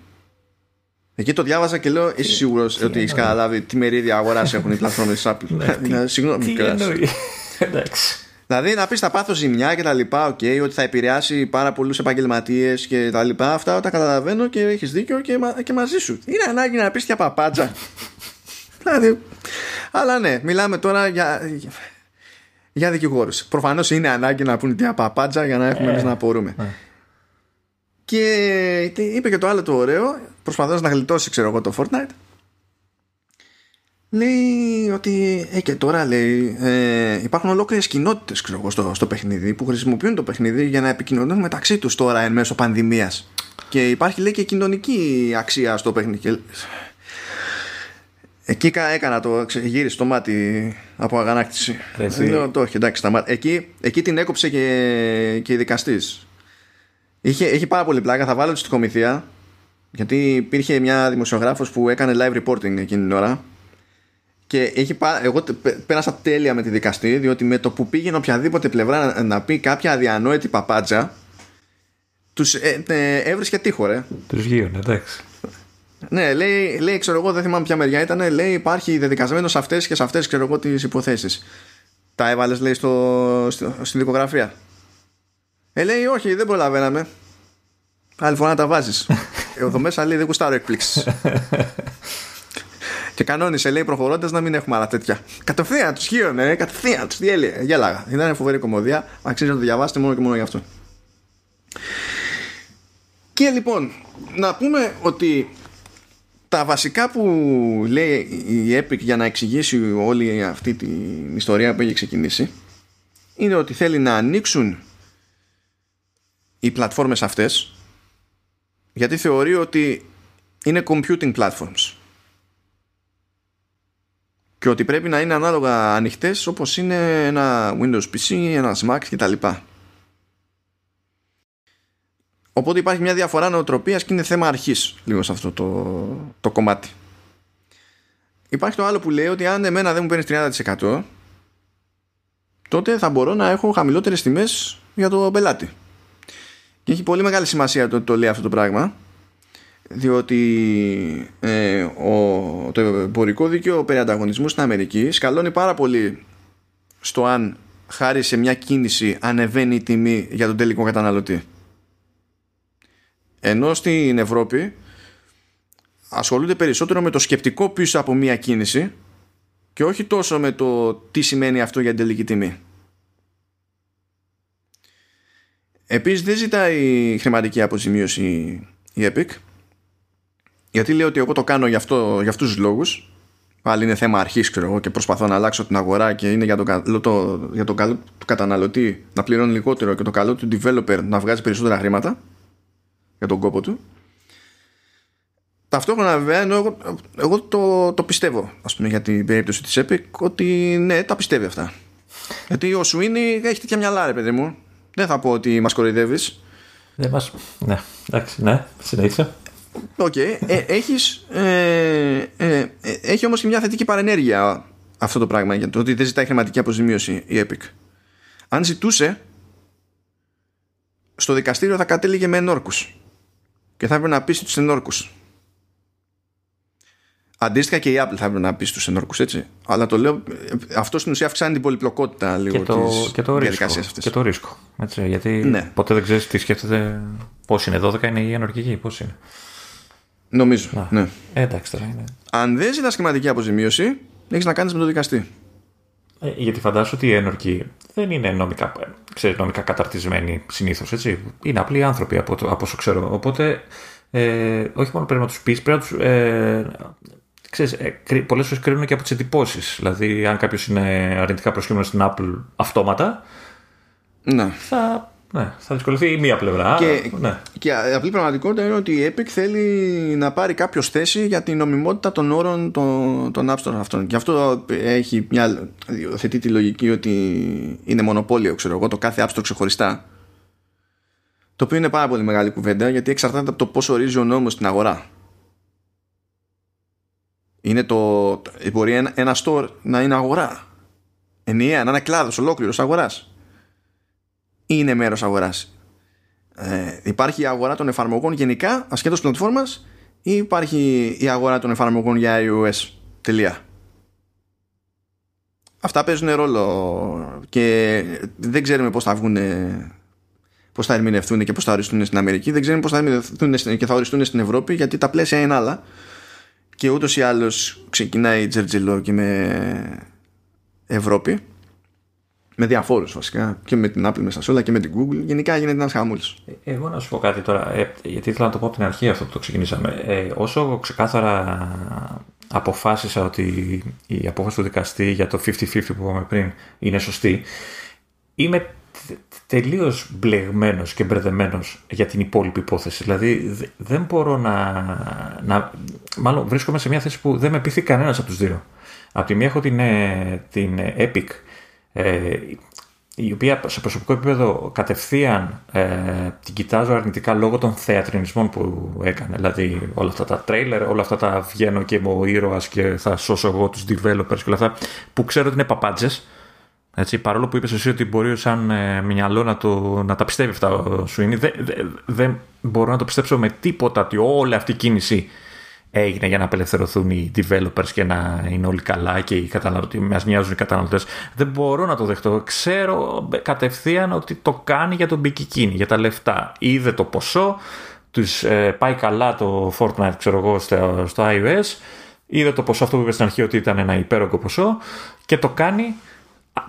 Εκεί το διάβαζα και λέω: Είσαι σίγουρος ότι έχεις καταλάβει τι μερίδια αγοράς έχουν οι πλατφόρμες της Apple; Ναι, τι- [LAUGHS] Συγγνώμη, Τι κιόλας. εννοεί; [LAUGHS] Εντάξει. Δηλαδή να πεις θα πάθω ζημιά και τα λοιπά, οκ, ότι θα επηρεάσει πάρα πολλούς επαγγελματίες και τα λοιπά. Αυτά τα καταλαβαίνω και έχεις δίκιο και, μα- και μαζί σου. Είναι ανάγκη να πεις και παπάντζα. [LAUGHS] δηλαδή. Αλλά ναι, μιλάμε τώρα για, για δικηγόρους. Προφανώς είναι ανάγκη να πούνε την παπάντζα για να έχουμε Ε, εμείς να απορούμε. ναι. Και τι- είπε και το άλλο το ωραίο, προσπαθώντας να γλιτώσει, ξέρω εγώ, το Fortnite. Λέει ότι ε, και τώρα λέει ε, υπάρχουν ολόκληρες κοινότητες στο, στο παιχνίδι που χρησιμοποιούν το παιχνίδι για να επικοινωνούν μεταξύ τους τώρα εν μέσω πανδημίας. Και υπάρχει λέει και κοινωνική αξία στο παιχνίδι. Και- Εκεί κα- έκανα το, ξε- γύρισε το μάτι από αγανάκτηση. Ρε, εσύ. Λέω, το όχι, εντάξει, σταμάτα. Εκεί, εκεί την έκοψε και, και η δικαστής. Είχε, έχει πάρα πολύ πλάκα. Θα βάλω τη στη κομιθία. Γιατί υπήρχε μια δημοσιογράφος που έκανε live reporting εκείνη την ώρα. Και έχει πά... εγώ τε- πέ- πέρασα τέλεια με τη δικαστή, διότι με το που πήγαινε οποιαδήποτε πλευρά να, να πει κάποια αδιανόητη παπάντζα, τους ε, ε, έβρισκε τείχο, ρε. Τους γύρω, εντάξει. Ναι, λέει, λέει, ξέρω εγώ, δεν θυμάμαι ποια μεριά ήταν, λέει υπάρχει δεδικασμένος σε αυτές και σε αυτές, ξέρω εγώ, τις υποθέσεις. Τα έβαλες, λέει, στο, στο, στη δικογραφία. Ε, λέει, όχι, δεν προλαβαίναμε. Άλλη φορά να τα βάζεις. [LAUGHS] Εδώ μέσα λέει, δεν γουστάρω εκπλήξεις. [LAUGHS] και κανόνισε, λέει, προχωρώντας να μην έχουμε άλλα τέτοια. Κατευθείαν τους γύρωνε, ε, κατευθείαν τους διέλυε. Γέλαγα. Ήταν φοβερή κομμωδία. Αξίζει να το διαβάσετε μόνο και μόνο γι' αυτό. Και λοιπόν, να πούμε ότι τα βασικά που λέει η Epic για να εξηγήσει όλη αυτή την ιστορία που έχει ξεκινήσει είναι ότι θέλει να ανοίξουν οι πλατφόρμες αυτές γιατί θεωρεί ότι είναι computing platforms και ότι πρέπει να είναι ανάλογα ανοιχτές όπως είναι ένα Windows PC, ένας Mac κτλ. Οπότε υπάρχει μια διαφορά νοοτροπίας και είναι θέμα αρχής λίγο σε αυτό το, το κομμάτι. Υπάρχει το άλλο που λέει ότι αν εμένα δεν μου παίρνεις 30% τότε θα μπορώ να έχω χαμηλότερες τιμές για το πελάτη. Και έχει πολύ μεγάλη σημασία το ότι το λέει αυτό το πράγμα διότι ε, ο, το εμπορικό δίκαιο περί ανταγωνισμού στην Αμερική σκαλώνει πάρα πολύ στο αν χάρη σε μια κίνηση ανεβαίνει η τιμή για τον τελικό καταναλωτή. Ενώ στην Ευρώπη ασχολούνται περισσότερο με το σκεπτικό πίσω από μια κίνηση και όχι τόσο με το τι σημαίνει αυτό για την τελική τιμή. Επίσης δεν ζητάει χρηματική αποζημίωση η Epic γιατί λέει ότι εγώ το κάνω για, αυτό, για αυτούς τους λόγους πάλι είναι θέμα αρχής και προσπαθώ να αλλάξω την αγορά και είναι για τον, καλό, το, για τον καλό του καταναλωτή να πληρώνει λιγότερο και το καλό του developer να βγάζει περισσότερα χρήματα για τον κόπο του. Ταυτόχρονα βέβαια εγώ, εγώ το, το πιστεύω ας πούμε για την περίπτωση της Epic ότι ναι τα πιστεύει αυτά. Γιατί ο Σουίνι έχει τέτοια μυαλά ρε παιδί μου. Δεν θα πω ότι μας κοροϊδεύεις. Δεν μας... Ναι, εντάξει, ναι, συνέχισε. Οκέι. Okay. Ε, έχεις, ε, ε, ε, έχει όμως και μια θετική παρενέργεια αυτό το πράγμα για το ότι δεν ζητάει χρηματική αποζημίωση η Epic. Αν ζητούσε, στο δικαστήριο θα κατέληγε με ενόρκους και θα έπρεπε να πείσει τους ενόρκους. Αντίστοιχα και η Apple θα έπρεπε να πείσει τους ενόρκους έτσι. Αλλά το λέω, αυτό στην ουσία αυξάνει την πολυπλοκότητα λίγο και το, της και το διαδικασίας αυτής. Και το ρίσκο. Έτσι, γιατί Ναι. ποτέ δεν ξέρεις τι σκέφτεται. Πώς είναι, 12 είναι η ενορκική, πώς είναι. Νομίζω. Να. Ναι. Ε, εντάξει τώρα είναι. Αν δεν ζητάς σχηματική αποζημίωση, έχεις να κάνεις με το δικαστή. Ε, γιατί φαντάζομαι ότι οι ένορκοι δεν είναι νομικά, ξέρεις, νομικά καταρτισμένοι συνήθως, έτσι. Είναι απλοί άνθρωποι από, το, από όσο ξέρω. Οπότε, ε, όχι μόνο πρέπει να τους πεις, πρέπει να τους. Ε, ξέρεις, ε, κρι- πολλές φορές κρίνουν και από τις εντυπώσεις. Δηλαδή, αν κάποιος είναι αρνητικά προσκύμενος στην Apple αυτόματα, Ναι. θα, ναι, θα δυσκολευτεί η μία πλευρά. Και- ναι. Και η απλή πραγματικότητα είναι ότι η Epic θέλει να πάρει κάποιος θέση για την νομιμότητα των όρων των, των App Store αυτών. Και αυτό έχει μια θετή τη λογική ότι είναι μονοπόλιο, ξέρω εγώ, το κάθε App Store ξεχωριστά. Το οποίο είναι πάρα πολύ μεγάλη κουβέντα γιατί εξαρτάται από το πόσο ορίζει ο νόμος στην αγορά. Είναι το, το- μπορεί ένα, ένα store να είναι αγορά. Ενιαία, να είναι κλάδος ολόκληρος αγοράς. Ή είναι μέρος αγοράς. Ε, υπάρχει η αγορά των εφαρμογών γενικά, ασχέτως πλατφόρμας ή υπάρχει η αγορά των εφαρμογών για iOS. Τελεία; Αυτά παίζουν ρόλο και δεν ξέρουμε πώς θα βγουν πώς θα ερμηνευτούν και πώς θα οριστούν στην Αμερική δεν ξέρουμε πώς θα ερμηνευτούν στην- και θα οριστούν στην Ευρώπη γιατί τα πλαίσια είναι άλλα και ούτως ή άλλως ξεκινάει τζερτζελό και με Ευρώπη. Με διαφόρους βασικά. Και με την Apple μέσα σε όλα και με την Google. Γενικά γίνεται ένας χαμούλης. Εγώ να σου πω κάτι τώρα, ε, γιατί ήθελα να το πω από την αρχή αυτό που το ξεκινήσαμε. Ε, όσο ξεκάθαρα αποφάσισα ότι η απόφαση του δικαστή για το 50-50 που είπαμε πριν είναι σωστή, είμαι τε- τελείως μπλεγμένος και μπερδεμένος για την υπόλοιπη υπόθεση. Δηλαδή δε- δεν μπορώ να, να... Μάλλον βρίσκομαι σε μια θέση που δεν με πείθει κανένας από τους δύο. Από τη μία έχω την, ε, την Epic, ε, η οποία σε προσωπικό επίπεδο κατευθείαν ε, την κοιτάζω αρνητικά λόγω των θεατρινισμών που έκανε. Δηλαδή όλα αυτά τα τρέιλερ, όλα αυτά τα βγαίνω και είμαι ο ήρωας και θα σώσω εγώ τους developers και όλα αυτά που ξέρω ότι είναι παπάντζες. Έτσι, παρόλο που είπες εσύ ότι μπορεί σαν ε, μυαλό να, το, να τα πιστεύει αυτά ο Σουίνι, δεν δε, δεν μπορώ να το πιστέψω με τίποτα ότι όλη αυτή η κίνηση έγινε για να απελευθερωθούν οι developers και να είναι όλοι καλά και οι καταναλωτές, μας μοιάζουν οι καταναλωτές. Δεν μπορώ να το δεχτώ. Ξέρω κατευθείαν ότι το κάνει για τον μπικικίνη, για τα λεφτά. Είδε το ποσό, τους ε, πάει καλά το Fortnite, ξέρω εγώ, στο, στο iOS, είδε το ποσό αυτό που είπες στην αρχή ότι ήταν ένα υπέρογκο ποσό και το κάνει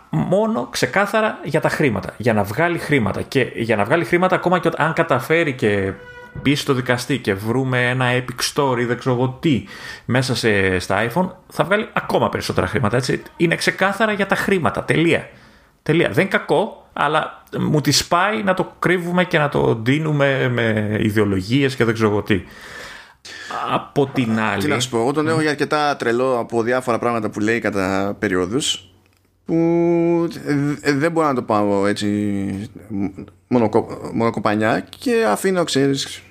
μόνο ξεκάθαρα για τα χρήματα. Για να βγάλει χρήματα. Και για να βγάλει χρήματα, ακόμα και αν καταφέρει και μπει στο δικαστή και βρούμε ένα Epic Store ή δεν ξέρω εγώ τι μέσα σε, στα iPhone, θα βγάλει ακόμα περισσότερα χρήματα. Έτσι. Είναι ξεκάθαρα για τα χρήματα. Τελεία. Τελεία. Δεν είναι κακό, αλλά μου τη σπάει να το κρύβουμε και να το ντύνουμε με ιδεολογίες και δεν ξέρω εγώ τι. Από την άλλη. Τι να σου πω, εγώ τον έχω για αρκετά τρελό από διάφορα πράγματα που λέει κατά περιόδους που ε, δεν μπορώ να το πάω έτσι μονοκο, μονοκοπανιά και αφήνω, ξέρεις,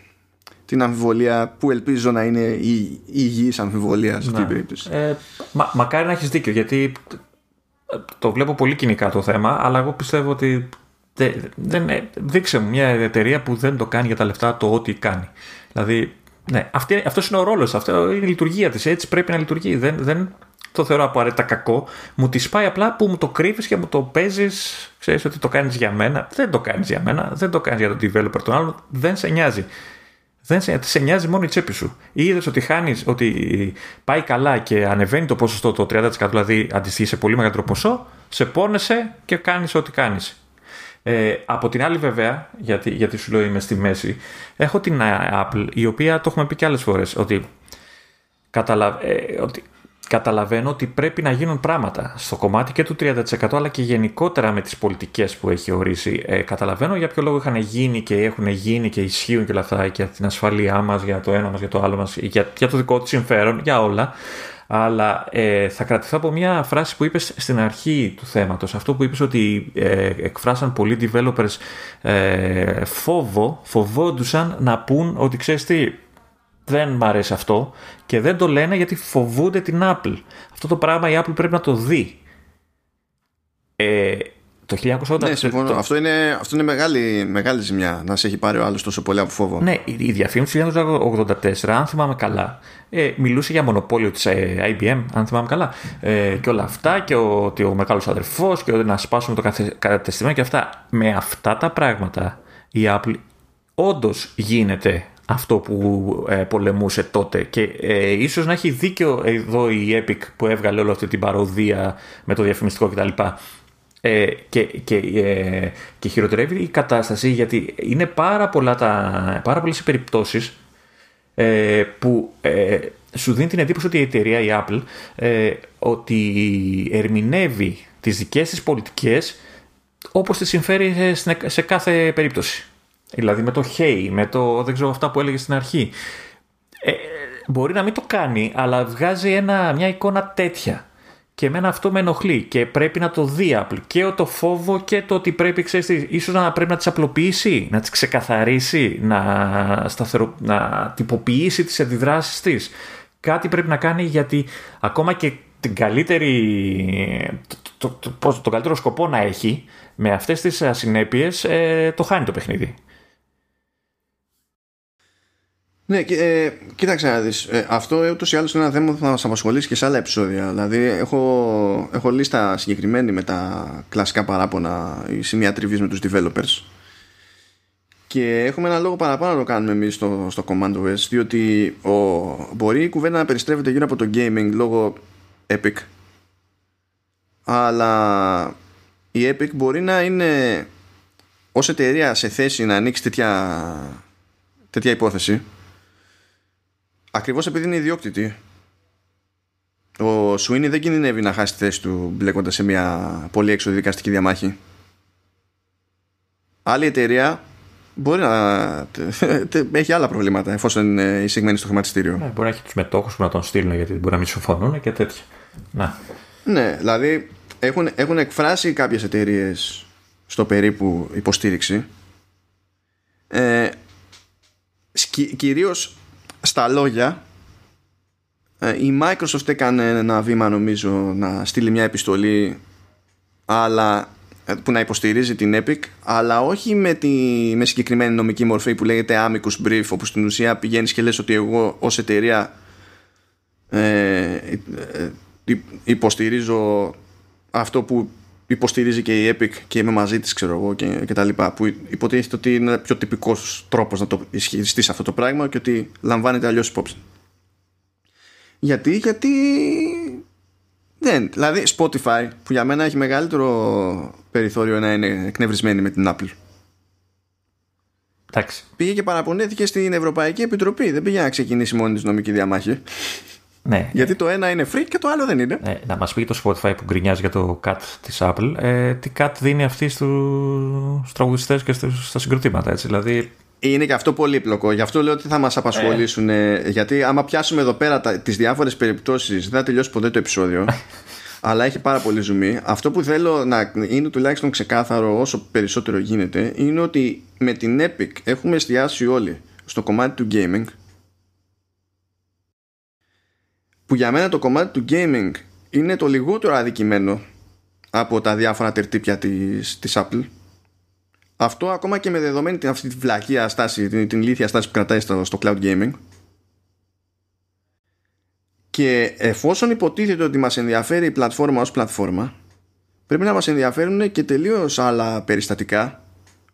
την αμφιβολία που ελπίζω να είναι η, η υγιής αμφιβολία σε αυτή την Ναι. περίπτωση. Ε, μα, μακάρι να έχεις δίκιο γιατί το βλέπω πολύ κοινικά το θέμα αλλά εγώ πιστεύω ότι δε- δεν, ε, δείξε μου μια εταιρεία που δεν το κάνει για τα λεφτά το ό,τι κάνει. Δηλαδή, ναι, αυτή, αυτός είναι ο ρόλος, αυτό είναι η λειτουργία της, έτσι πρέπει να λειτουργεί. Δεν, δεν το θεωρώ απαραίτητα κακό. Μου τη πάει απλά που μου το κρύβεις και μου το παίζεις, ξέρεις ότι το κάνεις για μένα. Δεν το κάνεις για μένα, δεν το κάνεις για τον developer τον άλλον, δεν σε νοιάζει. Δεν σε, σε νοιάζει μόνο η τσέπη σου. Ή είδες ότι χάνεις, ότι πάει καλά και ανεβαίνει το ποσοστό το 30%, δηλαδή αντιστοιχεί σε πολύ μεγαλύτερο ποσό, σε πόνεσαι και κάνεις ό,τι κάνεις. Ε, από την άλλη, βέβαια, γιατί, γιατί σου λέω είμαι στη μέση, έχω την ε, Apple, η οποία το έχουμε πει και άλλες φορές, ότι, καταλα... ε, ότι καταλαβαίνω ότι πρέπει να γίνουν πράγματα στο κομμάτι και του 30% αλλά και γενικότερα με τις πολιτικές που έχει ορίσει. Ε, καταλαβαίνω για ποιο λόγο είχαν γίνει και έχουν γίνει και ισχύουν και όλα αυτά για την ασφαλειά μας, για το ένα μας, για το άλλο μας, για, για το δικό τους συμφέρον, για όλα. Αλλά ε, θα κρατηθώ από μια φράση που είπες στην αρχή του θέματος. Αυτό που είπες ότι ε, εκφράσαν πολλοί developers ε, φόβο, φοβόντουσαν να πούν ότι ξέρεις τι, δεν μ' αρέσει αυτό και δεν το λένε γιατί φοβούνται την Apple. Αυτό το πράγμα η Apple πρέπει να το δει. Ε, το 1980. Ναι, συμφωνώ. Αυτό είναι, αυτό είναι μεγάλη, μεγάλη ζημιά να σε έχει πάρει ο άλλος τόσο πολύ από φόβο. Ναι, η διαφήμιση του 1984, αν θυμάμαι καλά, ε, μιλούσε για μονοπόλιο της ε, IBM, αν θυμάμαι καλά. Ε, και όλα αυτά, και ο, ότι ο μεγάλος αδερφός, και ότι να σπάσουμε το κατεστημένο και αυτά. Με αυτά τα πράγματα η Apple όντως γίνεται αυτό που ε, πολεμούσε τότε και ε, ίσως να έχει δίκιο εδώ η Epic που έβγαλε όλη αυτή την παροδία με το διαφημιστικό κτλ. Ε, και, και, ε, και χειροτερεύει η κατάσταση γιατί είναι πάρα, πολλά τα, πάρα πολλές οι περιπτώσεις ε, που ε, σου δίνει την εντύπωση ότι η εταιρεία, η Apple, ε, ότι ερμηνεύει τις δικές της πολιτικές όπως τις συμφέρει σε, σε κάθε περίπτωση. Δηλαδή με το hey, με το δεν ξέρω αυτά που έλεγες στην αρχή. Ε, μπορεί να μην το κάνει, αλλά βγάζει ένα, μια εικόνα τέτοια. Και εμένα αυτό με ενοχλεί και πρέπει να το δει Apple. Και το φόβο και το ότι πρέπει, ξέρεις, ίσως να πρέπει να τις απλοποιήσει, να τις ξεκαθαρίσει, να, σταθερο, να τυποποιήσει τις αντιδράσεις της. Κάτι πρέπει να κάνει γιατί ακόμα και την καλύτερη, το, το, το, το καλύτερο σκοπό να έχει με αυτές τις ασυνέπειες ε, το χάνει το παιχνίδι. Ναι, ε, κοίταξε να δεις. Ε, αυτό ούτως ή άλλως είναι ένα θέμα που θα μας απασχολήσει και σε άλλα επεισόδια. Δηλαδή έχω, έχω λίστα συγκεκριμένη με τα κλασικά παράπονα ή σημεία τριβής με τους developers. Και έχουμε ένα λόγο παραπάνω να το κάνουμε εμείς στο, στο Command OS διότι ο, μπορεί η κουβέντα να περιστρέφεται γύρω από το gaming λόγω Epic αλλά η Epic μπορεί να είναι ως εταιρεία σε θέση να ανοίξει τέτοια, τέτοια υπόθεση ακριβώς επειδή είναι ιδιόκτητη ο Σουίνι δεν κινδυνεύει να χάσει τη θέση του μπλέκοντας σε μια πολύ έξοδη δικαστική διαμάχη άλλη εταιρεία μπορεί να έχει άλλα προβλήματα εφόσον είναι εισηγμένη στο χρηματιστήριο. Ναι, μπορεί να έχει τους μετόχους που να τον στείλουν γιατί μπορεί να μην συμφωνούν και τέτοια. Να. Ναι, δηλαδή έχουν, έχουν εκφράσει κάποιες εταιρείες στο περίπου υποστήριξη ε, κυρίως στα λόγια ε, η Microsoft έκανε ένα βήμα νομίζω να στείλει μια επιστολή αλλά ε, που να υποστηρίζει την Epic αλλά όχι με, τη, με συγκεκριμένη νομική μορφή που λέγεται amicus brief όπου στην ουσία πηγαίνεις και λες ότι εγώ ως εταιρεία ε, ε υποστηρίζω αυτό που υποστηρίζει και η Epic και είμαι μαζί της ξέρω εγώ και, και τα λοιπά που υποτίθεται ότι είναι πιο τυπικός τρόπος να το ισχυριστείς αυτό το πράγμα και ότι λαμβάνεται αλλιώς υπόψη γιατί γιατί δεν δηλαδή Spotify που για μένα έχει μεγαλύτερο περιθώριο να είναι εκνευρισμένη με την Apple Εντάξει. Πήγε και παραπονέθηκε στην Ευρωπαϊκή Επιτροπή. Δεν πήγε να ξεκινήσει μόνη της νομική διαμάχη. Ναι. Γιατί το ένα είναι free και το άλλο δεν είναι. Ναι, να μας πει το Spotify που γκρινιάζει για το cut της Apple, ε, τι cut δίνει αυτή στους τραγουδιστές και στα συγκροτήματα. Έτσι. Δηλαδή... Είναι και αυτό πολύπλοκο. Γι' αυτό λέω ότι θα μας απασχολήσουν. Ε. Γιατί άμα πιάσουμε εδώ πέρα τις διάφορες περιπτώσεις, δεν θα τελειώσει ποτέ το επεισόδιο. [LAUGHS] αλλά έχει πάρα πολύ ζουμί. Αυτό που θέλω να είναι τουλάχιστον ξεκάθαρο όσο περισσότερο γίνεται είναι ότι με την Epic έχουμε εστιάσει όλοι στο κομμάτι του gaming που για μένα το κομμάτι του gaming είναι το λιγότερο αδικημένο από τα διάφορα τερτύπια της, της Apple αυτό ακόμα και με δεδομένη την, αυτή τη βλακία στάση την, την ηλίθια στάση που κρατάει στο, στο cloud gaming και εφόσον υποτίθεται ότι μας ενδιαφέρει η πλατφόρμα ως πλατφόρμα πρέπει να μας ενδιαφέρουν και τελείως άλλα περιστατικά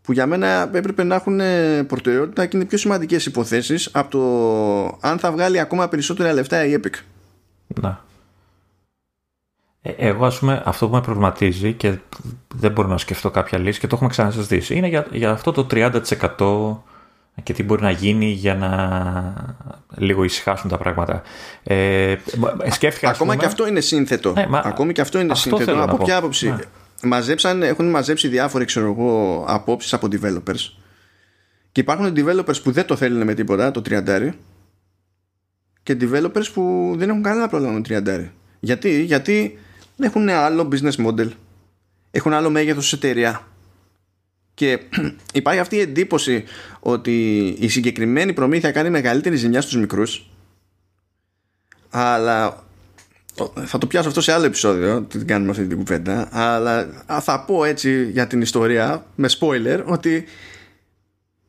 που για μένα έπρεπε να έχουν προτεραιότητα και είναι πιο σημαντικές υποθέσεις από το αν θα βγάλει ακόμα περισσότερα λεφτά η Epic. Να. Ε, εγώ, ας πούμε, αυτό που με προβληματίζει και δεν μπορώ να σκεφτώ κάποια λύση και το έχουμε ξανασυζητήσει είναι για, για αυτό το 30% και τι μπορεί να γίνει για να λίγο ησυχάσουν τα πράγματα. Ε, σκέφτηκα, Ακόμα πούμε, και αυτό είναι σύνθετο. Ναι, μα, Ακόμη και αυτό είναι αυτό σύνθετο. Από ποια άποψη; Ναι. Μαζέψαν, έχουν μαζέψει διάφοροι ξέρω εγώ, απόψεις από developers και υπάρχουν developers που δεν το θέλουν με τίποτα το 30 και developers που δεν έχουν κανένα πρόβλημα με το 30 γιατί, γιατί έχουν άλλο business model έχουν άλλο μέγεθος εταιρεία. Και [CLEARS THROAT] υπάρχει αυτή η εντύπωση ότι η συγκεκριμένη προμήθεια κάνει μεγαλύτερη ζημιά στους μικρούς. Αλλά θα το πιάσω αυτό σε άλλο επεισόδιο την κάνουμε αυτή την κουβέντα. Αλλά θα πω έτσι για την ιστορία με spoiler ότι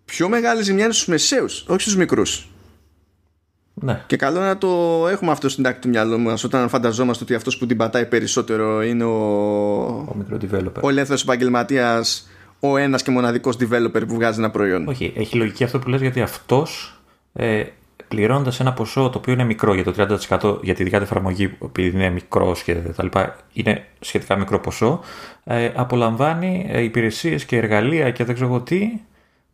πιο μεγάλη ζημιά είναι στους μεσαίους όχι στους μικρούς ναι. Και καλό να το έχουμε αυτό στην τάκτη του μυαλού μας όταν φανταζόμαστε ότι αυτός που την πατάει περισσότερο είναι ο, ο, developer. ο ελεύθερος επαγγελματίας ο ένας και μοναδικός developer που βγάζει ένα προϊόν. Όχι, έχει λογική αυτό που λες γιατί αυτός ε, πληρώνοντας ένα ποσό το οποίο είναι μικρό για το 30% για τη δικιά του εφαρμογή, επειδή είναι μικρός και τα λοιπά, είναι σχετικά μικρό ποσό, ε, απολαμβάνει ε, υπηρεσίες και εργαλεία και δεν ξέρω τι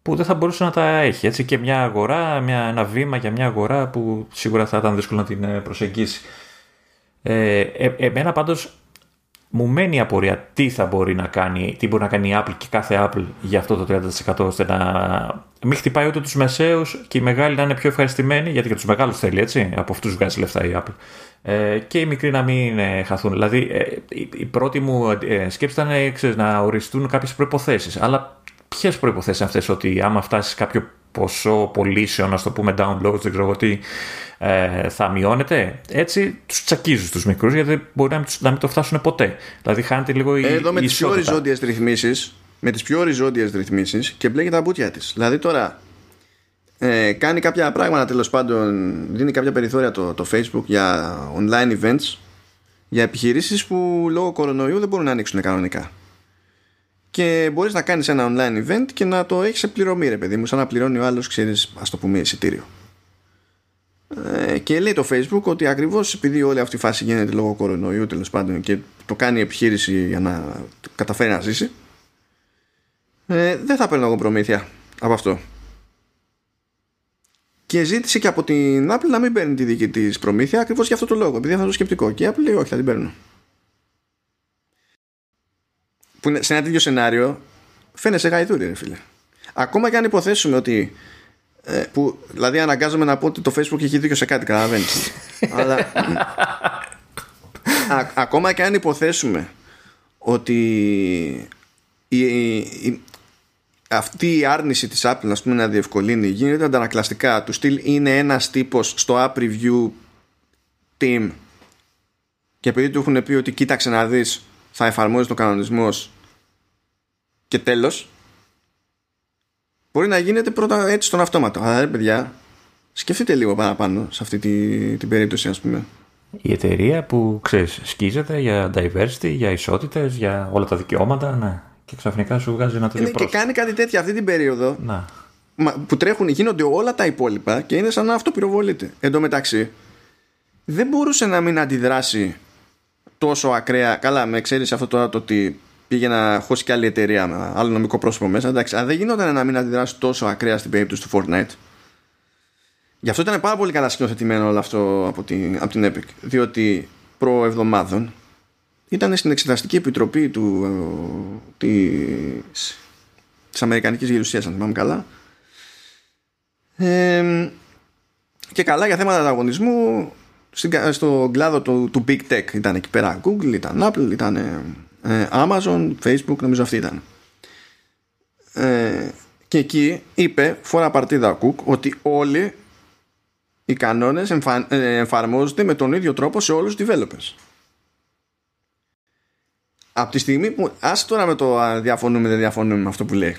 που δεν θα μπορούσε να τα έχει. Έτσι, και μια αγορά, μια, ένα βήμα για μια αγορά που σίγουρα θα ήταν δύσκολο να την ε, προσεγγίσει. Ε, ε, εμένα πάντως μου μένει η απορία τι θα μπορεί να κάνει, τι μπορεί να κάνει η Apple και κάθε Apple για αυτό το 30% ώστε να μην χτυπάει ούτε τους μεσαίους και οι μεγάλοι να είναι πιο ευχαριστημένοι γιατί για τους μεγάλους θέλει έτσι, από αυτούς βγάζει λεφτά η Apple ε, και οι μικροί να μην ε, χαθούν. Δηλαδή ε, η, η, πρώτη μου ε, σκέψη ήταν ξέρεις, να οριστούν κάποιες προϋποθέσεις αλλά ποιες προποθέσει αυτές, ότι άμα φτάσεις κάποιο ποσό πωλήσεων, α το πούμε downloads, δεν ξέρω τι, ε, θα μειώνεται; Έτσι τους τσακίζεις τους μικρούς γιατί μπορεί να μην, να μην το φτάσουν ποτέ. Δηλαδή χάνεται λίγο η. Εδώ με τις πιο οριζόντιες ρυθμίσεις, με τις πιο οριζόντιες ρυθμίσεις και μπλέκει τα μπουτια της. Δηλαδή τώρα ε, κάνει κάποια πράγματα τέλος πάντων, δίνει κάποια περιθώρια το, το Facebook για online events για επιχειρήσεις που λόγω κορονοϊού δεν μπορούν να ανοίξουν κανονικά και μπορείς να κάνεις ένα online event και να το έχεις σε πληρωμή ρε παιδί μου σαν να πληρώνει ο άλλος ξέρεις ας το πούμε εισιτήριο. Ε, και λέει το facebook ότι ακριβώς επειδή όλη αυτή η φάση γίνεται λόγω κορονοϊού τέλος πάντων και το κάνει επιχείρηση για να καταφέρει να ζήσει ε, δεν θα παίρνω εγώ προμήθεια από αυτό. Και ζήτησε και από την Apple να μην παίρνει τη δική της προμήθεια ακριβώς για αυτό το λόγο επειδή αυτό το σκεπτικό. Και η Apple λέει όχι θα την παίρνω που είναι σε ένα τέτοιο σενάριο φαίνεσαι γαϊδούρι ρε φίλε. Ακόμα και αν υποθέσουμε ότι ε, που, δηλαδή αναγκάζομαι να πω ότι το facebook έχει δίκιο σε κάτι καταλαβαίνεις. [LAUGHS] Αλλά α, ακόμα και αν υποθέσουμε ότι η, η, αυτή η άρνηση της Apple να, πούμε, να διευκολύνει γίνεται αντανακλαστικά. Του στυλ είναι ένας τύπος στο app review team. Και επειδή του έχουν πει ότι κοίταξε να δεις θα εφαρμόζει το κανονισμό και τέλος μπορεί να γίνεται πρώτα έτσι στον αυτόματο αλλά ρε παιδιά σκεφτείτε λίγο παραπάνω σε αυτή τη, την περίπτωση ας πούμε η εταιρεία που ξέρεις σκίζεται για diversity, για ισότητες, για όλα τα δικαιώματα ναι. και ξαφνικά σου βγάζει ένα τέτοιο Και κάνει κάτι τέτοιο αυτή την περίοδο να. που τρέχουν, γίνονται όλα τα υπόλοιπα και είναι σαν να αυτό πυροβολείται. Εν τω μεταξύ δεν μπορούσε να μην αντιδράσει τόσο ακραία. Καλά, με ξέρεις αυτό τώρα το ότι πήγε να χώσει και άλλη εταιρεία με άλλο νομικό πρόσωπο μέσα. Εντάξει, αλλά δεν γινόταν να μην αντιδράσει τόσο ακραία στην περίπτωση του Fortnite. Γι' αυτό ήταν πάρα πολύ καλά σκηνοθετημένο όλο αυτό από την, από την Epic. Διότι προ εβδομάδων ήταν στην εξεταστική επιτροπή του, της, της Αμερικανικής Γερουσίας, αν θυμάμαι καλά. Ε, και καλά για θέματα ανταγωνισμού στον κλάδο του, του Big Tech. Ήταν εκεί πέρα Google, ήταν Apple, ήταν ε, Amazon, Facebook νομίζω αυτή ήταν. Ε, και εκεί είπε φορά παρτίδα Cook ότι όλοι οι κανόνες εμφα... ε, εφαρμόζονται με τον ίδιο τρόπο σε όλους τους developers. Από τη στιγμή που ας τώρα με το διαφωνούμε δεν διαφωνούμε με αυτό που λέει.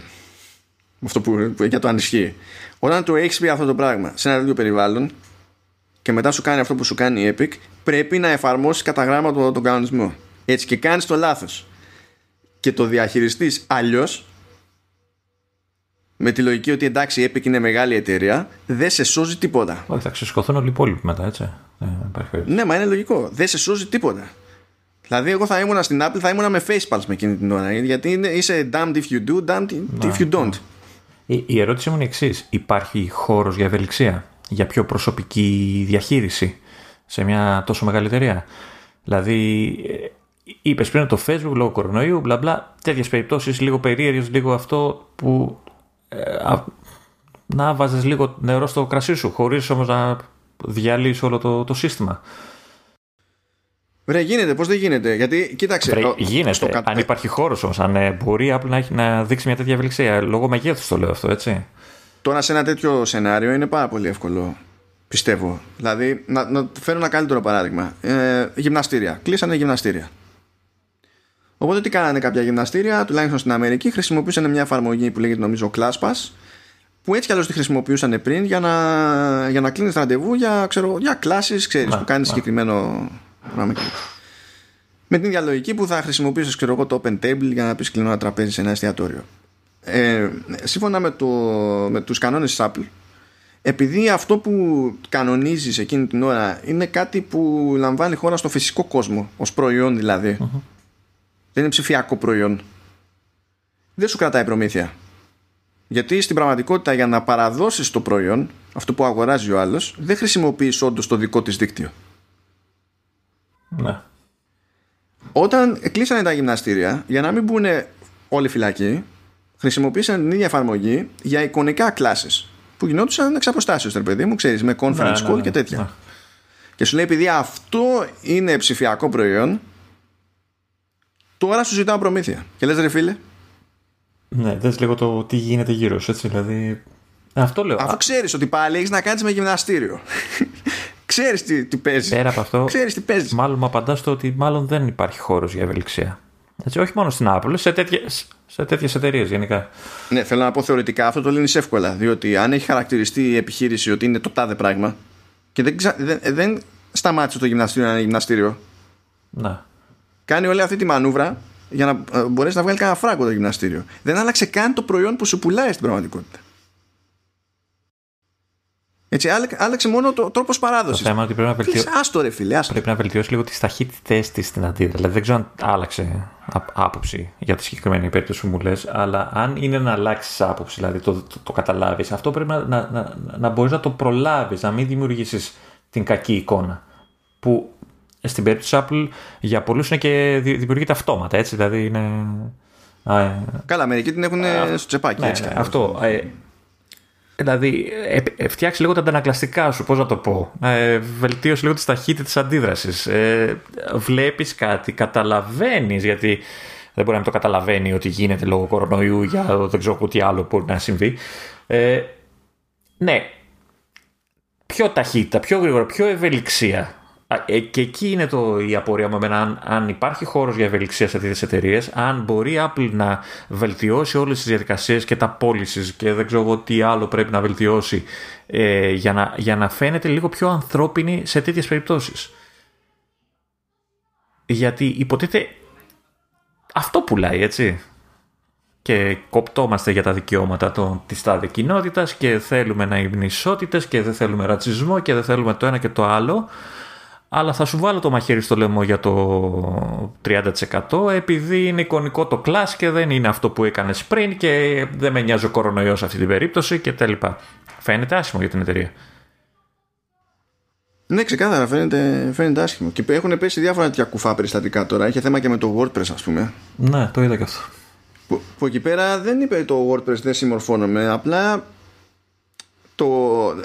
Με αυτό που, που για το ανισχύει όταν το έχεις πει αυτό το πράγμα σε ένα τέτοιο περιβάλλον και μετά σου κάνει αυτό που σου κάνει η Epic, πρέπει να εφαρμόσεις κατά γράμμα τον, τον κανονισμό. Έτσι και κάνεις το λάθος και το διαχειριστείς αλλιώς, με τη λογική ότι εντάξει η Epic είναι μεγάλη εταιρεία, δεν σε σώζει τίποτα. Όχι, θα ξεσκοθούν όλοι οι υπόλοιποι μετά, έτσι. Ε, ναι, μα είναι λογικό. Δεν σε σώζει τίποτα. Δηλαδή, εγώ θα ήμουν στην Apple, θα ήμουν με facepalms με εκείνη την ώρα. Γιατί είσαι damned if you do, damned if you don't. Η, η ερώτηση μου είναι εξής. Υπάρχει χώρος για ευελιξία, για πιο προσωπική διαχείριση σε μια τόσο μεγάλη εταιρεία. Δηλαδή, ε, είπες πριν το Facebook λόγω κορονοϊού, μπλα μπλα, τέτοιες περιπτώσεις, λίγο περίεργες, λίγο αυτό που. Ε, α, να βάζεις λίγο νερό στο κρασί σου, χωρίς όμως να διαλύσει όλο το, το σύστημα. Βρε, γίνεται, πώς δεν γίνεται; Γιατί, κοίταξε. Βρε, γίνεται. Στο... Αν υπάρχει χώρος όμως, αν ε, μπορεί απλά να, να δείξει μια τέτοια ευελιξία. Λόγω μεγέθους το λέω αυτό, έτσι. Τώρα σε ένα τέτοιο σενάριο είναι πάρα πολύ εύκολο. Πιστεύω. Δηλαδή, να, να φέρω ένα καλύτερο παράδειγμα. Ε, γυμναστήρια. Κλείσανε γυμναστήρια. Οπότε τι κάνανε κάποια γυμναστήρια, τουλάχιστον στην Αμερική, χρησιμοποιούσαν μια εφαρμογή που λέγεται νομίζω ClassPass, που έτσι κι αλλιώς τη χρησιμοποιούσαν πριν για να, για να κλείνεις ραντεβού για, ξέρω, για κλάσεις, ξέρεις, που κάνεις συγκεκριμένο πράγμα. Με την ίδια λογική που θα χρησιμοποιήσει το Open Table για να πεις κλείνω ένα τραπέζι σε ένα εστιατόριο. Ε, σύμφωνα με, το, με τους κανόνες της Apple επειδή αυτό που κανονίζεις εκείνη την ώρα είναι κάτι που λαμβάνει χώρα στο φυσικό κόσμο ως προϊόν δηλαδή δεν είναι ψηφιακό προϊόν δεν σου κρατάει προμήθεια. Γιατί στην πραγματικότητα για να παραδώσεις το προϊόν αυτό που αγοράζει ο άλλος δεν χρησιμοποιείς όντως το δικό της δίκτυο. Ναι. Όταν κλείσανε τα γυμναστήρια για να μην μπουν όλοι φυλακοί χρησιμοποίησαν την ίδια εφαρμογή για εικονικά κλάσεις που γινόντουσαν εξ αποστάσεως παιδί μου ξέρεις με conference ναι, call ναι, και τέτοια και σου λέει επειδή αυτό είναι ψηφιακό προϊόν τώρα σου ζητάω προμήθεια και λες ρε φίλε ναι, δες λίγο το τι γίνεται γύρω σου, έτσι, δηλαδή... Αυτό λέω. Αφού ξέρεις ότι πάλι έχεις να κάνεις με γυμναστήριο. [LAUGHS] ξέρεις τι, τι παίζεις. Πέρα από αυτό, ξέρεις τι παίζεις. μάλλον μου απαντάς στο ότι μάλλον δεν υπάρχει χώρος για ευελιξία. Έτσι, όχι μόνο στην Apple, σε τέτοιε σε τέτοιες εταιρείες γενικά. Ναι, θέλω να πω θεωρητικά αυτό το λύνεις εύκολα. Διότι αν έχει χαρακτηριστεί η επιχείρηση ότι είναι το τάδε πράγμα και δεν, ξα... δεν, δεν σταμάτησε το γυμναστήριο να είναι γυμναστήριο. Να. Κάνει όλη αυτή τη μανούβρα για να ε, μπορέσεις να βγάλει κανένα φράγκο το γυμναστήριο. Δεν άλλαξε καν το προϊόν που σου πουλάει στην πραγματικότητα. Έτσι, άλλαξε μόνο το τρόπος παράδοσης. Το θέμα ότι πρέπει να βελτιώσει. Άστο, ρε φίλε, άστο. Πρέπει να βελτιώσει λίγο τις ταχύτητέ της στην αντίδραση. Δηλαδή, δεν ξέρω αν άλλαξε άποψη για τη συγκεκριμένη περίπτωση που μου λες, αλλά αν είναι να αλλάξεις άποψη, δηλαδή το, το, το καταλάβεις, αυτό πρέπει να, να, να, να μπορείς να το προλάβεις, να μην δημιουργήσεις την κακή εικόνα. Που στην περίπτωση Apple για πολλούς είναι και δημιουργείται αυτόματα, έτσι. Δηλαδή είναι. Ε, Καλά, μερικοί την έχουν στο τσεπάκι. Ναι, έτσι, ναι, αυτό. Ε, Δηλαδή, ε, ε, φτιάξει λίγο τα αντανακλαστικά σου, πώς να το πω. Ε, βελτίωσε λίγο τη ταχύτητα της αντίδρασης. Ε, βλέπεις κάτι, καταλαβαίνεις, γιατί δεν μπορεί να μην το καταλαβαίνει ότι γίνεται λόγω κορονοϊού για δεν ξέρω τι άλλο μπορεί να συμβεί. Ε, ναι, πιο ταχύτητα, πιο γρήγορα, πιο ευελιξία ε, και εκεί είναι το, η απορία μου εμένα, αν, αν υπάρχει χώρος για ευελιξία σε τέτοιες εταιρείες, αν μπορεί η Apple να βελτιώσει όλες τις διαδικασίες και τα policies και δεν ξέρω εγώ τι άλλο πρέπει να βελτιώσει ε, για, να, για να φαίνεται λίγο πιο ανθρώπινη σε τέτοιες περιπτώσεις. Γιατί υποτίθεται αυτό πουλάει έτσι και κοπτόμαστε για τα δικαιώματα των, της τάδε κοινότητας και θέλουμε να είναι ισότητες και δεν θέλουμε ρατσισμό και δεν θέλουμε το ένα και το άλλο αλλά θα σου βάλω το μαχαίρι στο λαιμό για το 30% επειδή είναι εικονικό το class και δεν είναι αυτό που έκανες πριν και δεν με νοιάζει ο κορονοϊός σε αυτή την περίπτωση και τα λοιπά. Φαίνεται άσχημο για την εταιρεία. Ναι, ξεκάθαρα φαίνεται, φαίνεται άσχημο. Και έχουν πέσει διάφορα τέτοια κουφά περιστατικά τώρα. Είχε θέμα και με το WordPress, ας πούμε. Ναι, το είδα και αυτό. Που, που εκεί πέρα δεν είπε το WordPress δεν συμμορφώνομαι. Απλά το,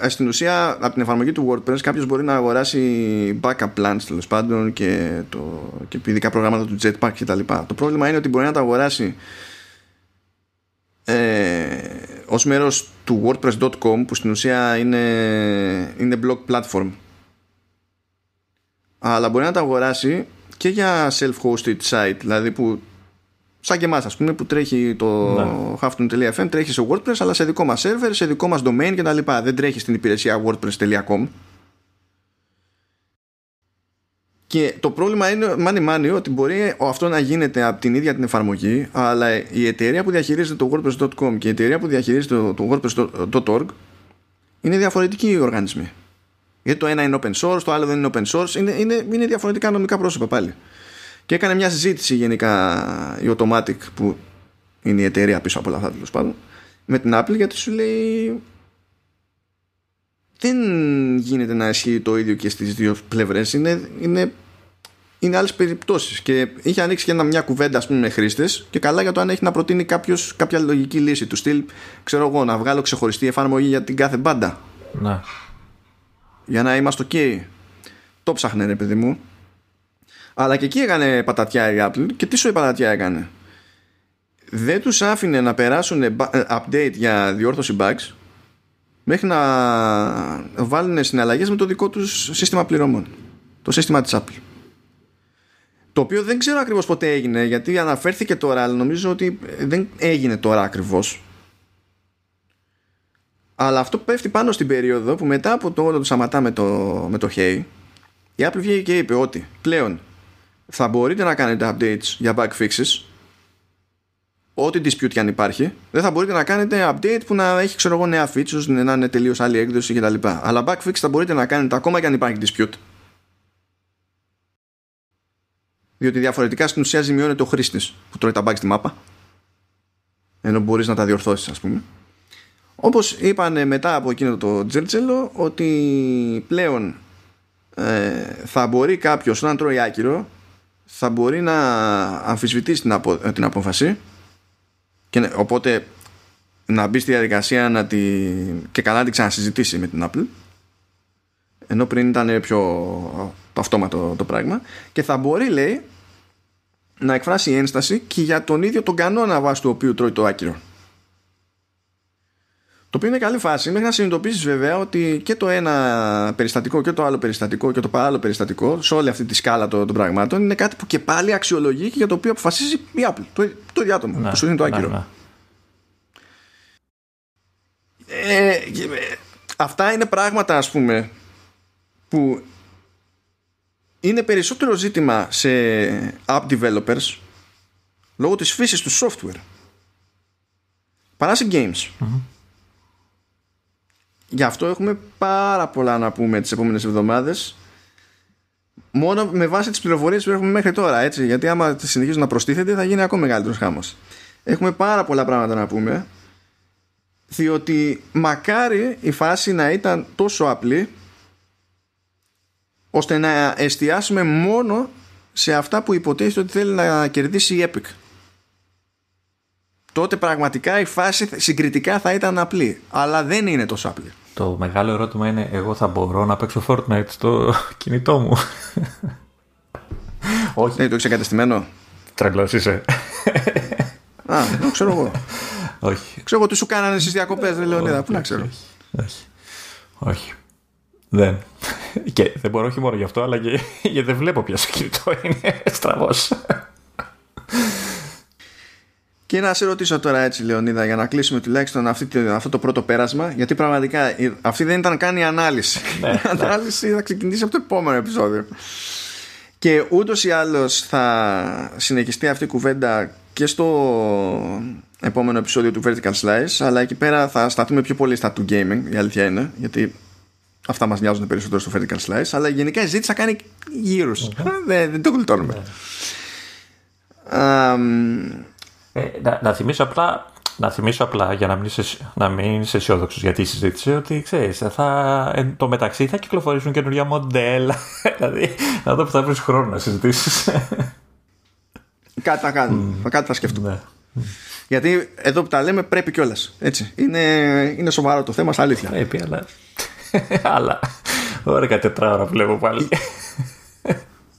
ε, στην ουσία από την εφαρμογή του WordPress κάποιος μπορεί να αγοράσει backup plans τέλος πάντων και, το, και ειδικά προγράμματα του Jetpack και τα λοιπά. Το πρόβλημα είναι ότι μπορεί να τα αγοράσει ε, ως μέρος του wordpress.com που στην ουσία είναι, είναι blog platform αλλά μπορεί να τα αγοράσει και για self-hosted site δηλαδή που σαν και εμάς ας πούμε που τρέχει το ναι. τρέχει σε WordPress αλλά σε δικό μας server, σε δικό μας domain και τα λοιπά. Δεν τρέχει στην υπηρεσία wordpress.com και το πρόβλημα είναι μάνι μάνι ότι μπορεί αυτό να γίνεται από την ίδια την εφαρμογή αλλά η εταιρεία που διαχειρίζεται το wordpress.com και η εταιρεία που διαχειρίζεται το, το wordpress.org είναι διαφορετικοί οργανισμοί. Γιατί το ένα είναι open source, το άλλο δεν είναι open source είναι, είναι, είναι διαφορετικά νομικά πρόσωπα πάλι και έκανε μια συζήτηση γενικά η Automatic που είναι η εταιρεία πίσω από όλα αυτά τέλος πάντων με την Apple γιατί σου λέει δεν γίνεται να ισχύει το ίδιο και στις δύο πλευρές. Είναι, είναι, είναι άλλες περιπτώσεις και είχε ανοίξει και ένα, μια κουβέντα ας πούμε, με χρήστες και καλά για το αν έχει να προτείνει κάποιος, κάποια λογική λύση του στυλ. Ξέρω εγώ να βγάλω ξεχωριστή εφαρμογή για την κάθε μπάντα. Ναι. για να είμαστε ok το ψάχνε ρε παιδί μου αλλά και εκεί έκανε πατατιά η Apple και τι σου η πατατιά έκανε; Δεν τους άφηνε να περάσουν ε, update για διόρθωση bugs μέχρι να βάλουν συναλλαγές με το δικό τους σύστημα πληρωμών το σύστημα της Apple. Το οποίο δεν ξέρω ακριβώς πότε έγινε γιατί αναφέρθηκε τώρα αλλά νομίζω ότι δεν έγινε τώρα ακριβώς. Αλλά αυτό πέφτει πάνω στην περίοδο που μετά από το όλο το σαματά με το, με το Hey η Apple βγήκε και είπε ότι πλέον θα μπορείτε να κάνετε updates για bug fixes. Ό,τι dispute και αν υπάρχει. Δεν θα μπορείτε να κάνετε update που να έχει ξέρω εγώ νέα features να είναι τελείως άλλη έκδοση κτλ. Αλλά bug fix θα μπορείτε να κάνετε ακόμα και αν υπάρχει dispute. Διότι διαφορετικά στην ουσία ζημιώνεται ο χρήστη που τρώει τα bugs στη μάπα. Ενώ μπορείς να τα διορθώσεις, ας πούμε. Όπως είπαν μετά από εκείνο το τζέρτζελο ότι πλέον ε, θα μπορεί κάποιος όταν τρώει άκυρο θα μπορεί να αμφισβητήσει την, απο, την απόφαση και ναι, οπότε να μπει στη διαδικασία να τη, και καλά να την ξανασυζητήσει με την Apple ενώ πριν ήταν πιο αυτόματο το πράγμα και θα μπορεί λέει να εκφράσει ένσταση και για τον ίδιο τον κανόνα βάσει του οποίου τρώει το άκυρο. το οποίο είναι καλή φάση μέχρι να συνειδητοποιήσεις βέβαια ότι και το ένα περιστατικό και το άλλο περιστατικό και το παράλληλο περιστατικό σε όλη αυτή τη σκάλα των, των πραγμάτων είναι κάτι που και πάλι αξιολογεί και για το οποίο αποφασίζει η Apple. Το, το ίδιο άτομο ναι, που σου δίνει το άκυρο. Ναι, ναι. Ε, αυτά είναι πράγματα ας πούμε που είναι περισσότερο ζήτημα σε app developers λόγω της φύσης του software παρά σε games. Γι' αυτό έχουμε πάρα πολλά να πούμε τις επόμενες εβδομάδες. Μόνο με βάση τις πληροφορίες που έχουμε μέχρι τώρα έτσι, γιατί άμα συνεχίζουν να προστίθεται θα γίνει ακόμα μεγαλύτερος χάμος. Έχουμε πάρα πολλά πράγματα να πούμε διότι μακάρι η φάση να ήταν τόσο απλή ώστε να εστιάσουμε μόνο σε αυτά που υποτίθεται ότι θέλει να κερδίσει η Epic τότε πραγματικά η φάση συγκριτικά θα ήταν απλή. Αλλά δεν είναι τόσο απλή. Το μεγάλο ερώτημα είναι εγώ θα μπορώ να παίξω Fortnite στο [LAUGHS] κινητό μου; [LAUGHS] Όχι. Ναι, το έχεις εγκατεστημένο; Τρελός είσαι. [LAUGHS] Α, δεν ξέρω εγώ. Όχι. Ξέρω εγώ τι σου κάνανε στις διακοπές, δεν λέω Πού να ξέρω. Όχι. όχι. Δεν. Και δεν μπορώ όχι μόνο γι' αυτό, αλλά και γιατί δεν βλέπω πια στο κινητό. Είναι στραβός. Και να σε ρωτήσω τώρα έτσι, Λεωνίδα, για να κλείσουμε τουλάχιστον αυτή, αυτό το πρώτο πέρασμα, γιατί πραγματικά αυτή δεν ήταν καν η ανάλυση. Ναι, [LAUGHS] η ανάλυση θα ξεκινήσει από το επόμενο επεισόδιο. Και ούτως ή άλλως θα συνεχιστεί αυτή η κουβέντα και στο επόμενο επεισόδιο του Vertical Slice, αλλά εκεί πέρα θα σταθούμε πιο πολύ στα του gaming, η αλήθεια είναι, γιατί αυτά μας νοιάζουν περισσότερο στο Vertical Slice, αλλά γενικά η ζήτηση θα κάνει γύρους. δεν, δεν το γλιτώνουμε. Um, ε, να, να, θυμίσω απλά, να θυμίσω απλά για να μην είσαι, να μην είσαι αισιόδοξος για τη συζήτηση ότι ξέρεις, θα, εν το μεταξύ θα κυκλοφορήσουν καινούργια μοντέλα. [LAUGHS] δηλαδή, να δω που θα βρεις χρόνο να συζητήσεις. κάτι θα κάνουμε. Mm. Κάτι θα σκεφτούμε. Ναι. Γιατί εδώ που τα λέμε πρέπει κιόλας. Είναι, είναι σοβαρό το θέμα, αλήθεια. Πρέπει, αλλά. αλλά. Ωραία, τετράωρα βλέπω πάλι.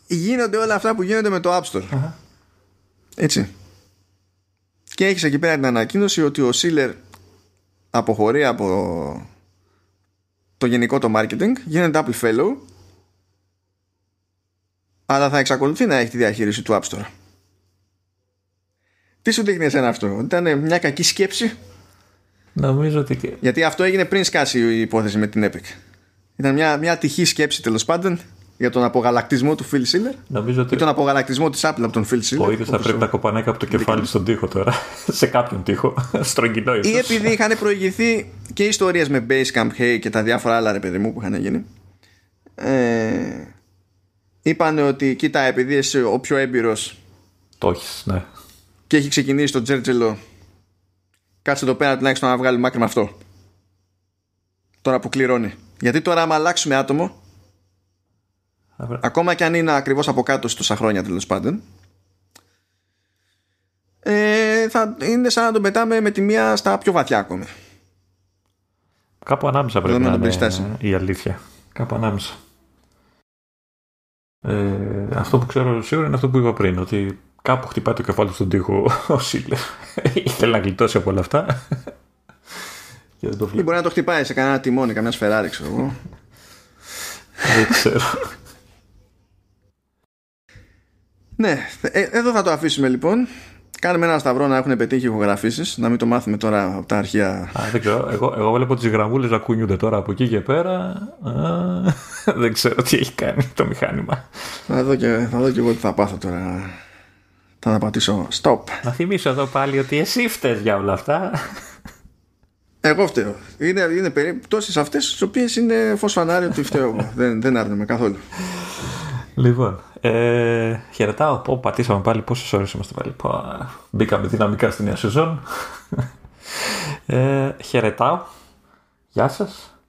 γίνονται όλα αυτά που γίνονται με το App Store. Έτσι. Και έχεις εκεί πέρα την ανακοίνωση ότι ο Σίλερ αποχωρεί από το γενικό το marketing, γίνεται Apple Fellow, αλλά θα εξακολουθεί να έχει τη διαχείριση του App Store. Τι σου δείχνει εσένα αυτό, ήταν μια κακή σκέψη; Νομίζω ότι. Γιατί αυτό έγινε πριν σκάσει η υπόθεση με την Epic. Ήταν μια, μια τυχή σκέψη τέλος πάντων για τον απογαλακτισμό του Phil Schiller Νομίζω ότι... ή τον απογαλακτισμό της Apple από τον Phil Schiller. Ο ίδιος θα πρέπει να κοπανάει από το κεφάλι στον τοίχο τώρα. [LAUGHS] σε κάποιον τοίχο. [LAUGHS] Στρογγυλό ίσως. Ή επειδή είχαν προηγηθεί και ιστορίες με Basecamp Hey και τα διάφορα άλλα ρε παιδί μου που είχαν γίνει. Ε, είπαν ότι κοίτα επειδή είσαι ο πιο έμπειρος το έχεις, ναι. και έχει ξεκινήσει το τζέρτζελο κάτσε εδώ πέρα τουλάχιστον να βγάλει μάκρυ με αυτό. Τώρα που κληρώνει. Γιατί τώρα άμα αλλάξουμε άτομο ακόμα και αν είναι ακριβώς από κάτω τόσα χρόνια τέλος πάντων ε, θα είναι σαν να τον πετάμε με τη μία στα πιο βαθιά ακόμη. Κάπου ανάμεσα πρέπει να, είναι η αλήθεια. Κάπου ανάμεσα. Ε, αυτό που ξέρω σίγουρα είναι αυτό που είπα πριν, ότι κάπου χτυπάει το κεφάλι στον τοίχο ο Σίλερ. [LAUGHS] Ήθελε να γλιτώσει από όλα αυτά. Και δεν το μπορεί να το χτυπάει σε κανένα τιμόνι, καμιά σφεράρι, ξέρω εγώ. δεν ξέρω. Ναι, ε, εδώ θα το αφήσουμε λοιπόν. Κάνουμε ένα σταυρό να έχουν πετύχει ηχογραφήσεις, να μην το μάθουμε τώρα από τα αρχεία. Α, δεν ξέρω. Εγώ, εγώ βλέπω τι γραμμούλες να κουνιούνται τώρα από εκεί και πέρα. Α, δεν ξέρω τι έχει κάνει το μηχάνημα. Θα δω και, θα δω και εγώ τι θα πάθω τώρα. Θα να πατήσω stop. Να θυμίσω εδώ πάλι ότι εσύ φταίει για όλα αυτά. Εγώ φταίω. Είναι, είναι περιπτώσεις αυτές τι οποίες είναι φως φανάρι ότι φταίω εγώ. [LAUGHS] δεν, δεν άρνομαι καθόλου. Λοιπόν, ε, χαιρετάω. Πω, πατήσαμε πάλι πόσες ώρες είμαστε πάλι. Πω, μπήκαμε δυναμικά στη νέα σεζόν. Ε, χαιρετάω. Γεια σας.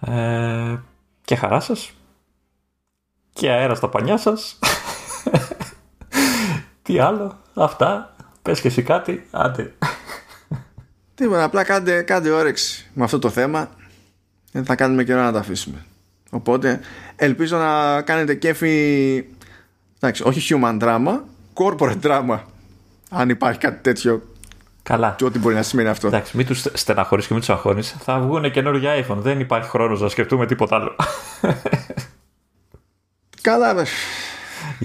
Ε, και χαρά σας. Και αέρα στα πανιά σας. [LAUGHS] Τι άλλο. Αυτά. Πες και εσύ κάτι. Άντε. Τίποτα. Απλά κάντε, κάντε όρεξη με αυτό το θέμα. Δεν θα κάνουμε καιρό να τα αφήσουμε. Οπότε ελπίζω να κάνετε κέφι εντάξει, όχι human drama corporate drama αν υπάρχει κάτι τέτοιο Καλά. Και ό,τι μπορεί να σημαίνει αυτό. Εντάξει, μην τους στεναχωρείς και μην τους αγχώνεις. Θα βγουν καινούργια iPhone. Δεν υπάρχει χρόνος να σκεφτούμε τίποτα άλλο. [LAUGHS] Καλά,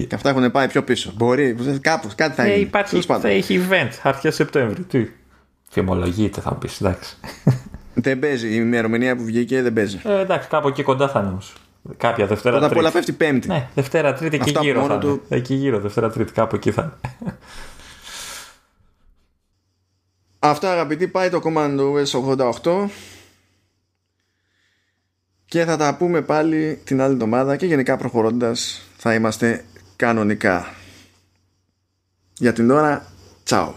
Και αυτά έχουν πάει πιο πίσω. Μπορεί, κάπως, κάτι θα ε, γίνει. Υπάρχει, θα έχει event αρχές Σεπτέμβρη. Τι; Φημολογείται, θα πεις. Εντάξει. Δεν παίζει. Η ημερομηνία που βγήκε δεν παίζει. Ε, εντάξει, κάπου εκεί κοντά θα είναι όμως. Κάποια Δευτέρα Πρώτα απ' όλα πέφτει Πέμπτη. Ναι, Δευτέρα Τρίτη εκεί γύρω. Θα του... Εκεί γύρω, Δευτέρα Τρίτη, κάπου εκεί θα είναι. Αυτά αγαπητοί πάει το Command OS 88 και θα τα πούμε πάλι την άλλη εβδομάδα και γενικά προχωρώντας θα είμαστε κανονικά. Για την ώρα, τσάου.